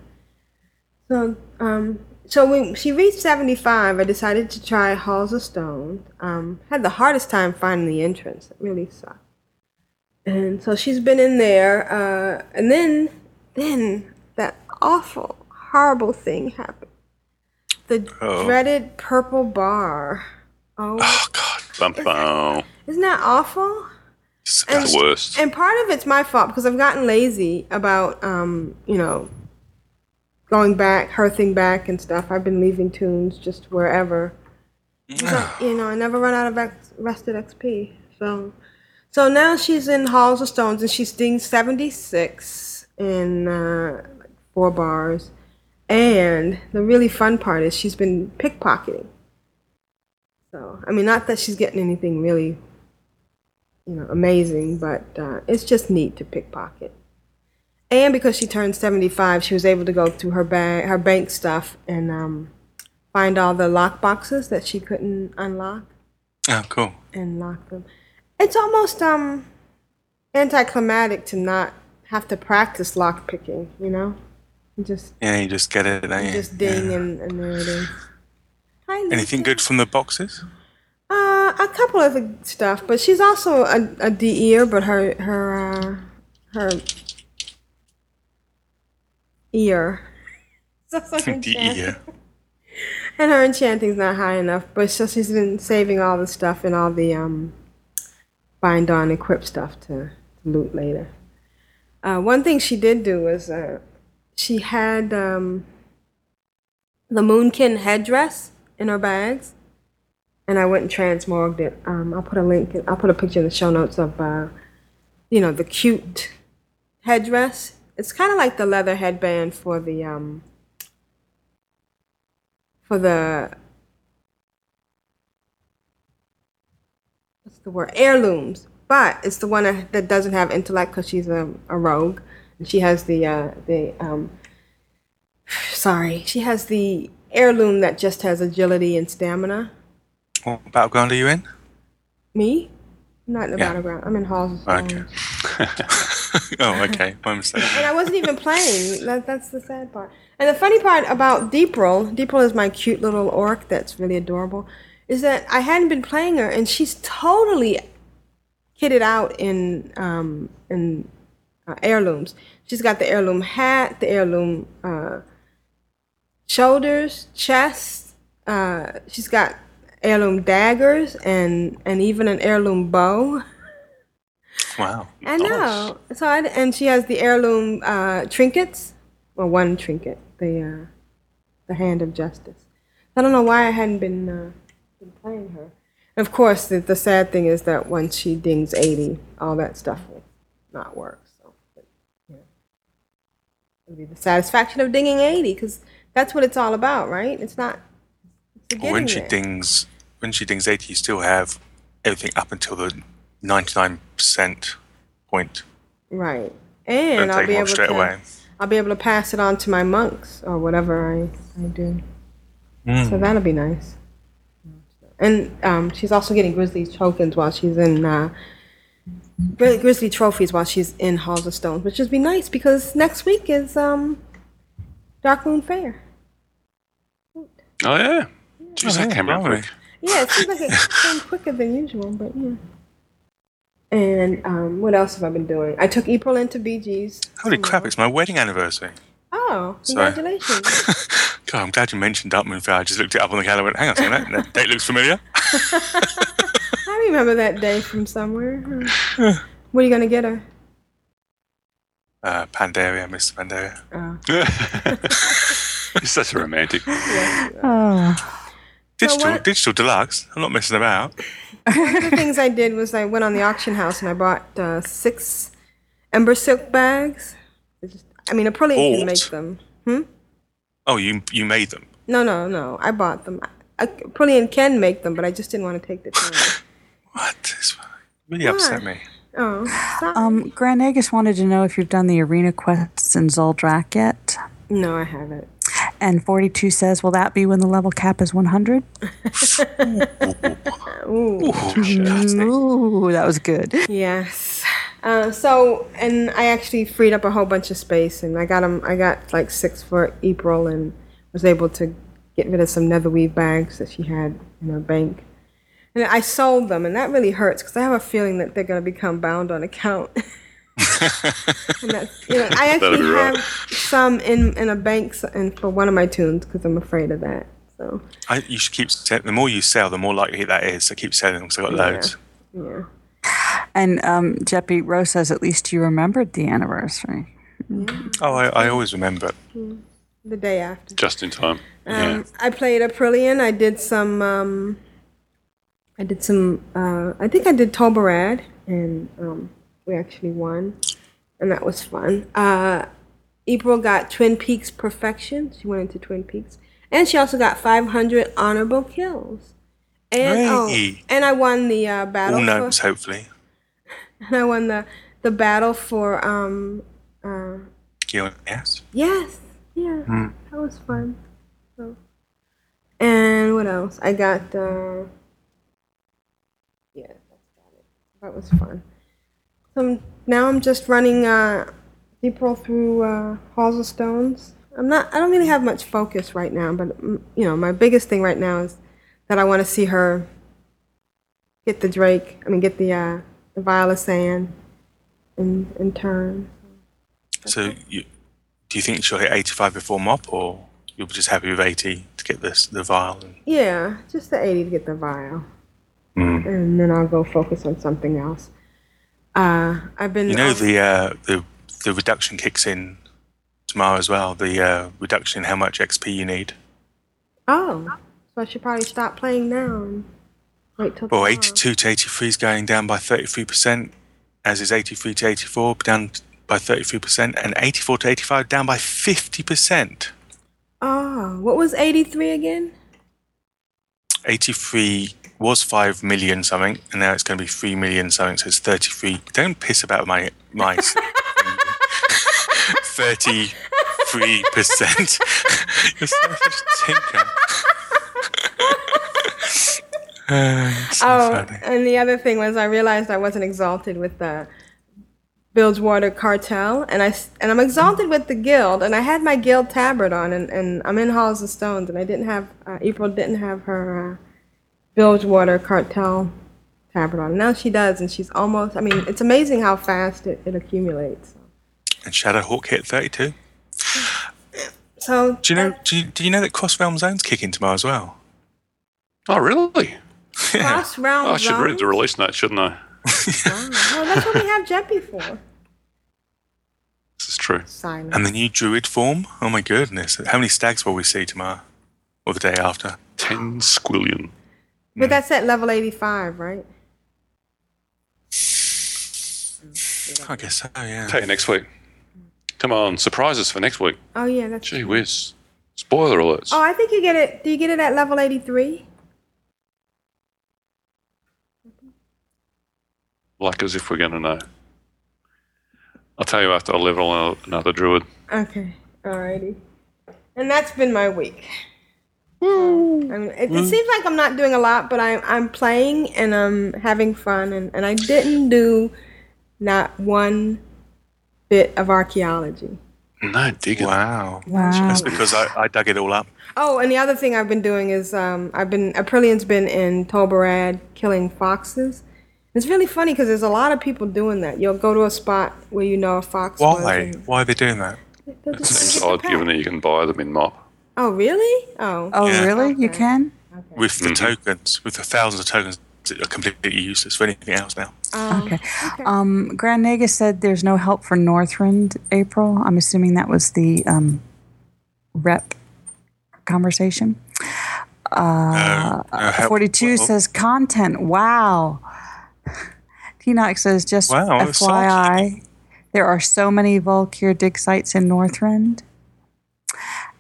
So um, so when she reached seventy five, I decided to try Halls of Stone. Um, had the hardest time finding the entrance. It really sucked. And so she's been in there, uh, and then then that awful, horrible thing happened. The Oh. dreaded purple bar. Oh, Oh God, Bum, bum. isn't that awful? It's The worst. And part of it's my fault because I've gotten lazy about, um, you know, going back, hearthing back and stuff. I've been leaving tunes just wherever. So, you know, I never run out of X- rested XP. So, so now she's in Halls of Stones and she's doing 76 in uh, four bars. And the really fun part is she's been pickpocketing. So, I mean, not that she's getting anything really you know, amazing, but uh, it's just neat to pickpocket. And because she turned 75, she was able to go through her bag, her bank stuff, and um, find all the lock boxes that she couldn't unlock Oh, cool. and lock them. It's almost um anticlimactic to not have to practice lock picking, you know? Just Yeah, you just get it. Don't you? just ding Yeah. and, and there it is. Hi, Anything good from the boxes? Uh, a couple of stuff, but she's also a, a DEer, but her her uh, her ear. Ear. And her enchanting's not high enough, but so she's been saving all the stuff and all the um, bind on equip stuff to, to loot later. Uh, one thing she did do was uh, she had um, the Moonkin headdress in her bags, and I went and transmogged it. Um, I'll put a link. I'll put a picture in the show notes of, uh, you know, the cute headdress. It's kind of like the leather headband for the um, for the what's the word heirlooms, but it's the one that, that doesn't have intellect because she's a, a rogue, and she has the uh, the um, sorry, she has the heirloom that just has agility and stamina. What battleground are you in? Me? I'm not in the Yeah. battleground. I'm in Halls. Okay. oh, okay. My mistake. And I wasn't even playing. That, that's the sad part. And the funny part about Deepril, Deepril is my cute little orc that's really adorable, is that I hadn't been playing her, and she's totally kitted out in um, in uh, heirlooms. She's got the heirloom hat, the heirloom uh, shoulders, chest. Uh, she's got heirloom daggers and and even an heirloom bow. Wow. I know. So I, and she has the heirloom uh, trinkets, well, one trinket, the uh, the hand of justice. I don't know why I hadn't been uh, been playing her. Of course, the, the sad thing is that once she dings eighty, all that stuff will not work. So, but, you know, it'll be the satisfaction of dinging eighty because that's what it's all about, right? It's not. It's when she there. dings, when she dings eighty, you still have everything up until the ninety-nine percent point. Right. And I'll be able straight to away. I'll be able to pass it on to my monks or whatever I, I do. Hmm. So that'll be nice. And um, she's also getting Grizzly tokens while she's in uh, Gri- Grizzly trophies while she's in Halls of Stones, which would be nice because next week is um, Darkmoon Faire. Oh yeah. Jeez, that yeah, came around quick. Yeah, it seems like it came quicker than usual, but yeah. And um, what else have I been doing? I took April into BG's. Holy crap! It's my wedding anniversary. Oh, Sorry. congratulations. God, I'm glad you mentioned Darkmoon Faire. I just looked it up on the calendar. and Went, Hang on a second, that, that date looks familiar. I remember that day from somewhere. What are you gonna get her? Uh, Pandaria, Mr. Pandaria. Oh. You're such a romantic. Oh, Digital, what- digital deluxe. I'm not messing about. One of the things I did was I went on the auction house and I bought uh, six Embersilk bags. It's just- I mean, Aprillian can Bought? make them. Hmm? Oh, you you made them. No, no, no. I bought them. I, Aprillian can make them, but I just didn't want to take the time. What? This really upset me. Oh, sorry. um, Grand Nagus wanted to know if you've done the arena quests in Zul'Drak yet. no, I haven't. And 42 says, will that be when the level cap is 100? Ooh. Ooh, that was good. Yes. Uh, so, and I actually freed up a whole bunch of space, and I got them. I got like six for April, and was able to get rid of some netherweave bags that she had in her bank. And I sold them, and that really hurts because I have a feeling that they're going to become bound on account. and that's, you know, I actually be rough. have some in in a bank and for one of my tunes because I'm afraid of that. So, I, you should keep. The more you sell, the more likely that is. So keep selling them because I've got Yeah. loads. yeah. And um, Jeppy Rose says, at least you remembered the anniversary. Oh, I, I always remember. The day after. Just in time. Um, I played Aprillian. I did some. Um, I did some. Uh, I think I did Tol Barad, and um, we actually won, and that was fun. Uh, April got Twin Peaks Perfection. She went into Twin Peaks, and she also got 500 honorable kills. And oh, and I won the uh, battle. All for- gnomes, hopefully. and I won the the battle for um. Uh, Yes. Yes, yeah, that was fun. So, and what else? I got. Uh, yeah, that's about it. That was fun. So now I'm just running uh, April through uh, Halls of Stones. I'm not. I don't really have much focus right now, but you know, my biggest thing right now is that I want to see her get the Drake. I mean, get the uh, the Vial of Sand in in turn. So you, do you think she'll hit 85 before mop or? you'll be just happy with 80 to get this the vial. And, Yeah, just the 80 to get the vial. Mm. And then I'll go focus on something else. Uh, I've been. You know also- the uh, the the reduction kicks in tomorrow as well. The uh, reduction in how much XP you need. Oh, so I should probably stop playing now and wait till Well, tomorrow. 82 to 83 is going down by 33%, as is 83 to 84 down by 33%, and 84 to 85 down by 50%. Oh, what was 83 again? 83 was 5 million something, and now it's going to be 3 million something, so it's 33. Don't piss about my mice. 33%. You're such a tinker. Uh, so oh, funny. and the other thing was I realized I wasn't exalted with the Bilgewater Cartel, and I and I'm exalted with the guild, and I had my guild tabard on, and, and I'm in Halls of Stones, and I didn't have uh, April didn't have her uh, Bilgewater Cartel tabard on. Now she does, and she's almost. I mean, it's amazing how fast it, it accumulates. And Shadowhawk hit 32. So Do you know? Uh, do you, do you know that Cross Realm Zones kick in tomorrow as well? Oh, really? cross round. Oh, I should read the release note, shouldn't I? Oh, that's what we have Jeppy for. This is true. Silent. And the new Druid form. Oh my goodness! How many stags will we see tomorrow, or the day after? Ten squillion. But that's at level 85, right? I guess so. Yeah. Tell you next week. Come on, surprises for next week. Oh yeah, that's. Gee whiz. Spoiler alerts. Oh, I think you get it. Do you get it at level 83? Like as if we're going to know. I'll tell you after I level a- another druid. Okay. Alrighty. And that's been my week. I mean, it, it seems like I'm not doing a lot, but I'm I'm playing and I'm having fun, and, and I didn't do not one bit of archaeology. No digging. Wow. Wow. That's because I, I dug it all up. Oh, and the other thing I've been doing is um, I've been Aprillian's been in Tol Barad killing foxes. It's really funny because there's a lot of people doing that. You'll go to a spot where you know a fox. was Why? and Why are they doing that? they'll Seems odd given that you can buy them in MOP. Oh, really? Oh. Oh, Yeah. really? You can? With the tokens, with the thousands of tokens that are completely useless for anything else now. Oh, Okay. Um, Grand Nagus said there's no help for Northrend, April. I'm assuming that was the um, rep conversation. Uh, uh, how- 42 well, says content. Wow. T Knox says just Wow, FYI, there are so many Vrykul dig sites in Northrend.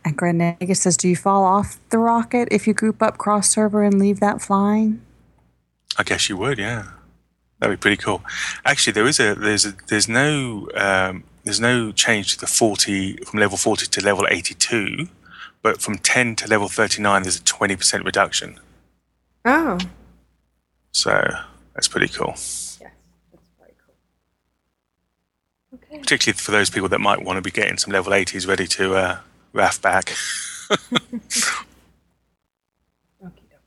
And Grand Nagus says, Do you fall off the rocket if you group up cross server and leave that flying? I guess you would, yeah. That'd be pretty cool. Actually, there is a there's a there's no um, there's no change to the forty from level forty to level eighty two, but from ten to level thirty nine there's a twenty percent reduction. Oh. So that's pretty cool. Yes. That's very cool. Okay. Particularly for those people that might want to be getting some level eighties ready to uh, raft back. Okie dokie.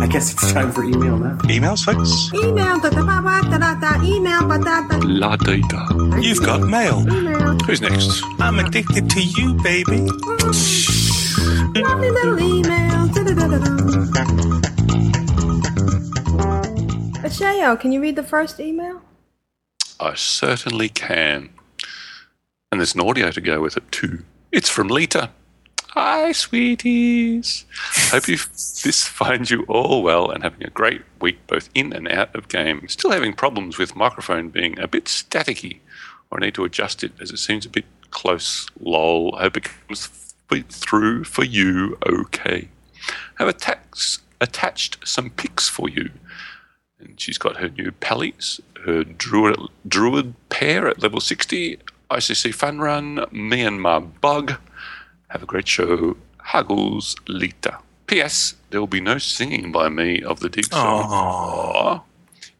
I guess it's time for email now. Emails, folks. Email da da ba ba da da da email ba da da La data. You've got mail. email. Who's next? I'm addicted to you, baby. Mm. Lovely little email. Da da da da da. Ashayo, can you read the first email? I certainly can. And there's an audio to go with it too. It's from Lita. Hi, sweeties. Hope you this finds you all well and having a great week both in and out of game. Still having problems with microphone being a bit staticky, or I need to adjust it as it seems a bit close. Lol. Hope it comes through for you. Okay. Have attached some pics for you and she's got her new pallies, her druid, druid pair at level 60, ICC Fun Run, Myanmar Bug. Have a great show. Huggles Lita. P.S. There will be no singing by me of the dig song Aw.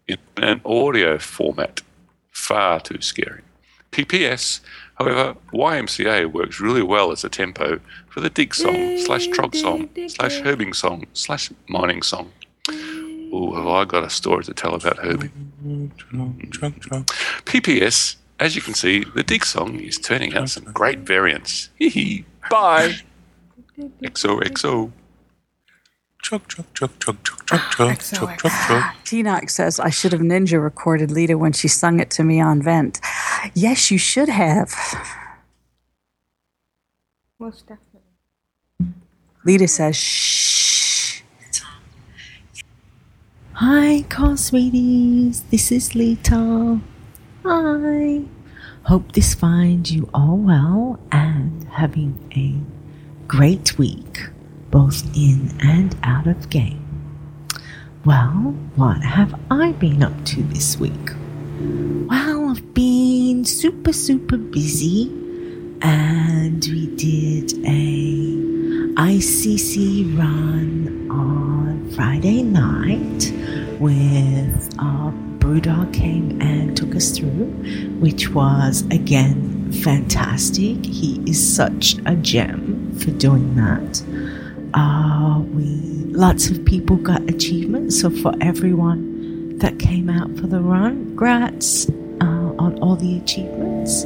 in an audio format. Far too scary. P.P.S. However, YMCA works really well as a tempo for the dig song slash trog song slash herbing song slash mining song. Oh, have I got a story to tell about herbing? Drunk, drunk. PPS, as you can see, the dig song is turning out some great variants. Hee hee. Bye. XOXO. Chug, chug, chug, chug, chug, chug, chug, chug, chug, chug. Tinoch says, I should have ninja recorded Lita when she sung it to me on Vent. Yes, you should have. Most definitely. Lita says, shh. Hi, car sweeties. This is Lita. Hi. Hope this finds you all well and having a great week, both in and out of game. Well, what have I been up to this week? Well, I've been super, super busy, and we did a ICC run on Friday night with uh, Brewdog came and took us through, which was again fantastic. He is such a gem for doing that. Uh, we lots of people got achievements, so for everyone that came out for the run, grats uh, on all the achievements,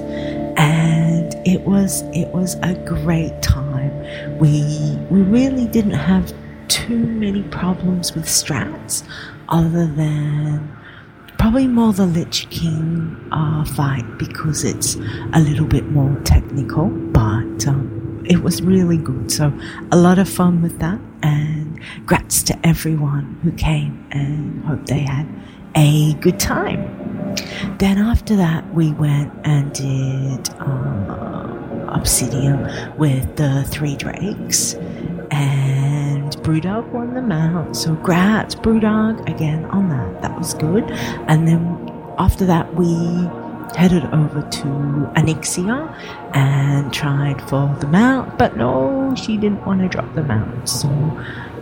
and it was it was a great time. We we really didn't have too many problems with strats, other than probably more the Lich King uh, fight because it's a little bit more technical, but um, it was really good. So a lot of fun with that, and grats to everyone who came, and hope they had a good time. Then after that, we went and did uh, Obsidian with the three drakes, and Brewdog won the mount. So grats Brewdog again on that. That was good. And then after that, we headed over to Onyxia and tried for the mount, but no, she didn't want to drop the mount. So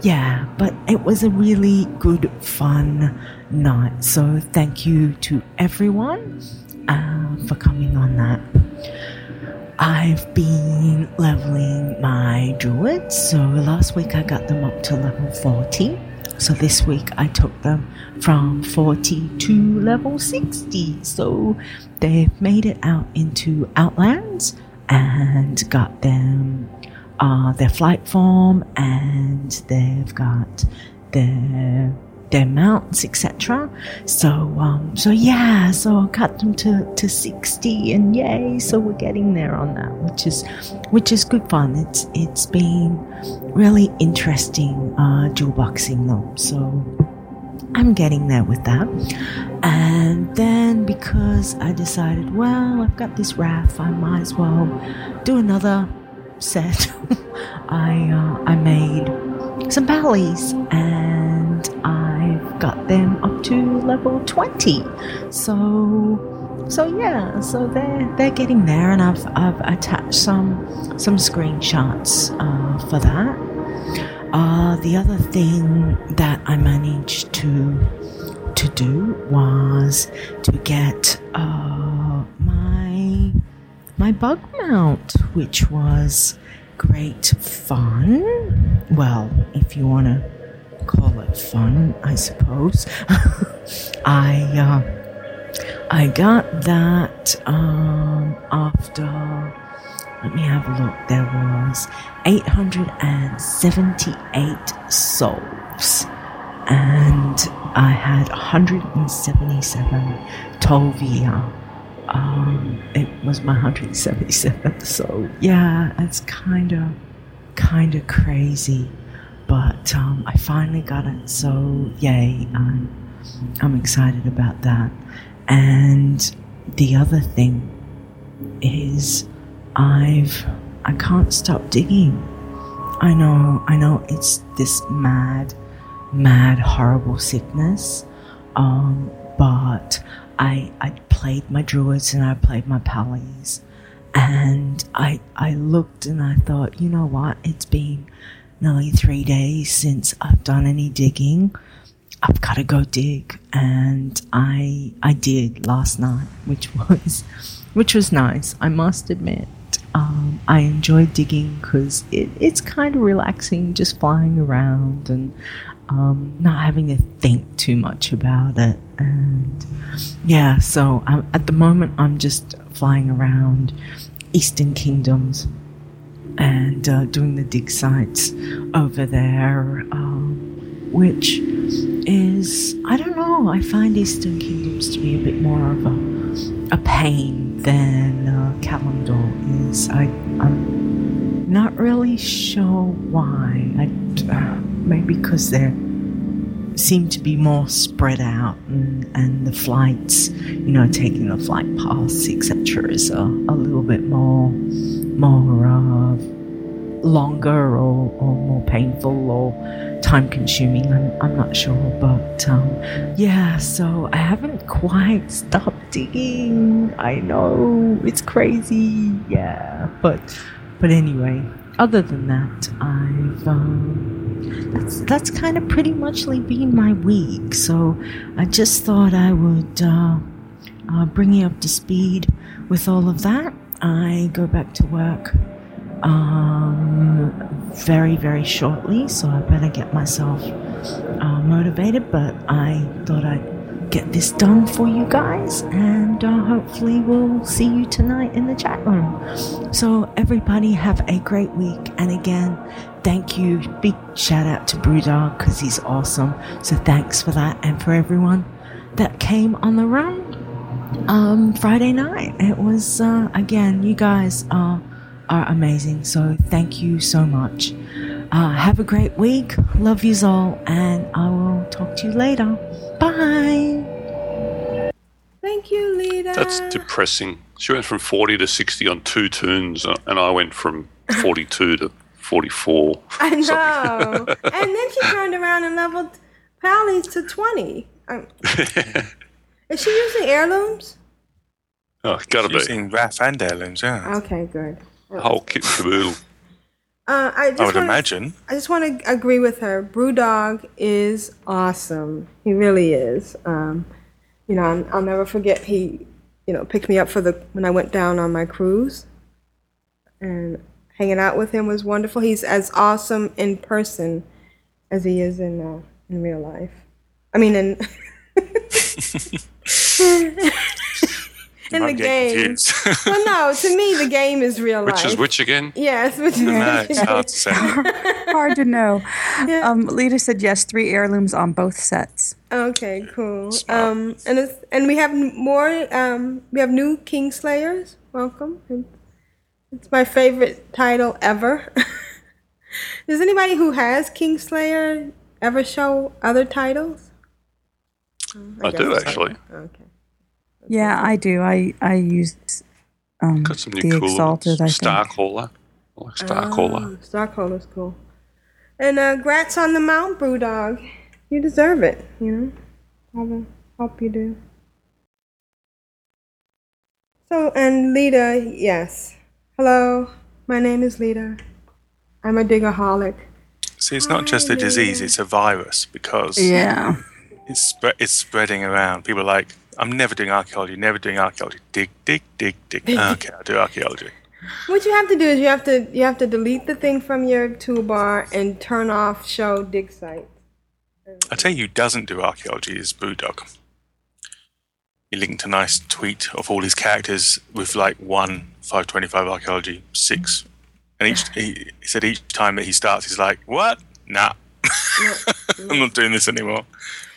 yeah, but it was a really good, fun night. So thank you to everyone uh, for coming on that. I've been leveling my druids. So last week I got them up to level 40. So this week I took them from 40 to level 60. So they've made it out into Outlands and got them uh, their flight form and they've got their their mounts, etc. So, um, so yeah, so I cut them to, to 60 and yay, so we're getting there on that, which is, which is good fun. It's, it's been really interesting, uh, dual boxing them. So I'm getting there with that. And then because I decided, well, I've got this RAF, I might as well do another set. I, uh, I made some valleys and I've got them up to level 20. So so yeah, so they're they're getting there and I've I've attached some some screenshots uh, for that. Uh, the other thing that I managed to to do was to get uh, my my bug mount, which was great fun. Well, if you want to call it fun, I suppose. I uh, I got that um, after. Let me have a look. There was 878 souls, and I had 177 Tol'vir. Um, it was my 177th, so yeah, it's kind of kind of crazy but um, I finally got it. So yay! I'm I'm excited about that. And the other thing is, I've I can't stop digging. I know, I know, it's this mad, mad, horrible sickness. Um, but I I played my druids and I played my pallies, and I I looked and I thought, you know what? It's been nearly three days since I've done any digging. I've got to go dig, and I I did last night, which was which was nice. I must admit, um, I enjoy digging because it, it's kind of relaxing, just flying around, and um, not having to think too much about it. And yeah, so I'm, at the moment, I'm just flying around Eastern Kingdoms and uh, doing the dig sites over there, um, which is, I don't know, I find Eastern Kingdoms to be a bit more of a, a pain than uh, Kalimdor is. I, I'm not really sure why. I, uh, maybe because they seem to be more spread out and, and the flights, you know, taking the flight paths, etc., is a, a little bit more, more uh, longer or, or more painful or time consuming. I'm, I'm not sure, but um, yeah, so I haven't quite stopped digging. I know it's crazy, yeah, but but anyway, other than that, I've um, that's that's kind of pretty much been my week. So I just thought I would uh, uh, bring you up to speed with all of that. I go back to work um, very very shortly, so I better get myself uh, motivated. But I thought I'd get this done for you guys, and uh, hopefully, we'll see you tonight in the chat room. So, everybody, have a great week. And again, thank you. Big shout out to Brewdog because he's awesome. So, thanks for that. And for everyone that came on the run um, Friday night, it was, uh, again, you guys are, are amazing. So, thank you so much. Uh, have a great week. Love you all, and I will talk to you later. Bye. Thank you, Lita. That's depressing. She went from 40 to 60 on two toons, uh, and I went from 42 to 44. I know. and then she turned around and leveled Pally's to 20. Um, is she using heirlooms? Oh, gotta She's be. Using RAF and heirlooms, yeah. Okay, good. Whole kit and caboodle. Uh, I, just I would wanna- imagine. I just want to agree with her. Brewdog is awesome. He really is. Um, you know, I'll, I'll never forget he, you know, picked me up for the when I went down on my cruise, and hanging out with him was wonderful. He's as awesome in person as he is in uh, in real life. I mean, in in might the game. confused. well, no, to me, the game is real Which life. is which again? Yes, which is No, it's hard to say. Hard to know. Um, Lita said yes, three heirlooms on both sets. Okay, cool. Um, and it's, and we have more. Um, we have new Kingslayers. Welcome. It's, it's my favorite title ever. Does anybody who has Kingslayer ever show other titles? Oh, I do, actually. Okay. Yeah, I do. I I use um, Got some new the cool Exalted. I ones. think. Starcaller. I like Starcaller. Oh, Starcaller's cool. And uh, grats on the mount, Brewdog. You deserve it. You know, have a hope you do. So, and Lita, yes. Hello, my name is Lita. I'm a digaholic. See, it's not just a disease; it's a virus because Yeah. it's spre- it's spreading around. People are like, "I'm never doing archaeology. Never doing archaeology. Dig, dig, dig, dig." okay, I'll do archaeology. What you have to do is you have to you have to delete the thing from your toolbar and turn off show dig site. I tell you, who doesn't do archaeology is Brewdog. He linked a nice tweet of all his characters with like one 525 archaeology, six, and each he, he said each time that he starts, he's like, "What? Nah, I'm not doing this anymore."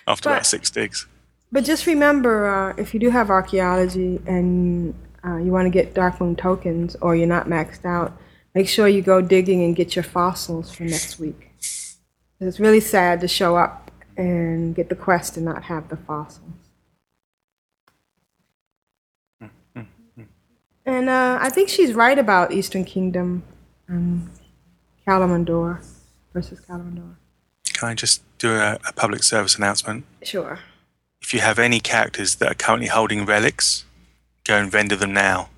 After But- about six digs. But just remember, uh, if you do have archaeology and uh, you want to get Darkmoon tokens or you're not maxed out, make sure you go digging and get your fossils for next week. It's really sad to show up and get the quest and not have the fossils. And uh, I think she's right about Eastern Kingdom and Kalimdor versus Kalimdor. Can I just do a, a public service announcement? Sure. If you have any characters that are currently holding relics, go and render them now.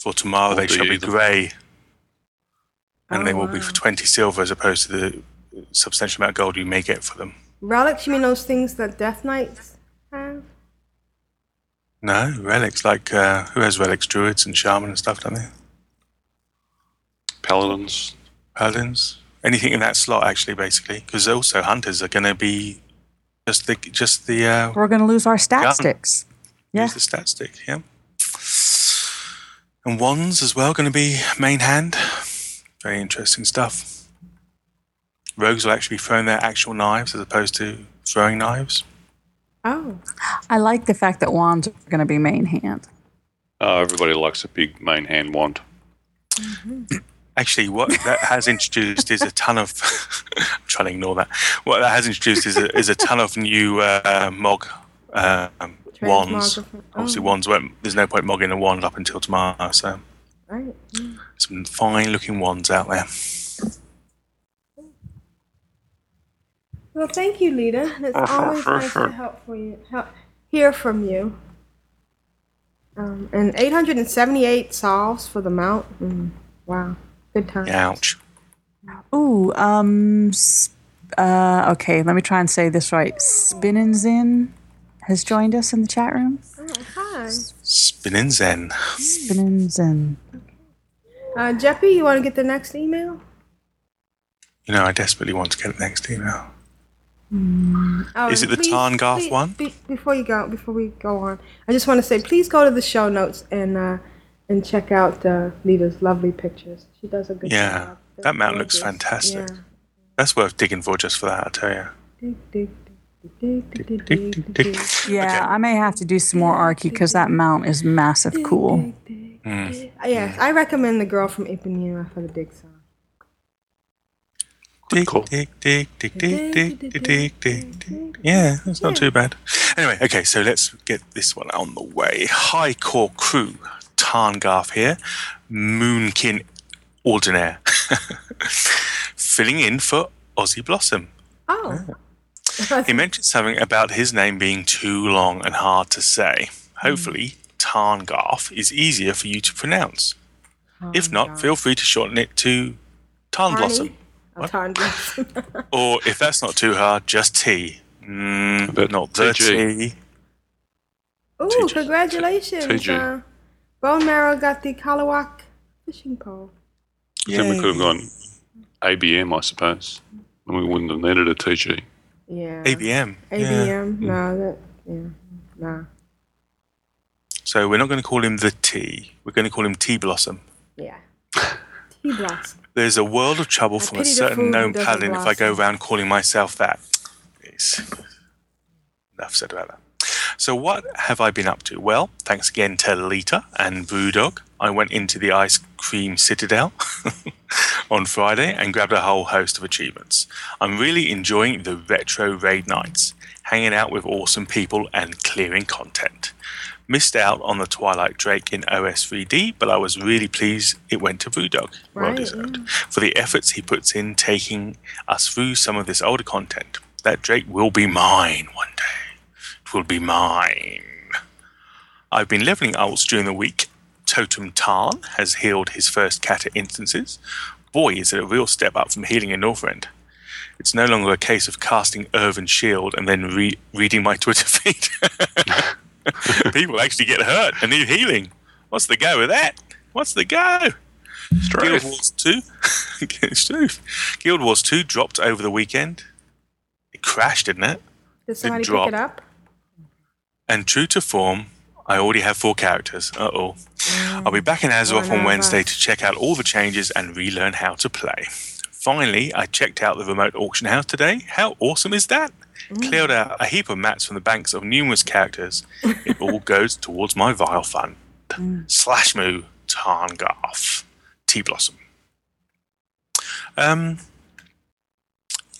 For tomorrow, they shall be grey, and Oh, they will be for 20 silver as opposed to the substantial amount of gold you may get for them. Relics, you mean those things that Death Knights have? No, relics like uh, who has relics? Druids and shaman and stuff, don't they? Paladins. Paladins. anything in that slot actually, basically, because also hunters are going to be just the just the uh, We're going to lose our stat Gun. sticks. Yeah. use the stat stick. Yeah, and wands as well going to be main hand. Very interesting stuff. Rogues will actually be throwing their actual knives as opposed to throwing knives. Oh. I like the fact that wands are going to be main hand. Oh, everybody likes a big main hand wand. Actually, what that has introduced is a ton of. I'm trying to ignore that. What that has introduced is a, is a ton of new uh, mog uh, um, wands. Transmogrifier. Obviously, Oh. wands won't. There's no point mogging a wand up until tomorrow. So Right. Some fine looking wands out there. Well, thank you, Lita. It's always nice to help for you, help, hear from you. Um, and 878 solves for the mount. Mm, wow, good time. Ouch. Ooh, um, uh, okay, let me try and say this right. Spinnin' Zin has joined us in the chat room. Oh, hi. Spinning Zen. Spinnin' Zin. Uh, Jeppy, you want to get the next email? You know, I desperately want to get the next email. Oh, Is it and the Tarngarth please- one? be- before you go, before we go on, I just want to say, please go to the show notes and uh, and check out uh, Lita's lovely pictures. She does a good Yeah, job. They're that mountain looks fantastic. Yeah. That's worth digging for just for that, I tell you. Dig, dig, dig, dig, dig, dig, dig, dig. Yeah, I may have to do some more Arky because that mount is massive cool. Hmm. Yes, I recommend the girl from Ipanema for the dig song. Dig, call. dig, dig, dig, dig, dig, dig, dig, dig, dig. Yeah, that's not too bad. Anyway, okay, so let's get this one on the way. High Caw Crew, Tarngarth here, Moonkin Ordinaire, filling in for Aussie Blossom. Oh. He mentioned something about his name being too long and hard to say. Hopefully, Tarngarth is easier for you to pronounce. If not, feel free to shorten it to Tarn Blossom. Oh, Tarn Blossom. Or if that's not too hard, just T. Mm, But not the TG. T. Ooh, TJ. congratulations. TJ. Uh, Bone Marrow got the Kalu'ak fishing pole. Then we could have gone ABM, I suppose. And we wouldn't have needed a TG. Yeah. ABM. yeah. ABM. Mm. No, that, yeah. No. So we're not going to call him the T. We're going to call him T Blossom. Yeah. Tea blossom. There's a world of trouble I from a certain fool known who paladin if I go around calling myself that. It's enough said about that. So what have I been up to? Well, thanks again to Lita and Brewdog. I went into the Ice Cream Citadel on Friday and grabbed a whole host of achievements. I'm really enjoying the retro raid nights, hanging out with awesome people and clearing content. Missed out on the Twilight Drake in OS3D, but I was really pleased it went to Brewdog. Well Right, deserved. For the efforts he puts in taking us through some of this older content. That Drake will be mine one day. It will be mine. I've been leveling ults during the week. Totem Tarn has healed his first Cata instances. Boy, is it a real step up from healing in Northrend. It's no longer a case of casting Irvin Shield and then re- reading my Twitter feed. People actually get hurt and need healing. What's the go with that? What's the go? Guild Wars 2. it's truth. Guild Wars 2 dropped over the weekend. It crashed, didn't it? Did somebody pick drop. it up? And true to form, I already have four characters. Uh oh. I'll be back in Azeroth on Wednesday to check out all the changes and relearn how to play. Finally, I checked out the remote auction house today. How awesome is that? Cleared out a heap of mats from the banks of numerous characters. It all goes towards my vial fund. Slash moo, Tarngarth, T Blossom. Um,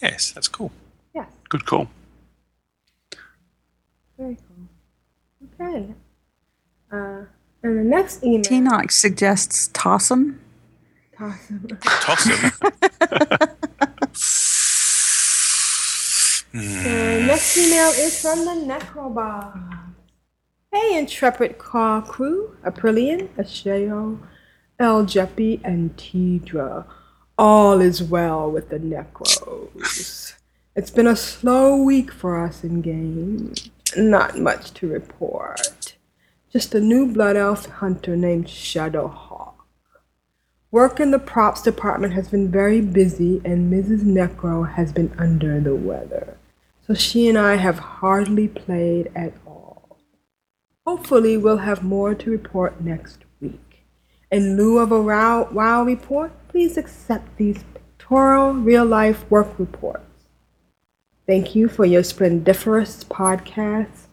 yes, that's cool. Yeah. Good call. Very cool. Okay. Uh, and the next email. Tinoch suggests toss 'em. Awesome. Toss him. The next email is from the Necrobob. Hey, intrepid Caw crew, Aprillian, Ashayo, El Jeppy, and Tedrah. All is well with the Necros. It's been a slow week for us in game. Not much to report. Just a new blood elf hunter named Shadowhawk. Work in the props department has been very busy, and Mrs. Necro has been under the weather. So she and I have hardly played at all. Hopefully, we'll have more to report next week. In lieu of a wow, wow report, please accept these pictorial real life work reports. Thank you for your splendiferous podcast.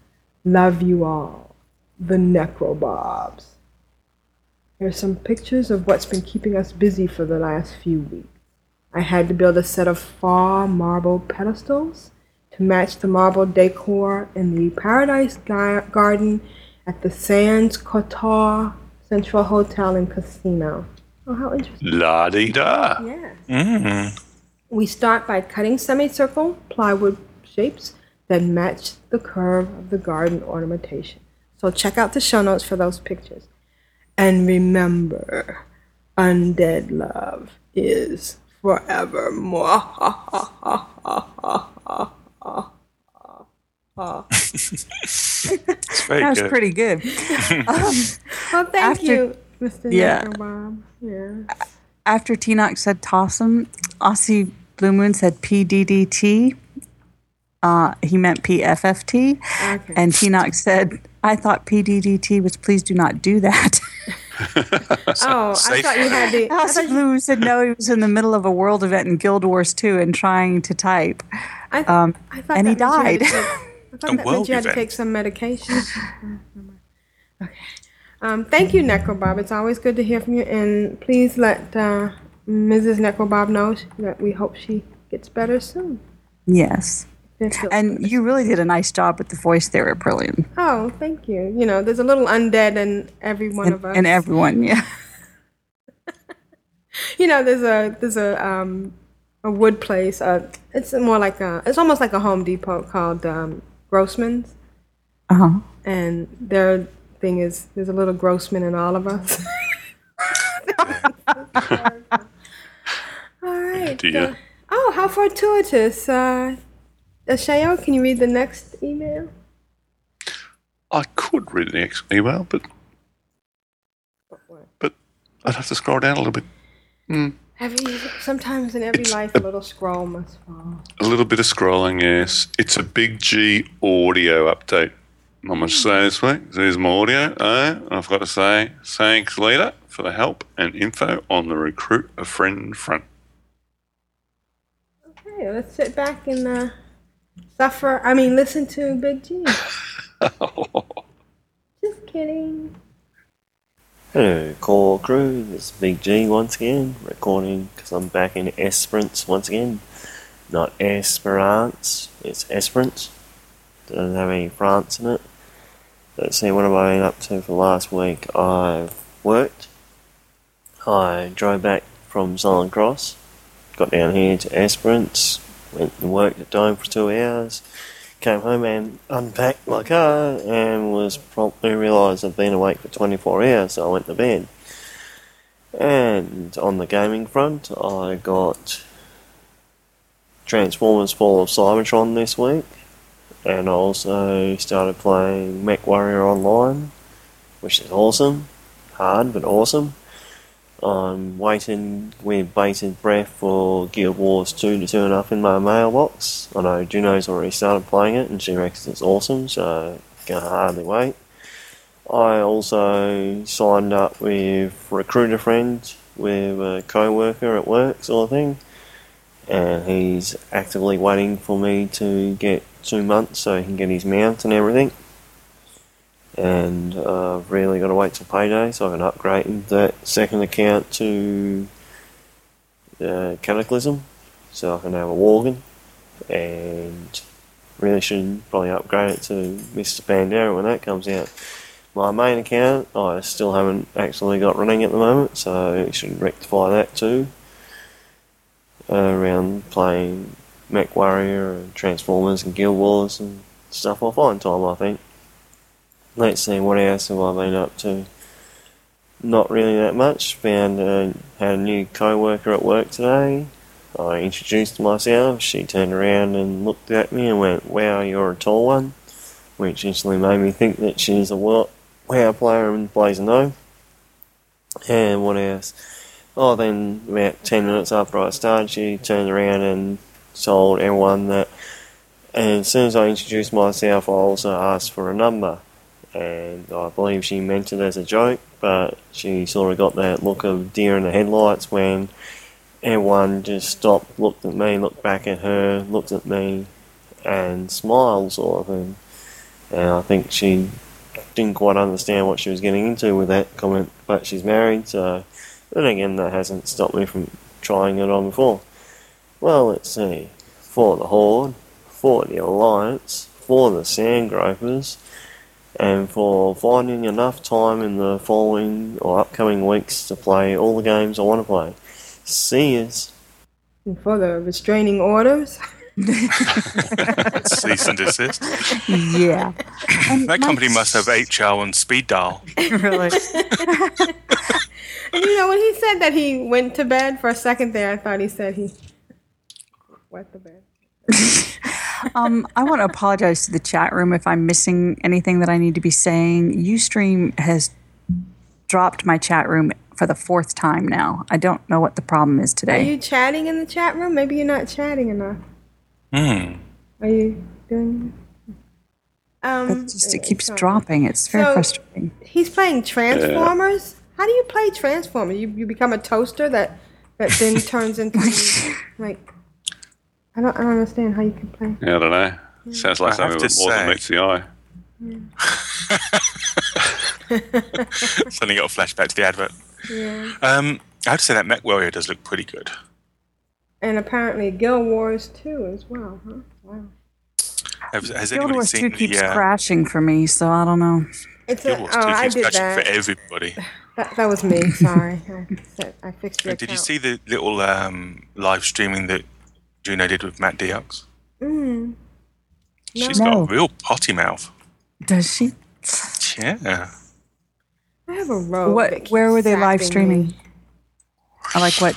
Love you all. The Necrobobs. Here's some pictures of what's been keeping us busy for the last few weeks. I had to build a set of far marble pedestals to match the marble decor in the Paradise Ga- Garden at the Sands Cotai Central Hotel and Casino. Oh, how interesting. La di da. Yes. Mm. We start by cutting semicircle plywood shapes that match the curve of the garden ornamentation. So check out the show notes for those pictures. And remember, undead love is forevermore. very that was good. pretty good. um, well, thank after- you, Mr. Yeah. Necro Bob. Yeah. After Tinoch said toss 'em, Aussie Blue Moon said PDDT. Uh, he meant PFFT. Okay. And Tinoch said, I thought PDDT was please do not do that. Oh, I thought you had the. I Aussie thought, Blue Moon said no, he was in the middle of a world event in Guild Wars 2 and trying to type. I, Um, I thought and he that meant you had died. I thought A that meant you had to take some medication. okay. Um, thank you, Necrobob. It's always good to hear from you. And please let uh, Mrs. Necrobob know that we hope she gets better soon. Yes. And you really did a nice job with the voice there, Brilliant. Oh, thank you. You know, there's a little undead in every one And, of us. and everyone, yeah. you know, there's a there's a um a wood place. Uh, it's more like a it's almost like a Home Depot called um, Grossman's, Uh huh. and their thing is there's a little Grossman in all of us. all right. uh, oh, how fortuitous. Uh, uh, Shayo, can you read the next email? I could read the next email, but but I'd have to scroll down a little bit. Hmm. Every sometimes in every It's life a little scroll must fall. A little bit of scrolling, yes. It's a Big G audio update. Not much to say this week. There's my audio. Uh, I've got to say, thanks, Lita, for the help and info on the recruit a friend front. Okay, let's sit back and uh, suffer. I mean, listen to Big G. Just kidding. Hello, Caw crew. It's Big G once again, recording because I'm back in Esperance once again. Not Esperance, it's Esperance. Doesn't have any France in it. Let's see, what have I been up to for last week? I've worked. I drove back from Southern Cross, got down here to Esperance, went and worked at Dome for two hours, came home and unpacked my car and was promptly realised I'd been awake for 24 hours, so I went to bed. And on the gaming front, I got Transformers Fall of Cybertron this week, and I also started playing MechWarrior Online, which is awesome. Hard, but awesome. I'm waiting with bated breath for Guild Wars 2 to turn up in my mailbox. I know Juno's already started playing it and she reckons it's awesome, so can hardly wait. I also signed up with Recruit a Friend with a co worker at work, sort of thing. And he's actively waiting for me to get two months so he can get his mount and everything and uh, I've really got to wait till payday so I can upgrade that second account to uh, Cataclysm so I can have a Worgen and really should probably upgrade it to Mist of Pandaria when that comes out. My main account I still haven't actually got running at the moment so should rectify that too uh, around playing MechWarrior and Transformers and Guild Wars and stuff. I'll find time I think. Let's see, what else have I been up to? Not really that much. Found uh, had a new co-worker at work today. I introduced myself. She turned around and looked at me and went, "Wow, you're a tall one," which instantly made me think that she's a WoW player and plays a no. And what else? Oh, then about 10 minutes after I started, she turned around and told everyone that. And as soon as I introduced myself, I also asked for a number. And I believe she meant it as a joke, but she sort of got that look of deer in the headlights when everyone just stopped, looked at me, looked back at her, looked at me, and smiled, sort of thing. And I think she didn't quite understand what she was getting into with that comment, but she's married, so then again, that hasn't stopped me from trying it on before. Well, let's see. For the Horde, for the Alliance, for the Sandgropers, and for finding enough time in the following or upcoming weeks to play all the games I want to play. See yous. And for the restraining orders. Cease and desist. Yeah. that company must have HR on speed dial. really? And you know, when he said that he went to bed for a second there, I thought he said he went to bed. um, I want to apologize to the chat room if I'm missing anything that I need to be saying. Ustream has dropped my chat room for the fourth time now. I don't know what the problem is today. Are you chatting in the chat room? Maybe you're not chatting enough. Hmm. Are you doing? Um, It just it keeps dropping. It's very So- frustrating. He's playing Transformers. How do you play Transformers? You you become a toaster that that then turns into like I don't I don't understand how you can play. Yeah, I don't know. Sounds like I something to that more than say- meets the eye. Suddenly got a flashback to the advert. Yeah. Um, I have to say that MechWarrior does look pretty good. And apparently Guild Wars 2 as well, huh? Wow. Has, has Guild Wars seen 2 keeps the, uh, crashing for me, so I don't know. It's Guild a, Wars oh, 2 I keeps did crashing that. for everybody. that. That was me. Sorry, I, I fixed your Did you see the little um, live streaming that Juno did with Matt Diox? Mm. She's No. got a real potty mouth. Does she? Yeah. I have a robe. What? Where were they live streaming? I like what?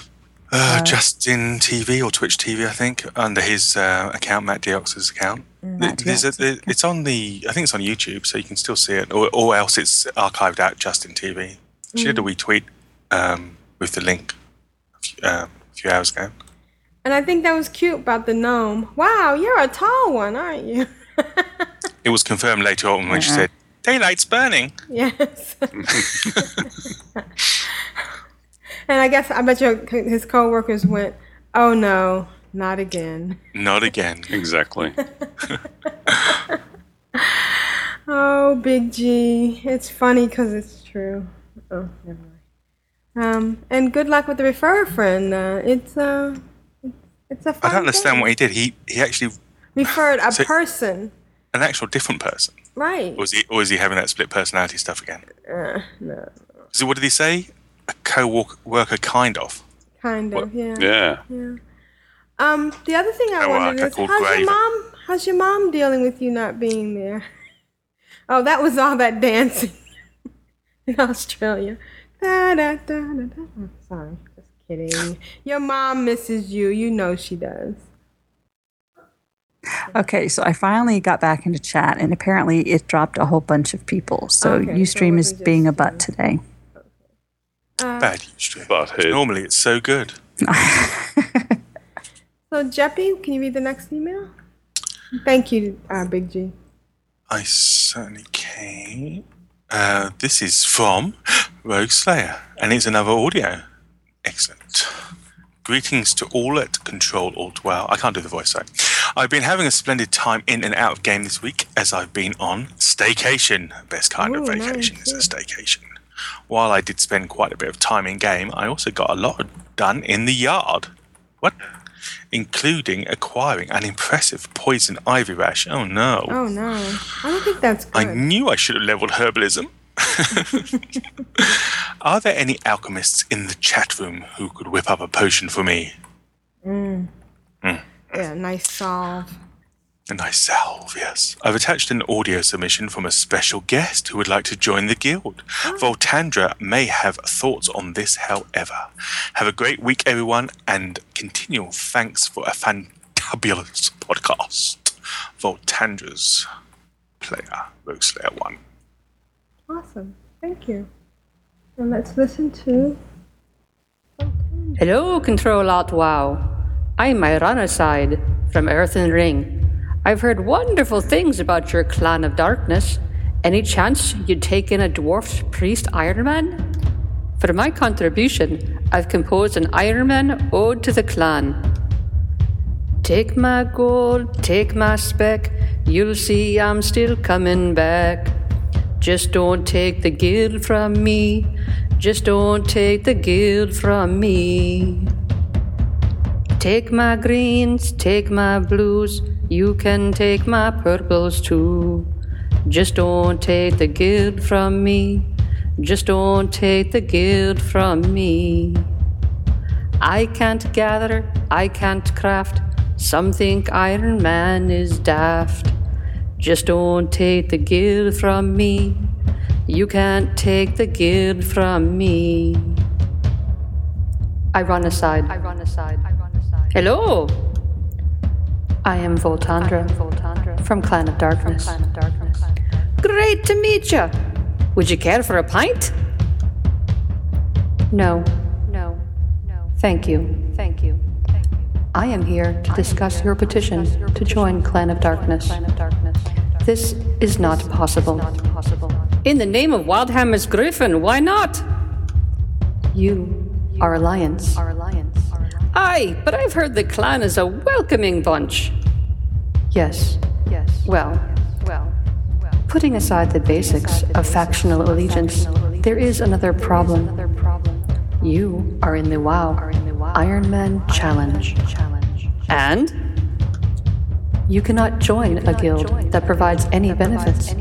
Uh, Uh, Justin TV or Twitch TV, I think, under his uh, account, Matt Diox's account. Matt There's a, there- it's on the, I think it's on YouTube, so you can still see it, or, or else it's archived at Justin TV. She did a Mm. wee tweet um, with the link a few, um, a few hours ago. And I think that was cute about the gnome. Wow, you're a tall one, aren't you? It was confirmed later on when she Uh-uh. said, "Daylight's burning." Yes. and I guess I bet your his coworkers went, "Oh no, not again." Not again. Exactly. Oh, Big G, it's funny because it's true. Oh, never mind. Um, and good luck with the refer friend. Uh, it's uh, it's a I fun don't understand thing. what he did. He he actually referred a So- person, an actual different person, right? or was he or was he having that split personality stuff again? Uh, no, So what did he say? A co-worker, kind of. kind of, yeah. Yeah. Yeah. Um, the other thing I Oh, wondered okay, is, how's great. your mom? How's your mom dealing with you not being there? Oh, that was all that dancing in Australia. Da, da, da, da, da. Oh, sorry, just kidding. Your mom misses you. You know she does. Okay, so I finally got back into chat, and apparently it dropped a whole bunch of people. So Okay, so Ustream is being a butt today. Uh, Bad Ustream. Normally it's so good. So, Jeppy, can you read the next email? Thank you, uh, Big G. I certainly can. Uh, this is from Rogue Slayer, and it's another audio. Excellent. Greetings to all at Control Alt Wow. I can't do the voice, sorry. I've been having a splendid time in and out of game this week as I've been on staycation. Best kind of vacation nice, is a staycation. While I did spend quite a bit of time in game, I also got a lot done in the yard. What? Including acquiring an impressive poison ivy rash. Oh no. Oh no, I don't think that's good. I knew I should have leveled herbalism. Are there any alchemists in the chat room who could whip up a potion for me? Mm. Mm. Yeah, nice salve. A nice salve, yes. I've attached an audio submission from a special guest who would like to join the guild. Voltandra may have thoughts on this, however. Have a great week, everyone, and continual thanks for a fantabulous podcast. Voltandra's player, Rogue Slayer 1. Awesome. Thank you. And let's listen to Hello, Control Alt Wow. I'm Ironicide from Earthen Ring. I've heard wonderful things about your clan of darkness. Any chance you'd take in a dwarf priest Iron Man? For my contribution, I've composed an Iron Man ode to the clan. Take my gold, take my spec, you'll see I'm still coming back. Just don't take the guild from me, just don't take the guild from me. Take my greens, take my blues, you can take my purples too. Just don't take the guild from me, just don't take the guild from me. I can't gather, I can't craft, some think Iron Man is daft. Just don't take the guild from me, you can't take the guild from me. I run aside. I run aside. I run aside. Hello! I am Voltandra, from Clan of Darkness. Great to meet you! Would you care for a pint? No. No. No. Thank you. Thank you. I am here to discuss your petition to join Clan of Darkness. This is not possible. In the name of Wildhammer's Griffin, why not? You are Alliance. Aye, but I've heard the clan is a welcoming bunch. Yes. Yes. Well. Well. Putting aside the basics of factional allegiance, there is another problem. You are in the WoW Iron Man Challenge. And you cannot join a guild that provides any benefits.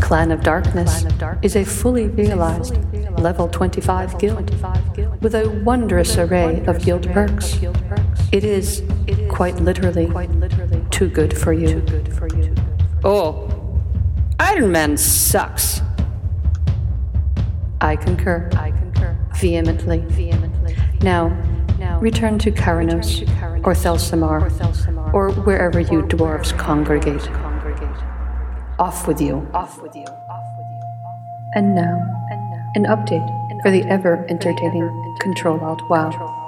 Clan of Darkness is a fully realized level 25 guild with a wondrous array of guild perks. It is, quite literally, too good for you. Oh, Iron Man sucks. I concur. I concur. Vehemently. Vehemently. Now, return to Kharanos or Thelsamar or wherever you dwarves congregate. Off with you. Off with you. And now, an update for the ever entertaining Control Alt WoW.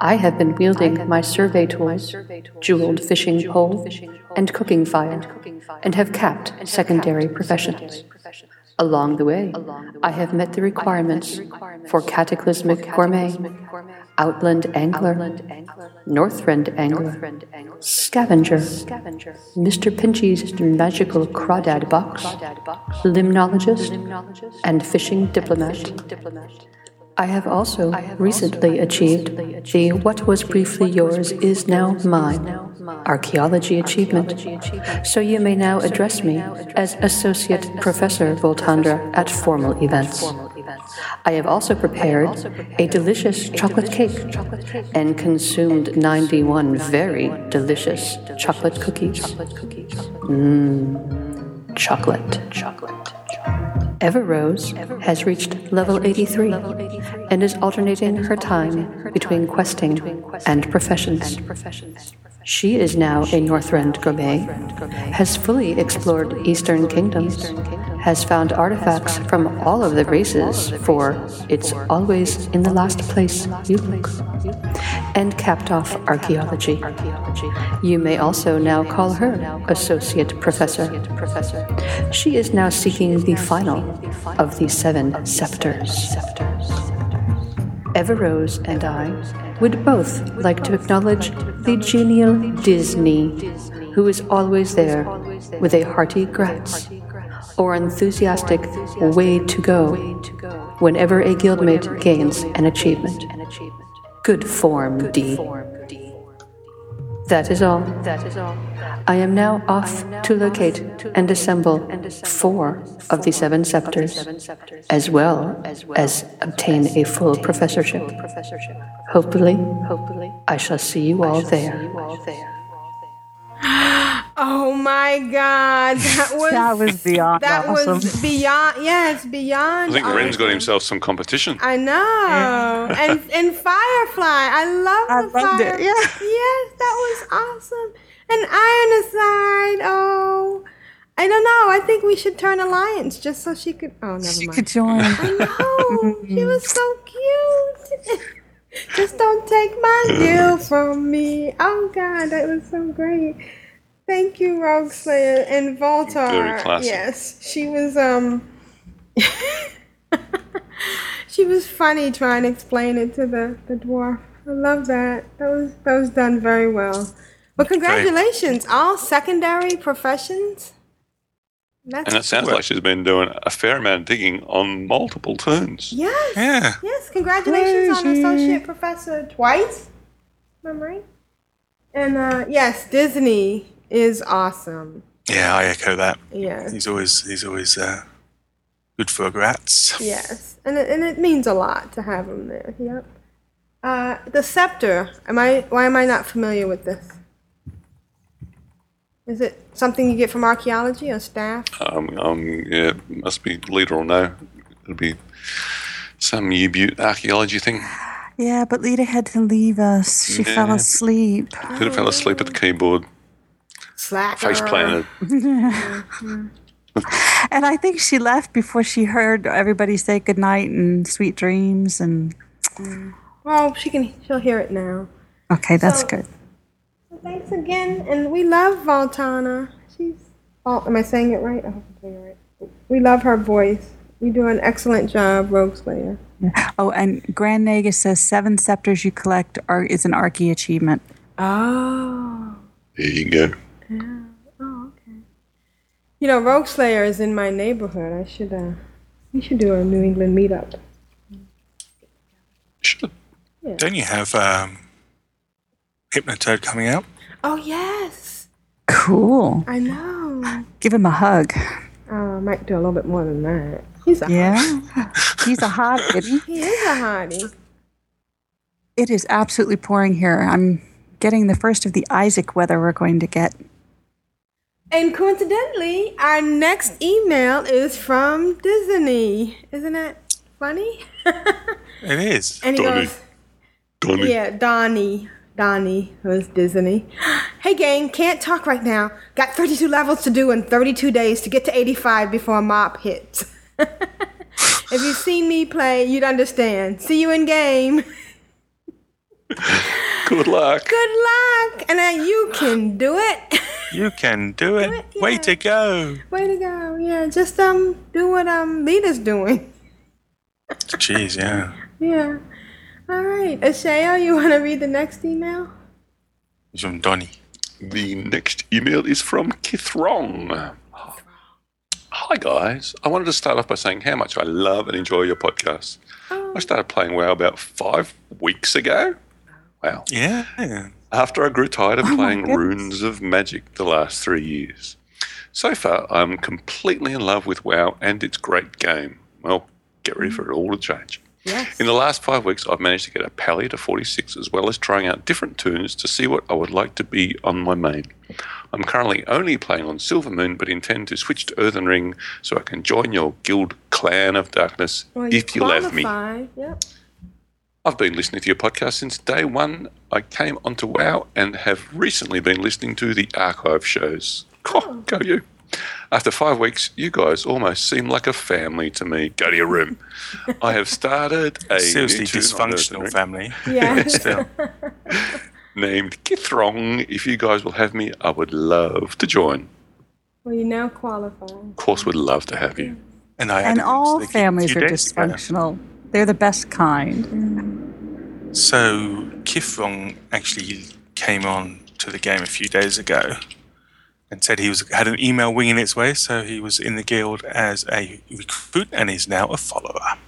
I have been wielding my survey tools, jeweled fishing pole, and cooking fire, and have capped secondary professions. Along the way, I have met the requirements for Cataclysmic Gourmet, Outland Angler, Northrend Angler, Scavenger, Mr. Pinchy's Magical Crawdad Box, Limnologist, and Fishing Diplomat. I have also recently achieved the What Was Briefly Yours Is Now Mine archaeology achievement, so you may now address me as Associate Professor Voltandra at formal events. I have also prepared a delicious chocolate cake and consumed 91 very delicious chocolate cookies. Mmm, chocolate. Chocolate. Everrose has reached level 83 and is alternating her time between questing and professions. She is now a Northrend Gourmet, has fully explored Eastern Kingdoms, has found artifacts from all of the races for It's Always in the Last Place You Look, and capped off archaeology. You may also now call her Associate Professor. She is now seeking the final of the seven scepters. Everrose and I would both like to acknowledge the genial Disney, who is always there with a hearty grats or enthusiastic way to go whenever a guildmate gains an achievement. Good form, D. That is all. That is all. I am now off to locate and assemble four of the seven scepters, as well as obtain a full professorship. Hopefully, hopefully, I shall see you all there. Oh my God, that was That was beyond that awesome. was beyond. Yes, beyond. I think Ren's got himself some competition. I know, and and Firefly, I love I the loved it, yeah. Yes, that was awesome. And Iron Aside, oh, I don't know. I think we should turn alliance just so she could. Oh, never She mind. could join. I know she was so cute. Just don't take my deal from me. Oh God, that was so great. Thank you, Rogue Slayer and Voltar. Very classic. Yes, she was um, she was funny trying to explain it to the the dwarf. I love that. That was that was done very well. Well, congratulations, all secondary professions. That's And it sounds like she's been doing a fair amount of digging on multiple turns. Yes. Yeah. Yes. Congratulations on associate professor twice. Am I right? And uh, yes, Disney is awesome. Yeah, I echo that. Yeah. He's always he's always uh, good for rats. Yes, and it, and it means a lot to have him there. Yep. Uh, the scepter. Am I? Why am I not familiar with this? Is it something you get from archaeology or staff? Um, um, yeah, must be leader or no. It'll be some U-Butte archaeology thing. Yeah, but Lita had to leave us. She fell asleep. Could have fell asleep at the keyboard, Slacker. face planted. and I think she left before she heard everybody say goodnight and sweet dreams. And Well, she can. She'll hear it now. okay, that's So- good. Well, thanks again, and we love Voltana. She's. Oh, am I saying it right? I hope I'm saying it right. We love her voice. You do an excellent job, Rogue Slayer. Oh, and Grand Nagus says seven scepters you collect are is an Archy achievement. Oh. There you go. Yeah. Oh, okay. You know, Rogue Slayer is in my neighborhood. I should. uh We should do a New England meetup. Yeah. Don't you have um, Hypnotoad coming out? Oh yes. Cool. I know. Give him a hug. Oh, I might do a little bit more than that. He's a Yeah, he's a hot kitty. He is a hottie. It is absolutely pouring here. I'm getting the first of the Isaac weather we're going to get. And coincidentally, our next email is from Disney. Isn't that funny? It is. And he Donnie. goes, Donnie. Yeah, Donnie. Donnie was Disney. Hey, gang, can't talk right now. Got 32 levels to do in 32 days to get to 85 before a mop hits. if you've seen me play, you'd understand. See you in game. Good luck. Good luck. And then you can do it. You can do it. Way to go. Way to go. Yeah, just um do what um Lita's doing. Jeez, yeah. Yeah. All right. Ashayo, you want to read the next email? It's from Donnie. The next email is from Kithron. Hi guys, I wanted to start off by saying how much I love and enjoy your podcast. Oh. I started playing WoW about five weeks ago. Wow. Yeah. After I grew tired of Oh playing. Runes of Magic the last three years. So far, I'm completely in love with WoW and its great game. Well, get ready for it all to change. Yes. In the last five weeks, I've managed to get a pally to 46 as well as trying out different toons to see what I would like to be on my main. I'm currently only playing on Silvermoon, but intend to switch to Earthen Ring so I can join your guild Clan of Darkness Well, if you let me. Yep. I've been listening to your podcast since day one. I came onto WoW and have recently been listening to the archive shows. Oh, go you. After five weeks, you guys almost seem like a family to me. Go to your room. I have started a Seriously new dysfunctional Earthen family. Yeah. Still. named Kithrong. If you guys will have me, I would love to join. Well, you now qualify. Of course, would love to have you. And I And all families are days ago. dysfunctional. They're the best kind. So Kifrong actually came on to the game a few days ago and said he was had an email winging its way, so he was in the guild as a recruit and is now a follower.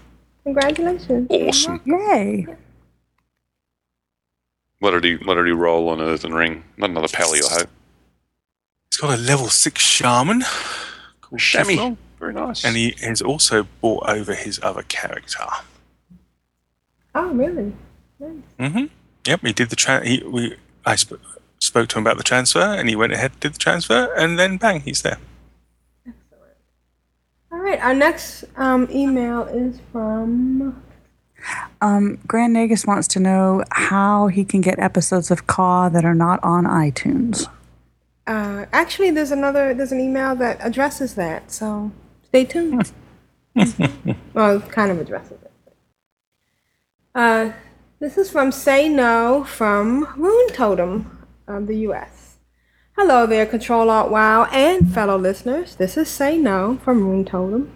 Congratulations. Awesome. Yay. What did he? What did he roll on Earthen Ring? Not another pally, I hope. He's got a level six shaman called Shammy. Very nice. and he has also brought over his other character. Oh, really? hmm Yep, he did the tra- he we I sp- spoke to him about the transfer, and he went ahead did the transfer, and then bang, he's there. Excellent. All right. Our next um, email is from. Um, Grand Nagus wants to know how he can get episodes of Caw that are not on iTunes. Uh, actually, there's another. There's an email that addresses that. So stay tuned. well, it kind of addresses it. Uh, This is from Say No from Runetotem of the U.S. Hello there, Control Alt Wow and fellow listeners. This is Say No from Runetotem.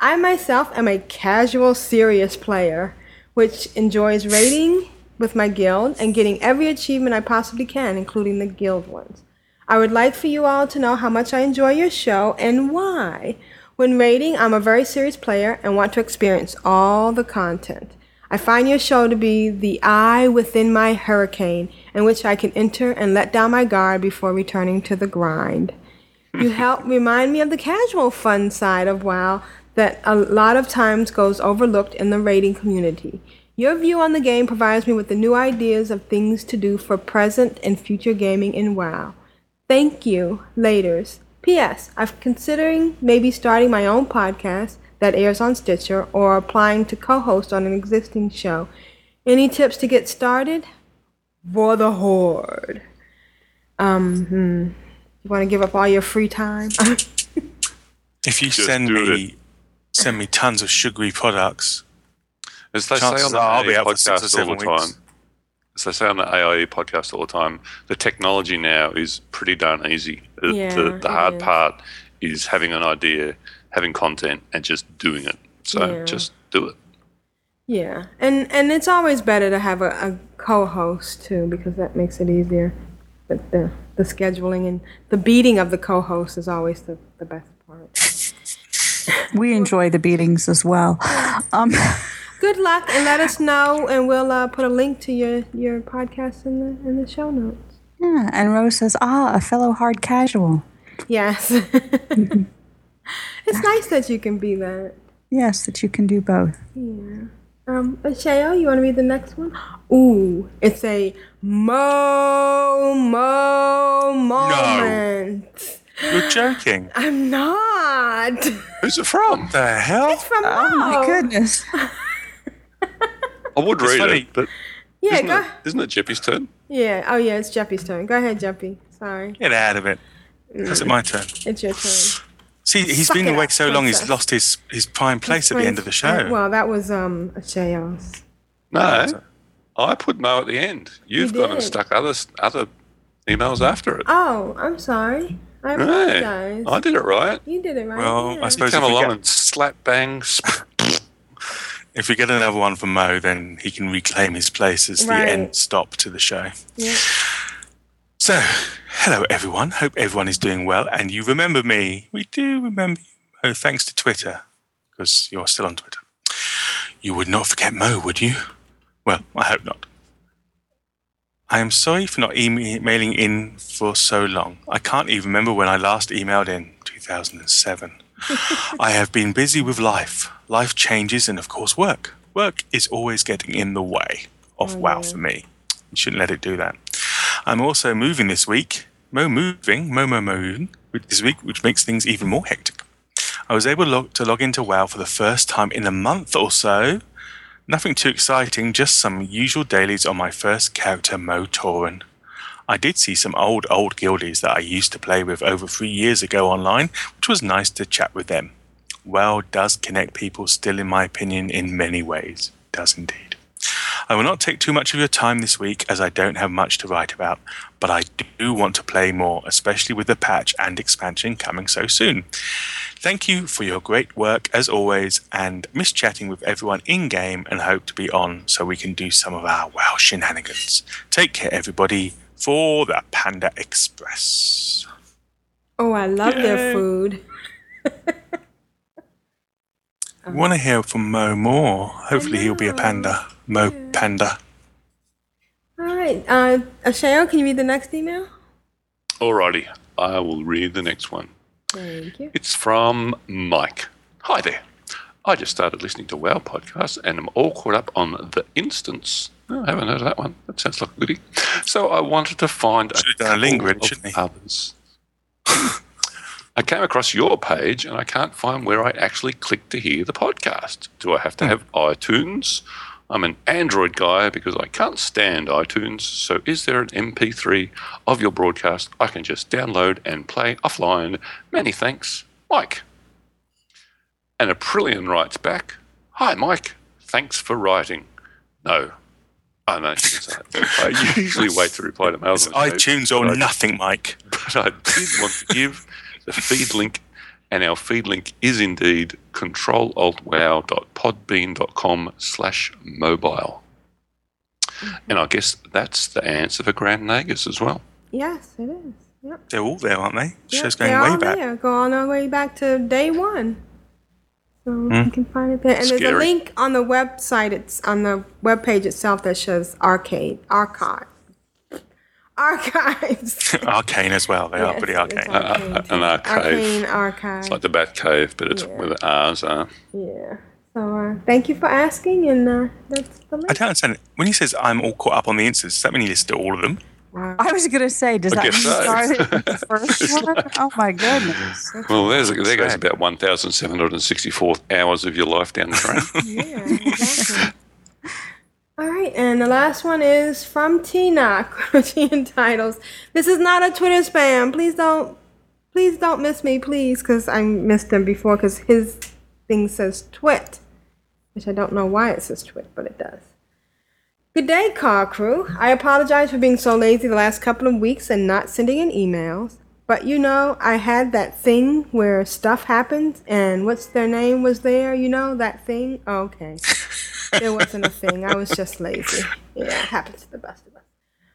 I myself am a casual, serious player, which enjoys raiding with my guild and getting every achievement I possibly can, including the guild ones. I would like for you all to know how much I enjoy your show and why. When raiding, I'm a very serious player and want to experience all the content. I find your show to be the eye within my hurricane in which I can enter and let down my guard before returning to the grind. You help remind me of the casual fun side of WoW that a lot of times goes overlooked in the raiding community. Your view on the game provides me with the new ideas of things to do for present and future gaming in WoW. Thank you, laters. P.S. I'm considering maybe starting my own podcast that airs on Stitcher or applying to co host on an existing show. Any tips to get started? For the Horde. Um, hmm. You want to give up all your free time? If you send me send me tons of sugary products, As they say on the are I'll be AIE out for six or podcast all the weeks. time, as they say on the AIE podcast all the time, the technology now is pretty darn easy. The, Yeah, the, the it hard is. part is having an idea, having content, and just doing it. So Yeah. just do it. yeah, and and it's always better to have a, a co-host too because that makes it easier. But the the scheduling and the beating of the co-host is always the, the best part. We enjoy the beatings as well. Um, Good luck, and let us know, and we'll uh, put a link to your your podcast in the in the show notes. yeah, and Rose says, "Ah, a fellow hard casual." Yes, it's nice that you can be that. Yes, that you can do both. Yeah. Um, Sheo, you want to read the next one? Ooh, it's a mo mo moment. You're joking. I'm not. Who's it from? The hell? It's from Oh my goodness! I would It's read funny. it, but Yeah, isn't, go. it, isn't it Jeppy's turn? Yeah. Oh, yeah. It's Jeppy's turn. Go ahead, Jeppy. Sorry, Get out of it. it. Is it my turn? it's your turn. See, he's Suck been it away up, so long, he's lost his, his prime place at the end of the show. Uh, well, that was um Sheo's. No, I put Mo at the end. You've You gone and stuck other other emails after it. Oh, I'm sorry. I Hey, apologize. I did it right. You did it right. Well, yeah. I suppose Come if we, along get, and slap bang. sp- if we get another one from Mo, then he can reclaim his place as Right. the end stop to the show. Yeah. So, hello everyone. Hope everyone is doing well. And you remember me. We do remember you. Oh, thanks to Twitter, because you're still on Twitter. You would not forget Mo, would you? Well, I hope not. I am sorry for not emailing in for so long. I can't even remember when I last emailed in, 2007. I have been busy with life. Life changes and, of course, work. Work is always getting in the way of WoW for me. You shouldn't let it do that. I'm also moving this week. Mo moving, Mo Mo moving this week, which makes things even more hectic. I was able to log, to log into WoW for the first time in a month or so. Nothing too exciting, just some usual dailies on my first character, Mo Torin. I did see some old, old guildies that I used to play with over three years ago online, which was nice to chat with them. WoW does connect people still, in my opinion, in many ways. Does indeed. I will not take too much of your time this week as I don't have much to write about, but I do want to play more, especially with the patch and expansion coming so soon. Thank you for your great work as always, and miss chatting with everyone in game and hope to be on so we can do some of our WoW shenanigans. Take care, everybody, for the Panda Express. Oh, I love their Yay. food. We want to hear from Mo more. Hopefully, he'll be a panda. Mo Panda. All right. Uh, Sheo, can you read the next email? Alrighty, I will read the next one. Thank you. It's from Mike. Hi there. I just started listening to WoW podcast and I'm all caught up on the instance. Oh, I haven't heard of that one. That sounds like a goodie. So I wanted to find Should a Lingrid, couple shouldn't of he? others. I came across your page and I can't find where I actually click to hear the podcast. Do I have to have iTunes? I'm an Android guy because I can't stand iTunes. So is there an MP3 of your broadcast I can just download and play offline? Many thanks, Mike. And Aprillian writes back Hi, Mike. Thanks for writing. No, I know. I usually wait to reply to mails. It's iTunes or nothing, Mike. But I did want to give the feed link, and our feed link is indeed controlaltwow.podbean.com slash mobile. And I guess that's the answer for Grand Nagus as well. Yes, it is. Yep. They're all there, aren't they? Yep, Show's going they're way all back. There. Go all the way back to day one. So Hmm. you can find it there. And there's a link on the website. It's on the webpage itself that shows arcade archive archives. Arcane as well. They are pretty it's arcane. Uh, an arcade. Arcane archive. It's like the Bat Cave, but it's where the R's are. Yeah. So uh, thank you for asking, and uh, that's the I don't understand. When he says I'm all caught up on the instances, does that mean he listed all of them? Wow. I was going to say, does I that mean guess you so. started the first one? Oh my goodness. Well, there's there goes about 1,764 hours of your life down the drain. Yeah, exactly. All right, and the last one is from Tina. She Titles. "This is not a Twitter spam. Please don't, please don't miss me, please, because I missed him before because his thing says twit, which I don't know why it says twit, but it does." Good day, car crew. I apologize for being so lazy the last couple of weeks and not sending in emails. But you know, I had that thing where stuff happens and what's their name was there, you know, that thing? Okay. there wasn't a thing. I was just lazy. Yeah, it happens to the best of us.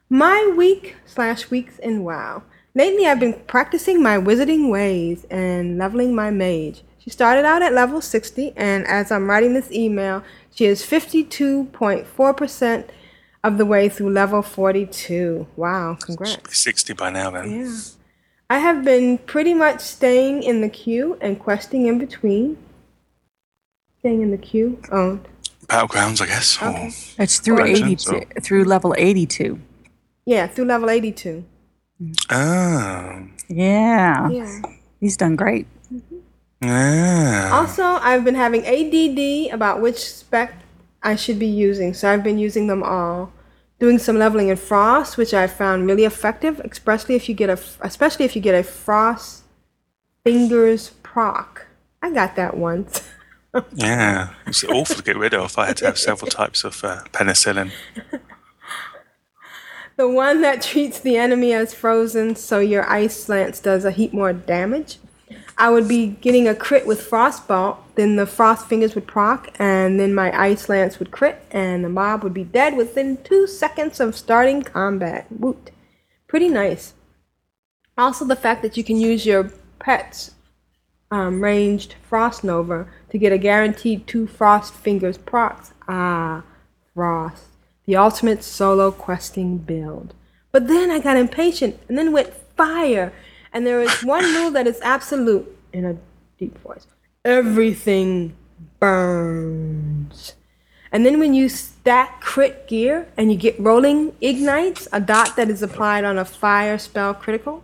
My week slash weeks in WoW. Lately, I've been practicing my wizarding ways and leveling my mage. She started out at level 60, and as I'm writing this email, she is 52.4% of the way through level 42. Wow, congrats. 60 by now, then. Yeah. I have been pretty much staying in the queue and questing in between. Staying in the queue. Oh, Battlegrounds, I guess. Or It's through Legends, 82, through level 82. yeah, through level 82. Oh. Yeah. Yeah. He's done great. Mm-hmm. Yeah. Also, I've been having ADD about which spec I should be using, so I've been using them all. Doing some leveling in Frost, which I found really effective, especially if you get a, especially if you get a Frost Fingers proc. I got that once. Yeah. It's awful to get rid of. I had to have several types of uh, penicillin. The one that treats the enemy as frozen, so your ice lance does a heap more damage. I would be getting a crit with frostbolt, then the frost fingers would proc, and then my ice lance would crit, and the mob would be dead within two seconds of starting combat. Woot! Pretty nice. Also, the fact that you can use your pet's um, ranged frost nova to get a guaranteed two frost fingers procs. Ah, frost the ultimate solo questing build. But then I got impatient and then went fire. And there is one rule that is absolute in a deep voice everything burns. And then when you stack crit gear and you get rolling ignites, a dot that is applied on a fire spell critical,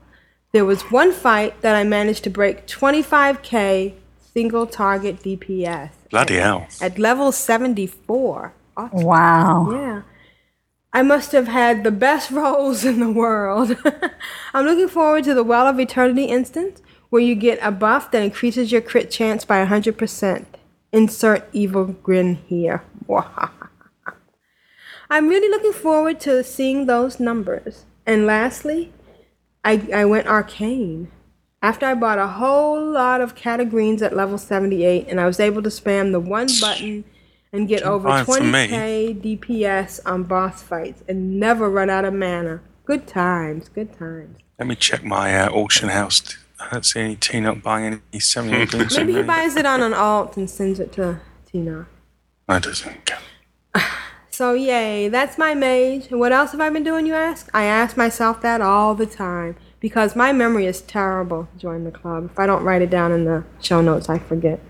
there was one fight that I managed to break 25k single target DPS. Bloody hell. At level 74. Awesome. Wow. Yeah. I must have had the best rolls in the world. I'm looking forward to the Well of Eternity instance where you get a buff that increases your crit chance by 100%. Insert evil grin here. I'm really looking forward to seeing those numbers. And lastly, I, I went arcane. After I bought a whole lot of catagreens at level 78, and I was able to spam the one button and get over Fine for 20k DPS on boss fights and never run out of mana. Good times, good times. Let me check my uh, auction house. I don't see any Tina buying any 78 greens. Maybe he buys it on an alt and sends it to Tina. It doesn't count. So yay, that's my mage. And what else have I been doing, you ask? I ask myself that all the time because my memory is terrible. Join the club. If I don't write it down in the show notes, I forget.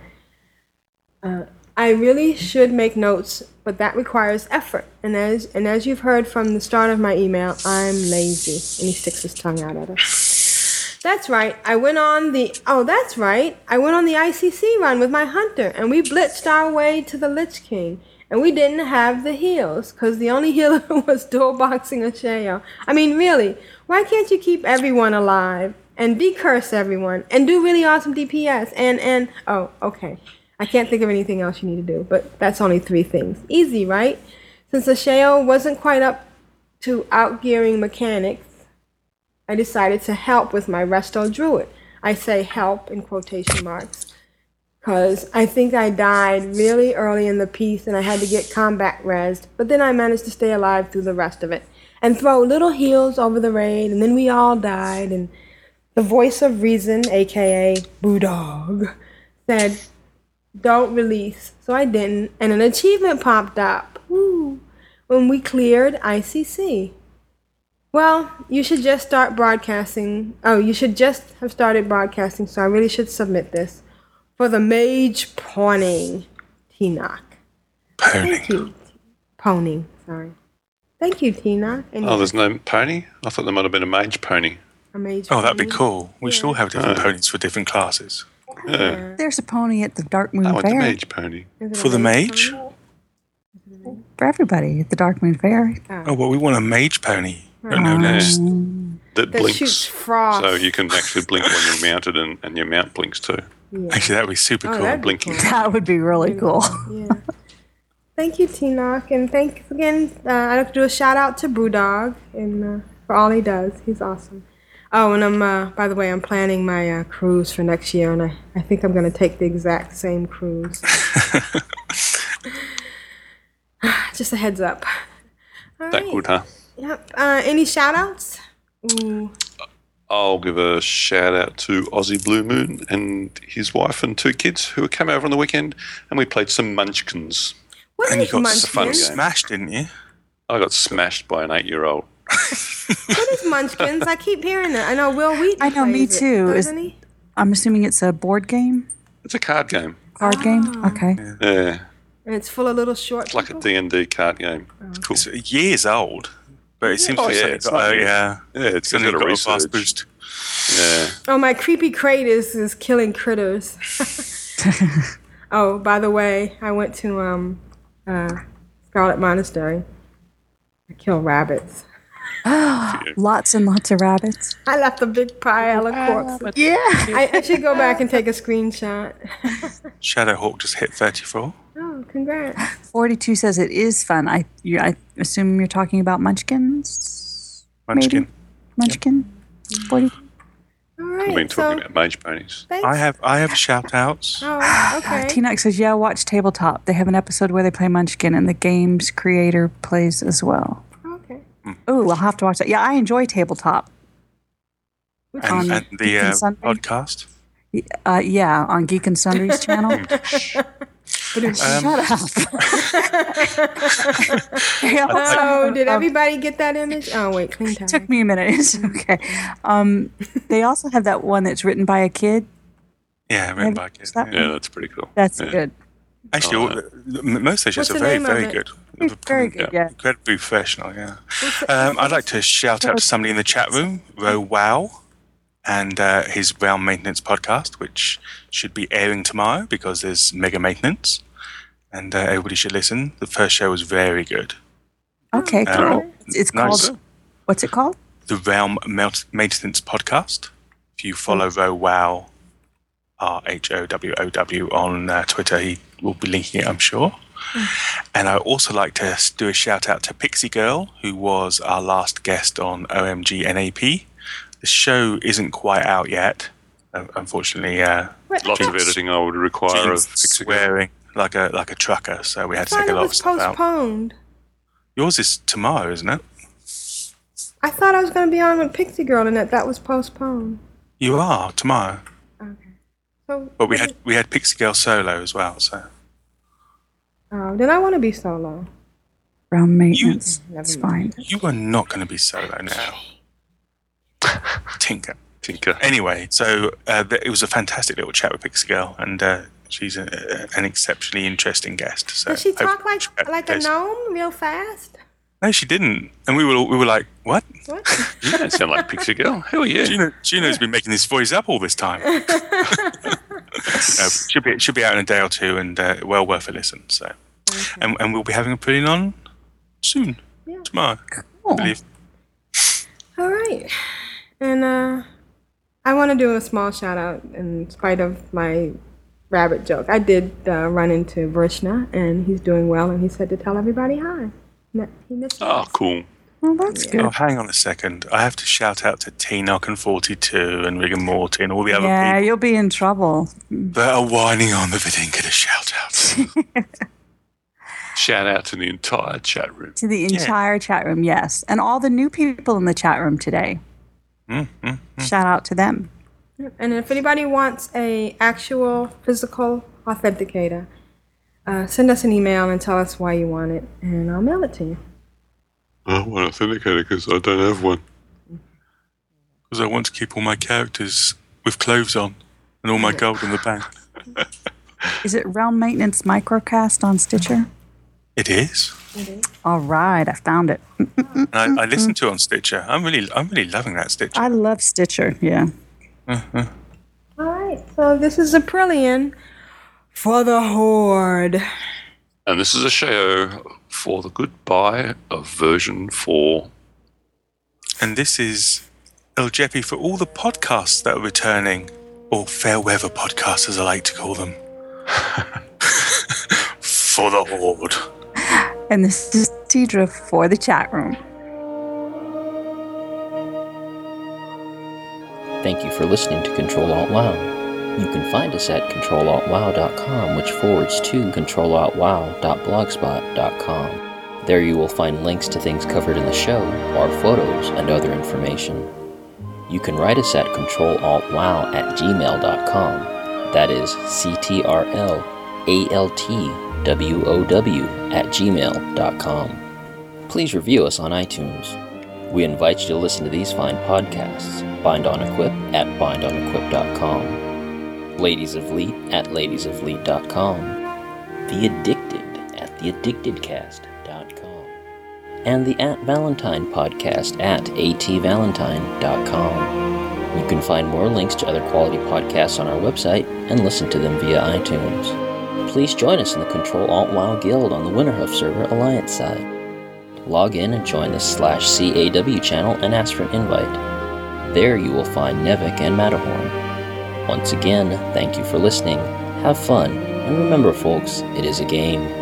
Uh, I really should make notes, but that requires effort. And as and as you've heard from the start of my email, I'm lazy. And he sticks his tongue out at us. That's right. I went on the oh, that's right. I went on the ICC run with my hunter, and we blitzed our way to the Lich King. And we didn't have the heals, because the only healer was dual boxing Ashayo. I mean, really, why can't you keep everyone alive and decurse everyone and do really awesome DPS? And and oh, okay. I can't think of anything else you need to do, but that's only three things. Easy, right? Since the Sheo wasn't quite up to outgearing mechanics, I decided to help with my Resto Druid. I say help in quotation marks because I think I died really early in the piece and I had to get combat resed, but then I managed to stay alive through the rest of it and throw little heals over the raid, and then we all died, and the voice of reason, aka Boodog, said, Don't release. So I didn't, and an achievement popped up. Woo! When we cleared ICC. Well, you should just start broadcasting. Oh, you should just have started broadcasting, so I really should submit this. For the mage pawning, Tinoch. Thank you. Poning, sorry. Thank you, Tina. And Oh, there's no pony? I thought there might have been a mage pony. a mage Oh, that'd be pony. cool. We should all have different Oh. ponies for different classes. Yeah. There's a pony at the Darkmoon I want the Fair mage pony. Is it For a the mage? pony? for everybody at the Darkmoon Faire. Ah. Oh, well, we want a mage pony. No, no, Yeah. less. Um, that That blinks. shoots frost. So you can actually blink when you're mounted and, and your mount blinks too. Yeah. Actually, that would be super Oh, cool. that'd Blinking. cool. That would be really cool. Yeah. Thank you, Tinoch, and thanks again. Uh, I'd like to do a shout out to Brewdog and uh, for all he does. He's awesome. Oh, and I'm uh, by the way, I'm planning my uh, cruise for next year, and I, I think I'm going to take the exact same cruise. Just a heads up. All That right. good, huh? Yep. Uh, any shout outs? Ooh. I'll give a shout out to Aussie Blue Moon and his wife and two kids who came over on the weekend and we played some Munchkins. What And you got It's a fun game. smashed, didn't you? I got smashed by an eight year old. What is Munchkins? I keep hearing it. I know Wil Wheaton I know, me plays it, too. Is- doesn't he? I'm assuming it's a board game, It's a card game. card Ah. game. Okay. Yeah. And it's full of little short It's like a? D&D card game. It's cool. It's years old, but it seems Oh, to yeah, have it's got, not uh, yeah. Yeah, it's Suddenly got a got a fast boost. Yeah. Oh, my creepy crate is, is killing critters. oh, by the way, I went to um, uh, Scarlet Monastery. I kill rabbits. Oh, lots and lots of rabbits. I left a big pile of corpses. Yeah. I, I should go back and take a screenshot. Shadowhawk just hit 34. Oh, congrats. 42 says it is fun. I you, I assume you're talking about Munchkins? Munchkin. Munchkin? 40? All We've been talking So, about mage ponies. thanks. I have I have shout outs. Oh, okay. T says, yeah, watch Tabletop. They have an episode where they play Munchkin and the game's creator plays as well. Okay. Oh, I'll have to watch that. Yeah, I enjoy Tabletop. Which And, On and the uh, podcast. Uh, yeah, on Geek and Sundry's channel. Um, Shut up. They also- Oh, did everybody get that image? Oh, wait, clean time. took me a minute. It's okay. Um, they also have that one that's written by a kid. Yeah, written by kids. that- Yeah, that's pretty cool. That's Yeah. good. Actually, all, the- m- most of those shows What's are very, very it? good. Very good, yeah. Incredibly professional, yeah. Um, I'd like to shout out to somebody in the chat room, Ro Wow, and uh, his Realm Maintenance podcast, which should be airing tomorrow because there's mega maintenance. And uh, everybody should listen. The first show was very good. Okay, Uh. It's nice. called, what's it called? The Realm Melt- Maintenance podcast. If you follow Ro Wow, R H O W O W, on uh, Twitter, he will be linking it, I'm sure. And I also like to do a shout out to Pixie Girl, who was our last guest on OMG NAP. The show isn't quite out yet, uh, unfortunately. Uh, What? Lots of Jeans- editing I would require of Jeans Pixie Girl. like a like a trucker, so we I had to thought take it a lot of was stuff out. postponed. Yours is tomorrow, isn't it? I thought I was going to be on with Pixie Girl and that that was postponed. You are tomorrow, Okay. So, but we had we had Pixie Girl solo as well. So oh, then I want to be solo. Ground maintenance. Never It's mind. fine. you are not going to be solo now, Tinker. Tinker. Anyway, so uh, it was a fantastic little chat with Pixie Girl, and uh, she's a, a- an exceptionally interesting guest. So Does she hope- talk like like a gnome real fast? No, she didn't, and we were we were like, "What?" What? You don't sound like Pixie Girl. Who are you? Juno, Juno's been making this voice up all this time. uh, should be should be out in a day or two, and uh, well worth a listen. So, and, and we'll be having a putting on soon, tomorrow, I believe. All right. And uh, I want to do a small shout out in spite of my rabbit joke. I did uh, run into Vrishna, and he's doing well, and he said to tell everybody hi. He missed Oh, cool. Well, that's good. Oh, hang on a second. I have to shout out to Tinoch and 42 and Rigor Morty and all the other yeah, people you'll be in trouble. that are whining on that they didn't get a shout out. Shout out to the entire chat room. To the entire chat room, yes. And all the new people in the chat room today. Mm-hmm. Shout out to them. And if anybody wants a actual physical authenticator, uh, send us an email and tell us why you want it, and I'll mail it to you. I want to authenticate it because I don't have one. Because I want to keep all my characters with clothes on and all my gold in the bank. Is it Realm Maintenance Microcast on Stitcher? It is. All right, I found it. And I, I listened to it on Stitcher. I'm really, I'm really loving that Stitcher. I love Stitcher, yeah. Uh-huh. All right, so this is Aprillian for the Horde. And this is a show for the goodbye of version 4. And this is El Jeppy for all the podcasts that are returning, or fair weather podcasts as I like to call them. for the Horde. And this is Tedrah for the chat room. Thank you for listening to Control Alt WoW. You can find us at controlaltwow.com, which forwards to controlaltwow.blogspot.com. There you will find links to things covered in the show, our photos, and other information. You can write us at controlaltwow at gmail.com. That is C-T-R-L-A-L-T-W-O-W at gmail.com. Please review us on iTunes. We invite you to listen to these fine podcasts. Bind on Equip at bindonequip.com. Ladies of Leet at ladiesofleet.com. The Addicted at theaddictedcast.com. And the At Valentine podcast at atvalentine.com. You can find more links to other quality podcasts on our website and listen to them via iTunes. Please join us in the Control Alt WoW Guild on the Winterhoof server Alliance side. Log in and join the slash CAW channel and ask for an invite. There you will find Nevik and Matterhorn. Once again, thank you for listening, have fun, and remember, folks, it is a game.